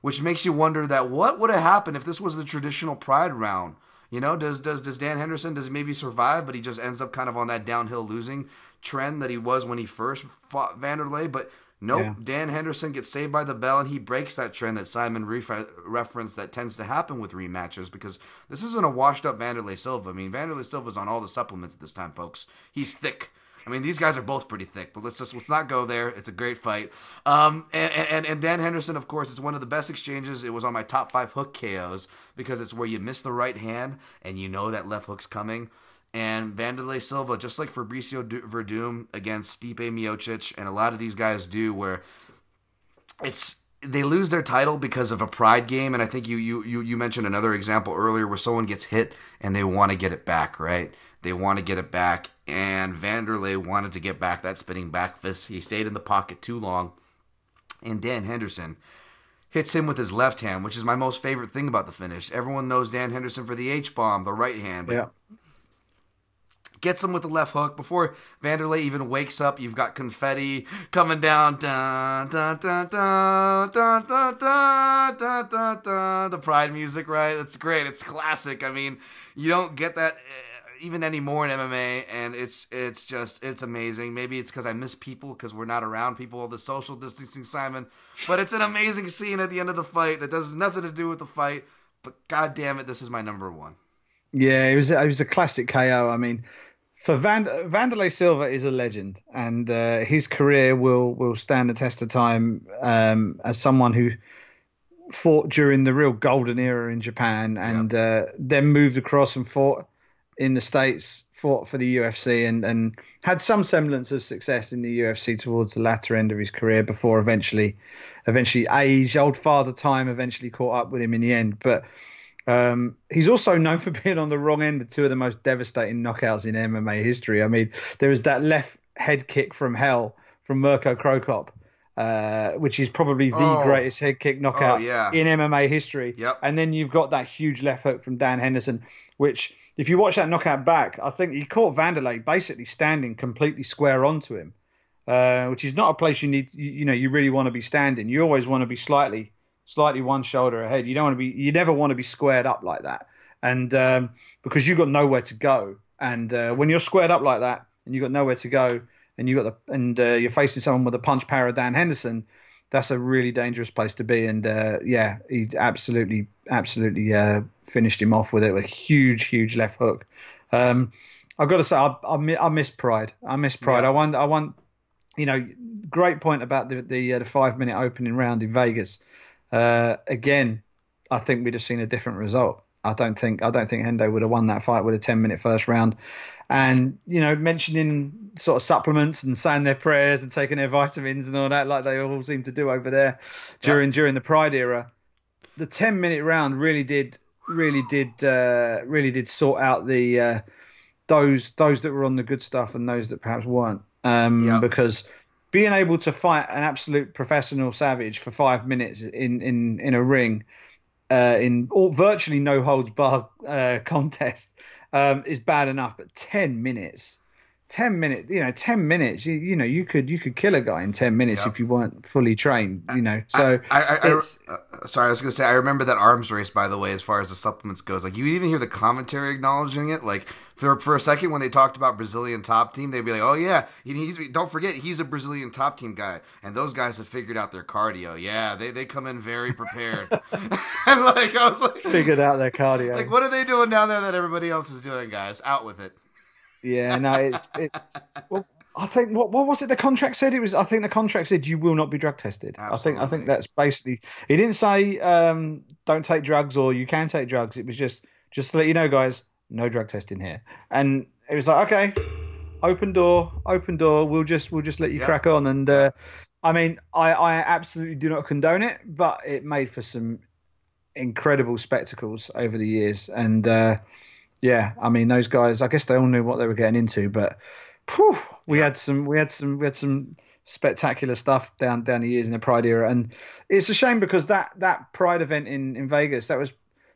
which makes you wonder that what would have happened if this was the traditional Pride round. You know, does does does Dan Henderson does he maybe survive, but he just ends up kind of on that downhill losing trend that he was when he first fought Vanderlei, but Nope. Yeah. Dan Henderson gets saved by the bell, and he breaks that trend that Simon refer- referenced that tends to happen with rematches because this isn't a washed up Vanderlei Silva. I mean, Vanderlei Silva's on all the supplements at this time, folks. He's thick. I mean, these guys are both pretty thick, but let's just let's not go there. It's a great fight. Um, and, and and Dan Henderson, of course, is one of the best exchanges. It was on my top five hook KOs because it's where you miss the right hand and you know that left hook's coming. And Vanderlei Silva, just like Fabricio Du- Verdum against Stipe Miocic, and a lot of these guys do, where it's they lose their title because of a pride game. And I think you you, you mentioned another example earlier where someone gets hit and they want to get it back, right? They want to get it back, and Vanderlei wanted to get back that spinning back fist. He stayed in the pocket too long, and Dan Henderson hits him with his left hand, which is my most favorite thing about the finish. Everyone knows Dan Henderson for the H bomb, the right hand, but Yeah. gets him with the left hook before Vanderlei even wakes up. You've got confetti coming down, dun, dun, dun, dun, dun, dun, dun, dun, dun, dun, the Pride music, right? That's great. It's classic. I mean, you don't get that even anymore in MMA, and it's it's just it's amazing. Maybe it's because I miss people because we're not around people. The social distancing, Simon, but it's an amazing scene at the end of the fight that does nothing to do with the fight. But god damn it, this is my number one. Yeah, it was it was a classic KO. I mean, for Van, Vanderlei Silva is a legend, and uh, his career will will stand the test of time um, as someone who fought during the real golden era in Japan, and yep. uh, then moved across and fought in the states, fought for the UFC, and and had some semblance of success in the UFC towards the latter end of his career before eventually, eventually age, old father time eventually caught up with him in the end, but um, he's also known for being on the wrong end of two of the most devastating knockouts in MMA history. I mean, there was that left head kick from hell from Mirko Cro Cop, uh, which is probably the oh. greatest head kick knockout oh, yeah. in MMA history. Yep. And then you've got that huge left hook from Dan Henderson, which, if you watch that knockout back, I think he caught Vanderlei basically standing completely square onto him, uh, which is not a place you need. You, you know, you really want to be standing. You always want to be slightly slightly one shoulder ahead. You don't want to be, you never want to be squared up like that, and um, because you've got nowhere to go. And uh, when you're squared up like that, and you've got nowhere to go, and you got the, and uh, you're facing someone with a punch power of Dan Henderson, that's a really dangerous place to be. And uh, yeah, he absolutely, absolutely uh, finished him off with it with a huge, huge left hook. Um, I've got to say, I, I, I miss Pride. I miss Pride. Yeah. I want, I want, you know, great point about the the, uh, the five minute opening round in Vegas. Uh, again, I think we'd have seen a different result. I don't think I don't think Hendo would have won that fight with a 10 minute first round. And you know, mentioning sort of supplements and saying their prayers and taking their vitamins and all that, like they all seem to do over there during yeah. during the Pride era. The 10 minute round really did really did uh, really did sort out the uh, those those that were on the good stuff and those that perhaps weren't. Um, yeah. Because being able to fight an absolute professional savage for five minutes in in in a ring, uh, in all, virtually no holds bar uh, contest, um, is bad enough. But ten minutes, ten minutes, you know, ten minutes, you, you know, you could you could kill a guy in ten minutes yep. if you weren't fully trained, you know. So I, I, I, uh, sorry, I was gonna say I remember that arms race by the way, as far as the supplements goes. Like you even hear the commentary acknowledging it, like for for a second when they talked about Brazilian top team, they'd be like, "Oh yeah, he's don't forget he's a Brazilian top team guy." And those guys have figured out their cardio. Yeah, they they come in very prepared. and like I was like, figured out their cardio. Like, what are they doing down there that everybody else is doing, guys? Out with it. Yeah, no, it's it's. Well, I think what what was it? The contract said it was. I think the contract said you will not be drug tested. Absolutely. I think I think that's basically. He didn't say um, don't take drugs or you can take drugs. It was just just to let you know, guys no drug testing here. And it was like, okay, open door, open door. We'll just we'll just let you yep. crack on. And uh, I mean, I I absolutely do not condone it, but it made for some incredible spectacles over the years. And uh, yeah, I mean, those guys. I guess they all knew what they were getting into, but whew, we yep. had some we had some we had some spectacular stuff down down the years in the Pride era, and it's a shame because that that Pride event in in Vegas that was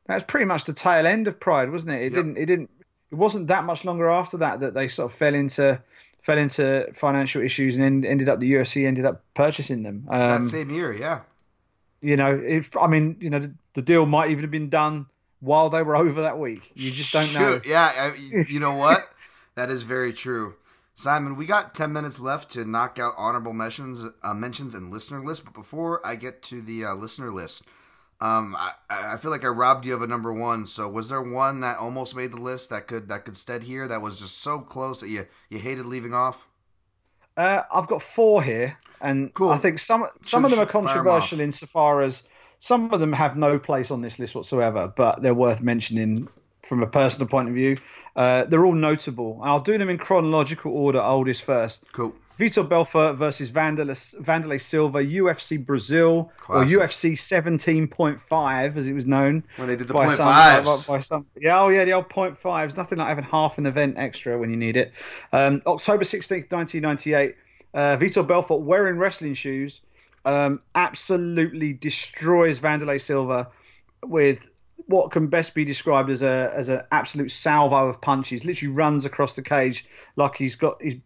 that was pretty much the tail end of Pride, wasn't it? It yep. didn't. It didn't. It wasn't that much longer after that that they sort of fell into fell into financial issues and ended up the UFC ended up purchasing them. Um, that same year, yeah. You know, if I mean, you know, the, the, deal might even have been done while they were over that week. You just don't Shoot. know. Yeah, I, you know what? that is very true. Simon, we got 10 minutes left to knock out honorable mentions, uh, mentions and listener list. But before I get to the uh, listener list, um, I, I feel like I robbed you of a number one. So was there one that almost made the list that could that could stead here that was just so close that you you hated leaving off? Uh, I've got four here, and cool. I think some some Should of them are controversial insofar as some of them have no place on this list whatsoever, but they're worth mentioning from a personal point of view. Uh, they're all notable. I'll do them in chronological order, oldest first. Cool. Vitor Belfort versus Vanderlei, Silva, UFC Brazil, Classic. or UFC 17.5, as it was known. When they did the point some, fives. By some, yeah, oh, yeah, the old point fives. Nothing like having half an event extra when you need it. Um, October 16th, 1998, uh, Vitor Belfort, wearing wrestling shoes, um, absolutely destroys Vanderlei Silva with what can best be described as a as an absolute salvo of punches. Literally runs across the cage like he's got he's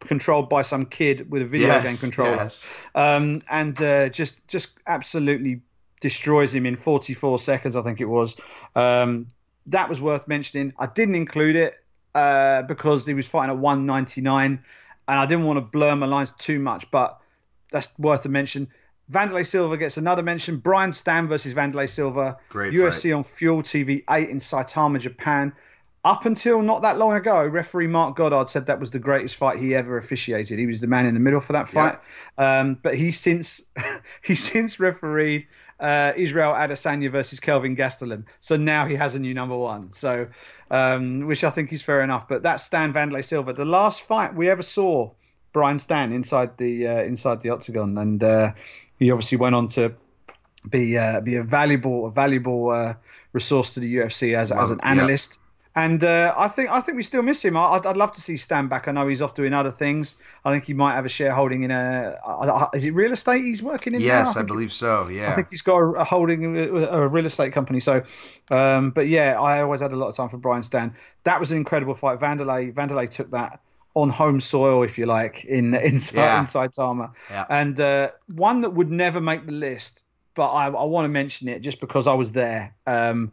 controlled by some kid with a video Yes, game controller, yes. um, and uh, just just absolutely destroys him in 44 seconds. I think it was. Um, that was worth mentioning. I didn't include it uh, because he was fighting at 199, and I didn't want to blur my lines too much, but that's worth a mention. Vanderlei Silva gets another mention. Brian Stann versus Vanderlei Silva. Great UFC fight. on Fuel TV 8 in Saitama, Japan. Up until not that long ago, referee Marc Goddard said that was the greatest fight he ever officiated. He was the man in the middle for that fight. Um, but he since he since refereed uh, Israel Adesanya versus Kelvin Gastelum. So now he has a new number one. So, um, which I think is fair enough. But that's Stann Vanderlei Silva, the last fight we ever saw Brian Stann inside the uh, inside the octagon, and uh, he obviously went on to be uh, be a valuable a valuable uh, resource to the UFC as as an Love- yeah. analyst. And uh, I think I think we still miss him. I- I'd, I'd love to see Stann back. I know he's off doing other things. I think he might have a shareholding in a. I- I- Is it real estate he's working in? now? Yes, I think believe so. Yeah, I think he's got a, a holding a, a real estate company. So, um, but yeah, I always had a lot of time for Brian Stann. That was an incredible fight. Vanderlei Vanderlei took that on home soil, if you like, in inside Yeah. inside Tama, Yeah. and uh, one that would never make the list, but I, I want to mention it just because I was there. Um,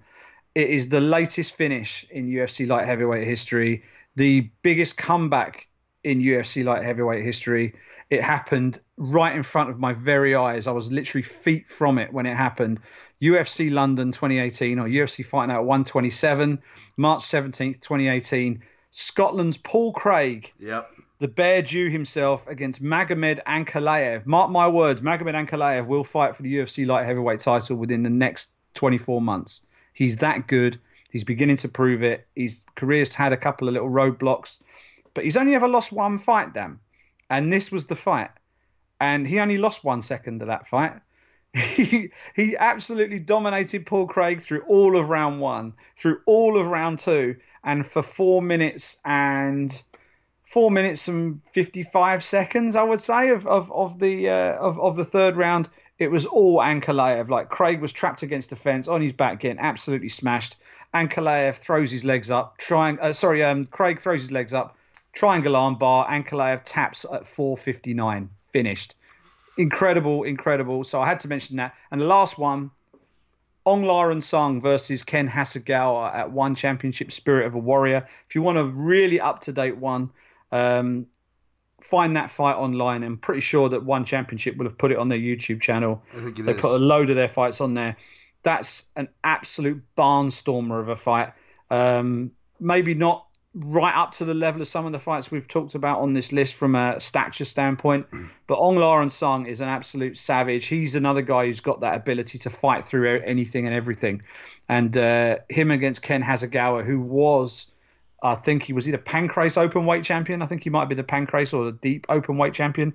it is the latest finish in UFC light heavyweight history, the biggest comeback in UFC light heavyweight history. It happened right in front of my very eyes. I was literally feet from it when it happened. UFC London 2018 or UFC Fight Night 127, March 17th, 2018. Scotland's Paul Craig Yep. the Bear Jew himself against Magomed Ankalaev. Mark my words, Magomed Ankalaev will fight for the UFC light heavyweight title within the next 24 months. He's that good. He's beginning to prove it. His career's had a couple of little roadblocks, but he's only ever lost one fight, damn. And this was the fight. And he only lost one second of that fight. He, absolutely dominated Paul Craig through all of round one, through all of round two, and for four minutes and four minutes and 55 seconds, I would say, of of, of the uh, of, of the third round. It was all Ankalaev. Like Craig was trapped against the fence on his back, getting absolutely smashed. Ankalaev throws his legs up, trying. Uh, sorry, um, Craig throws his legs up, triangle arm bar. Ankalaev taps at 4:59, finished. Incredible, incredible. So I had to mention that. And the last one, Ong La N'Sang versus Ken Hasegawa at One Championship Spirit of a Warrior. If you want a really up to date one, um, find that fight online. I'm pretty sure that One Championship will have put it on their YouTube channel. I think it They is. put a load of their fights on there. That's an absolute barnstormer of a fight. Um, maybe not right up to the level of some of the fights we've talked about on this list from a stature standpoint, but Ong La N'Sang is an absolute savage. He's another guy who's got that ability to fight through anything and everything. And uh, him against Ken Hasegawa, who was, I think he was either Pancrase open weight champion. I think he might be the Pancrase or the deep open weight champion.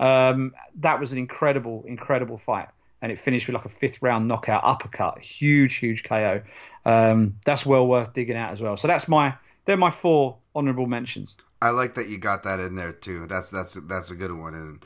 Um, that was an incredible, incredible fight. And it finished with like a fifth round knockout uppercut. Huge, huge KO. Um, that's well worth digging out as well. So that's my, they're my four honorable mentions. I like that you got that in there too. That's that's that's a good one. And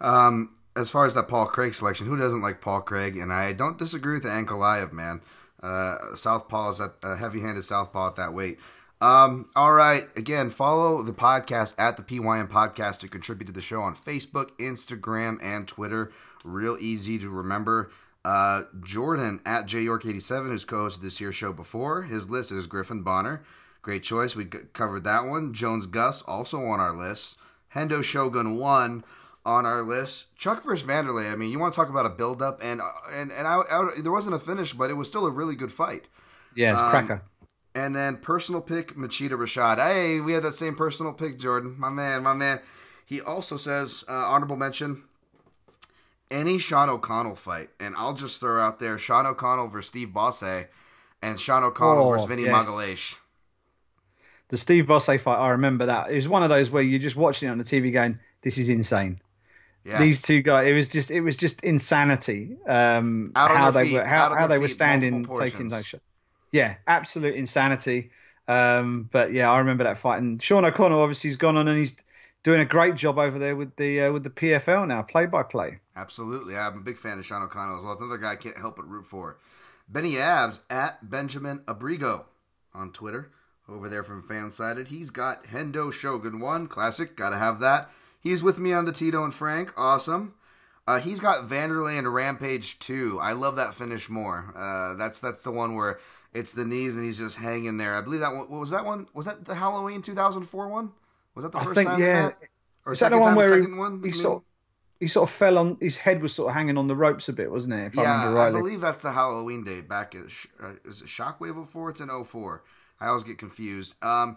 um, as far as that Paul Craig selection, who doesn't like Paul Craig? And I don't disagree with the Ankalaev man. Uh, Southpaw is a heavy-handed southpaw at that weight. Um, all right. Again, follow the podcast at the PYN Podcast to contribute to the show on Facebook, Instagram, and Twitter. Real easy to remember. Uh, Jordan at JYork87, who's co-hosted this year's show before. His list is Griffin Bonnar. Great choice. We covered that one. Jones Gus also on our list. Hendo Shogun one on our list. Chuck versus Vanderlei. I mean, you want to talk about a build-up, and and and I, I, there wasn't a finish, but it was still a really good fight. Yeah, it's Um, cracker. And then personal pick Machida Rashad. Hey, we had that same personal pick, Jordan. My man, my man. He also says uh, honorable mention. Any Sean O'Connell fight, and I'll just throw out there Sean O'Connell versus Steve Bosse, and Sean O'Connell Oh, versus Vinny yes. The Steve Bosse fight, I remember that. It was one of those where you're just watching it on the TV going, this is insane. Yes. These two guys, it was just, it was just insanity. Um, how they feet, were, how, how they were standing, taking those shots. Yeah, absolute insanity. Um, but yeah, I remember that fight. And Sean O'Connell obviously has gone on and he's doing a great job over there with the uh, with the PFL now, play by play. Absolutely. I'm a big fan of Sean O'Connell as well. It's another guy I can't help but root for. Benny Abs at Benjamin Abrigo on Twitter. Over there from Fansided. He's got Hendo Shogun 1. Classic. Gotta have that. He's with me on the Tito and Frank. Awesome. Uh, he's got Vanderlei and Rampage 2. I love that finish more. Uh, that's that's the one where it's the knees and he's just hanging there. I believe that one. Was that one? Was that the Halloween 2004 one? Was that the first I think time? yeah. Or Is that the one time, where he, second one? he sort of, he sort of fell on his head was sort of hanging on the ropes a bit, wasn't it? If I yeah, remember I believe that's the Halloween day back at uh, is it Shockwave 04? It's in 04. I always get confused. Um,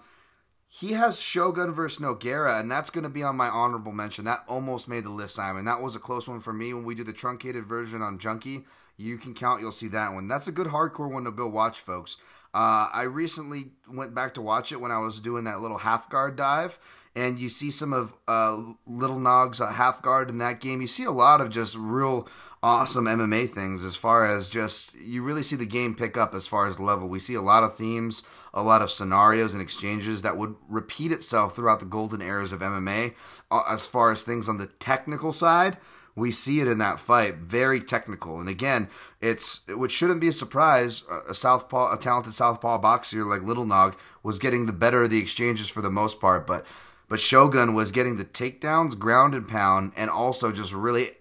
he has Shogun versus Nogueira, and that's going to be on my honorable mention. That almost made the list, Simon. That was a close one for me when we do the truncated version on Junkie. You can count, you'll see that one. That's a good hardcore one to go watch, folks. Uh, I recently went back to watch it when I was doing that little half guard dive, and you see some of uh, Little Nog's uh, half guard in that game. You see a lot of just real awesome MMA things as far as just you really see the game pick up as far as the level. We see a lot of themes, a lot of scenarios and exchanges that would repeat itself throughout the golden eras of MMA. Uh, as far as things on the technical side, we see it in that fight, very technical. And again, it's which shouldn't be a surprise. A southpaw, a talented southpaw boxer like Little Nog was getting the better of the exchanges for the most part, but but Shogun was getting the takedowns, ground and pound, and also just really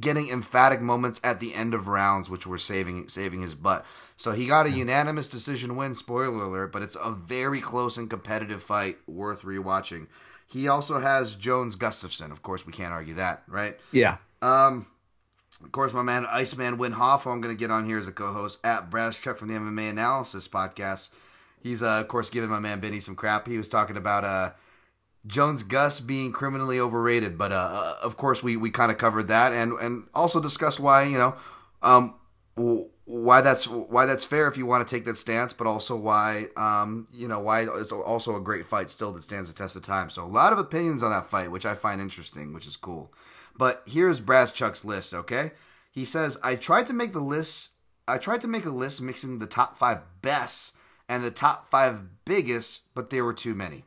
getting emphatic moments at the end of rounds, which were saving saving his butt. So he got a unanimous decision win. Spoiler alert, but it's a very close and competitive fight, worth rewatching. He also has Jones Gustafsson. Of course, we can't argue that, right? Yeah. Um, of course, my man Iceman Winhoff, who I'm going to get on here as a co-host at Brass Chuck from the MMA Analysis podcast. He's, uh, of course, giving my man Benny some crap. He was talking about uh, Jones Gus being criminally overrated, but uh, of course, we, we kind of covered that and and also discussed why you know um, why that's why that's fair if you want to take that stance, but also why um, you know why it's also a great fight still that stands the test of time. So a lot of opinions on that fight, which I find interesting, which is cool. But here's Brass Chuck's list, okay? He says, I tried to make the list I tried to make a list mixing the top five best and the top five biggest, but there were too many.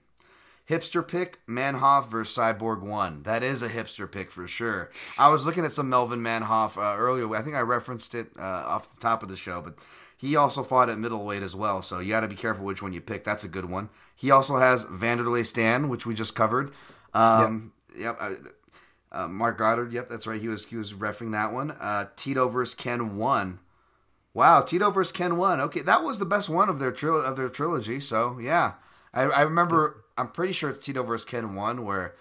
Hipster pick, Manhoef versus Cyborg 1. That is a hipster pick for sure. I was looking at some Melvin Manhoef uh, earlier. I think I referenced it uh, off the top of the show, but he also fought at middleweight as well, so you got to be careful which one you pick. That's a good one. He also has Wanderlei Stann, which we just covered. Um, yep. yep uh, Marc Goddard, yep, that's right. He was he was refing that one. Uh, Tito versus Ken one. Wow, Tito versus Ken one. Okay, that was the best one of their tril- of their trilogy. So yeah, I, I remember. I'm pretty sure it's Tito versus Ken one. Where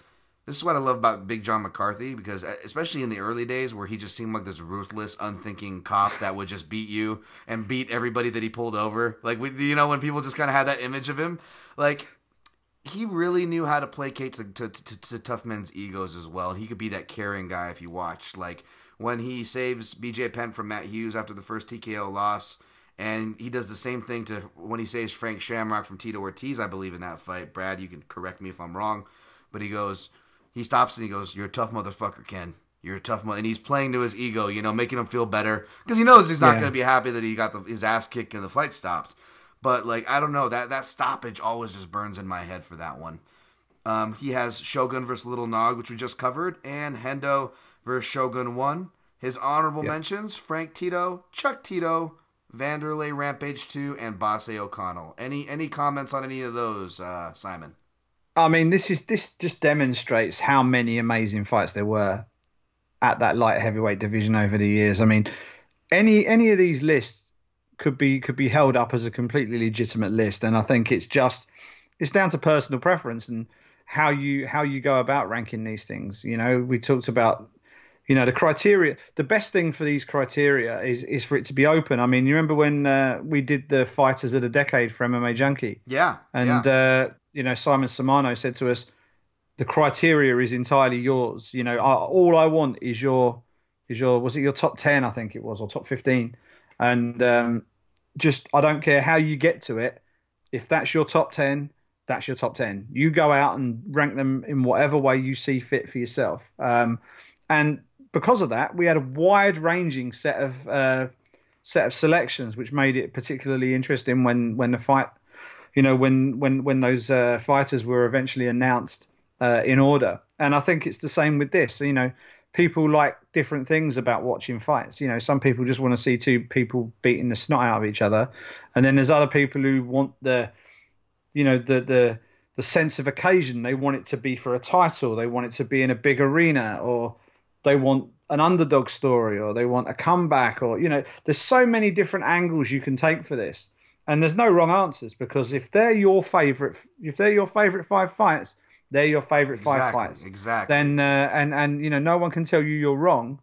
this is what I love about Big John McCarthy because especially in the early days where he just seemed like this ruthless, unthinking cop that would just beat you and beat everybody that he pulled over. Like we, you know, when people just kind of had that image of him, like he really knew how to placate to, to, to, to, tough men's egos as well. He could be that caring guy if you watched. Like when he saves BJ Penn from Matt Hughes after the first TKO loss, and he does the same thing to when he saves Frank Shamrock from Tito Ortiz, I believe, in that fight. Brad, you can correct me if I'm wrong, but he goes, he stops and he goes, "You're a tough motherfucker, Ken. You're a tough mother," and he's playing to his ego, you know, making him feel better because he knows he's not Yeah. going to be happy that he got the, his ass kicked and the fight stopped. But like I don't know that that stoppage always just burns in my head for that one. Um, he has Shogun versus Little Nog, which we just covered, and Hendo versus Shogun One. His honorable Yeah. mentions: Frank Tito, Chuck Tito, Wanderlei Rampage Two, and Basse O'Connell. Any any comments on any of those, uh, Simon? I mean, this is this just demonstrates how many amazing fights there were at that light heavyweight division over the years. I mean, any any of these lists could be could be held up as a completely legitimate list, and I think it's just it's down to personal preference and how you how you go about ranking these things. You know, we talked about you know the criteria the best thing for these criteria is is for it to be open i mean you remember when uh, we did the fighters of the decade for mma junkie Yeah, and yeah. uh, you know, Simon Samano said to us, "The criteria is entirely yours. You know, I, all I want is your is your was it your top ten? I think it was or top fifteen, and um, just I don't care how you get to it. If that's your top ten, that's your top ten. You go out and rank them in whatever way you see fit for yourself. Um, and because of that, we had a wide ranging set of uh, set of selections, which made it particularly interesting when when the fight you know when when when those uh, fighters were eventually announced uh, in order and i think it's the same with this you know people like different things about watching fights. You know, some people just want to see two people beating the snot out of each other, and then there's other people who want the, you know, the the the sense of occasion. They want it to be for a title. They want it to be in a big arena, or they want an underdog story, or they want a comeback, or you know, there's so many different angles you can take for this, and there's no wrong answers because if they're your favorite, if they're your favorite five fights they're your favorite exactly, five fights. Exactly. Then uh, and and you know no one can tell you you're wrong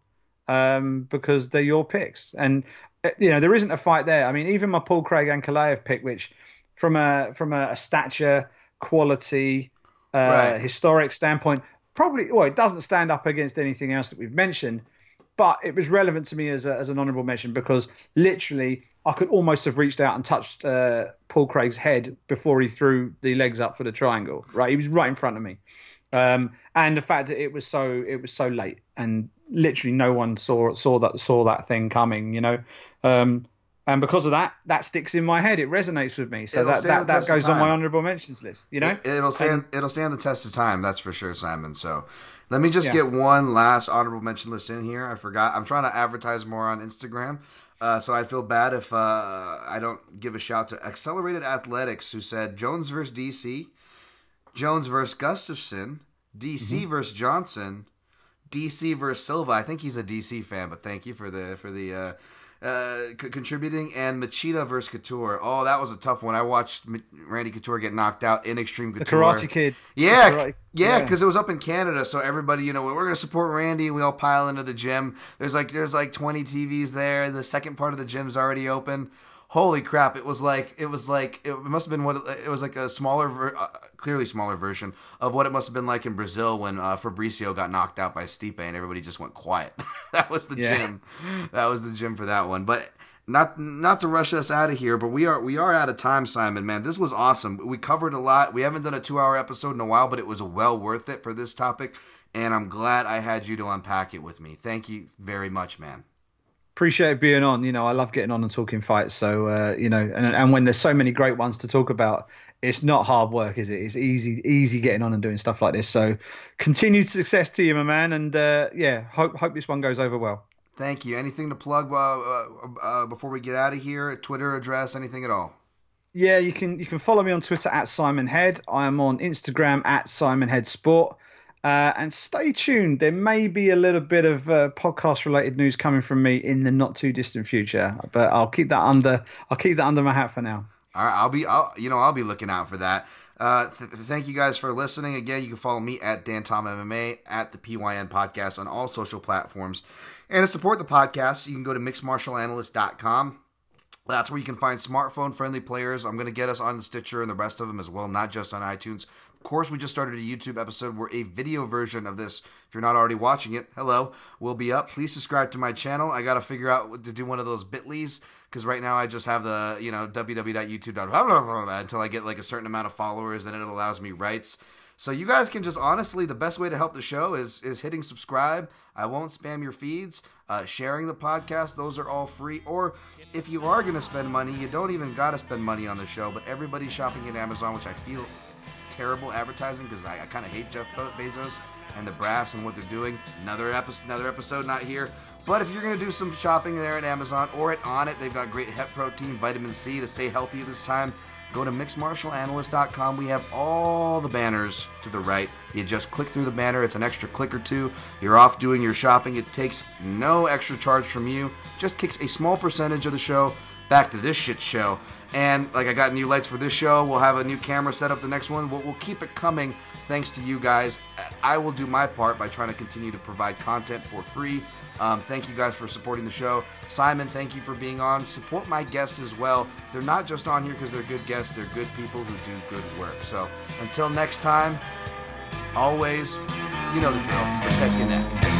um, because they're your picks. And uh, you know there isn't a fight there. I mean even my Paul Craig and Ankalaev pick, which from a from a, a stature, quality, uh, right. historic standpoint, probably well it doesn't stand up against anything else that we've mentioned. But it was relevant to me as, a, as an honourable mention because literally I could almost have reached out and touched uh, Paul Craig's head before he threw the legs up for the triangle. Right, he was right in front of me, um, and the fact that it was so it was so late and literally no one saw saw that saw that thing coming. You know, um, and because of that, that sticks in my head. It resonates with me. So it'll that that, that goes on my honourable mentions list. You know, it, will stand and, it'll stand the test of time. That's for sure, Simon. So. Let me just yeah. get one last honorable mention list in here. I forgot. I'm trying to advertise more on Instagram. Uh, so I feel bad if uh, I don't give a shout to Accelerated Athletics, who said Jones versus DC, Jones versus Gustafsson, DC mm-hmm. versus Johnson, DC versus Silva. I think he's a DC fan, but thank you for the for the uh, uh, c- contributing, and Machida versus Couture. Oh, that was a tough one. I watched M- Randy Couture get knocked out in Extreme Couture. The Karate Kid. Yeah, karate, yeah, because yeah. it was up in Canada, so everybody, you know, we're gonna support Randy. We all pile into the gym. There's like there's like 20 TVs there. The second part of the gym's already open holy crap it was like it was like it must have been what it was like a smaller ver- uh, clearly smaller version of what it must have been like in brazil when uh, fabricio got knocked out by stipe and everybody just went quiet. That was the yeah. gym. That was the gym for that one. But not not to rush us out of here but we are we are out of time simon man. This was awesome. We covered a lot. We haven't done a two hour episode in a while but it was well worth it for this topic and i'm glad i had you to unpack it with me. Thank you very much man appreciate being on. You know, I love getting on and talking fights. So uh, you know, and and when there's so many great ones to talk about, it's not hard work, is it? It's easy, easy getting on and doing stuff like this. So continued success to you, my man, and uh, yeah, hope hope this one goes over well. Thank you. Anything to plug uh, uh, uh before we get out of here? Twitter address, anything at all? Yeah, you can you can follow me on Twitter at Simon Head. I am on Instagram at Simon Head Sport. Uh, and stay tuned. There may be a little bit of uh, podcast related news coming from me in the not too distant future, but I'll keep that under I'll keep that under my hat for now. All right, I'll be I'll, you know I'll be looking out for that. Uh, th- thank you guys for listening. Again, you can follow me at Dan Tom MMA at the PYN podcast on all social platforms. And to support the podcast, you can go to mixedmartialanalyst.com. That's where you can find smartphone friendly players. I'm going to get us on the Stitcher and the rest of them as well, not just on iTunes course, we just started a YouTube episode where a video version of this, if you're not already watching it, hello, will be up. Please subscribe to my channel. I got to figure out what to do one of those bitleys because right now I just have the, you know, www.youtube.com until I get like a certain amount of followers, then it allows me rights. So you guys can just honestly, the best way to help the show is is hitting subscribe. I won't spam your feeds. Uh, sharing the podcast, those are all free. Or if you are to spend money, you don't even got to spend money on the show. But everybody's shopping at Amazon, which I feel terrible advertising because I, I kind of hate Jeff Bezos and the brass and what they're doing. Another episode, another episode, not here. But if you're gonna do some shopping there at Amazon or at Onnit, they've got great hemp protein, vitamin C to stay healthy this time. Go to mixedmartialanalyst.com. We have all the banners to the right. You just click through the banner. It's an extra click or two. You're off doing your shopping. It takes no extra charge from you. Just kicks a small percentage of the show back to this shit show. And like I got new lights for this show. We'll have a new camera set up the next one. We'll, we'll keep it coming thanks to you guys. I will do my part by trying to continue to provide content for free. Um, thank you guys for supporting the show. Simon, thank you for being on. Support my guests as well. They're not just on here because they're good guests, they're good people who do good work. So until next time, always, you know the drill. Protect your neck.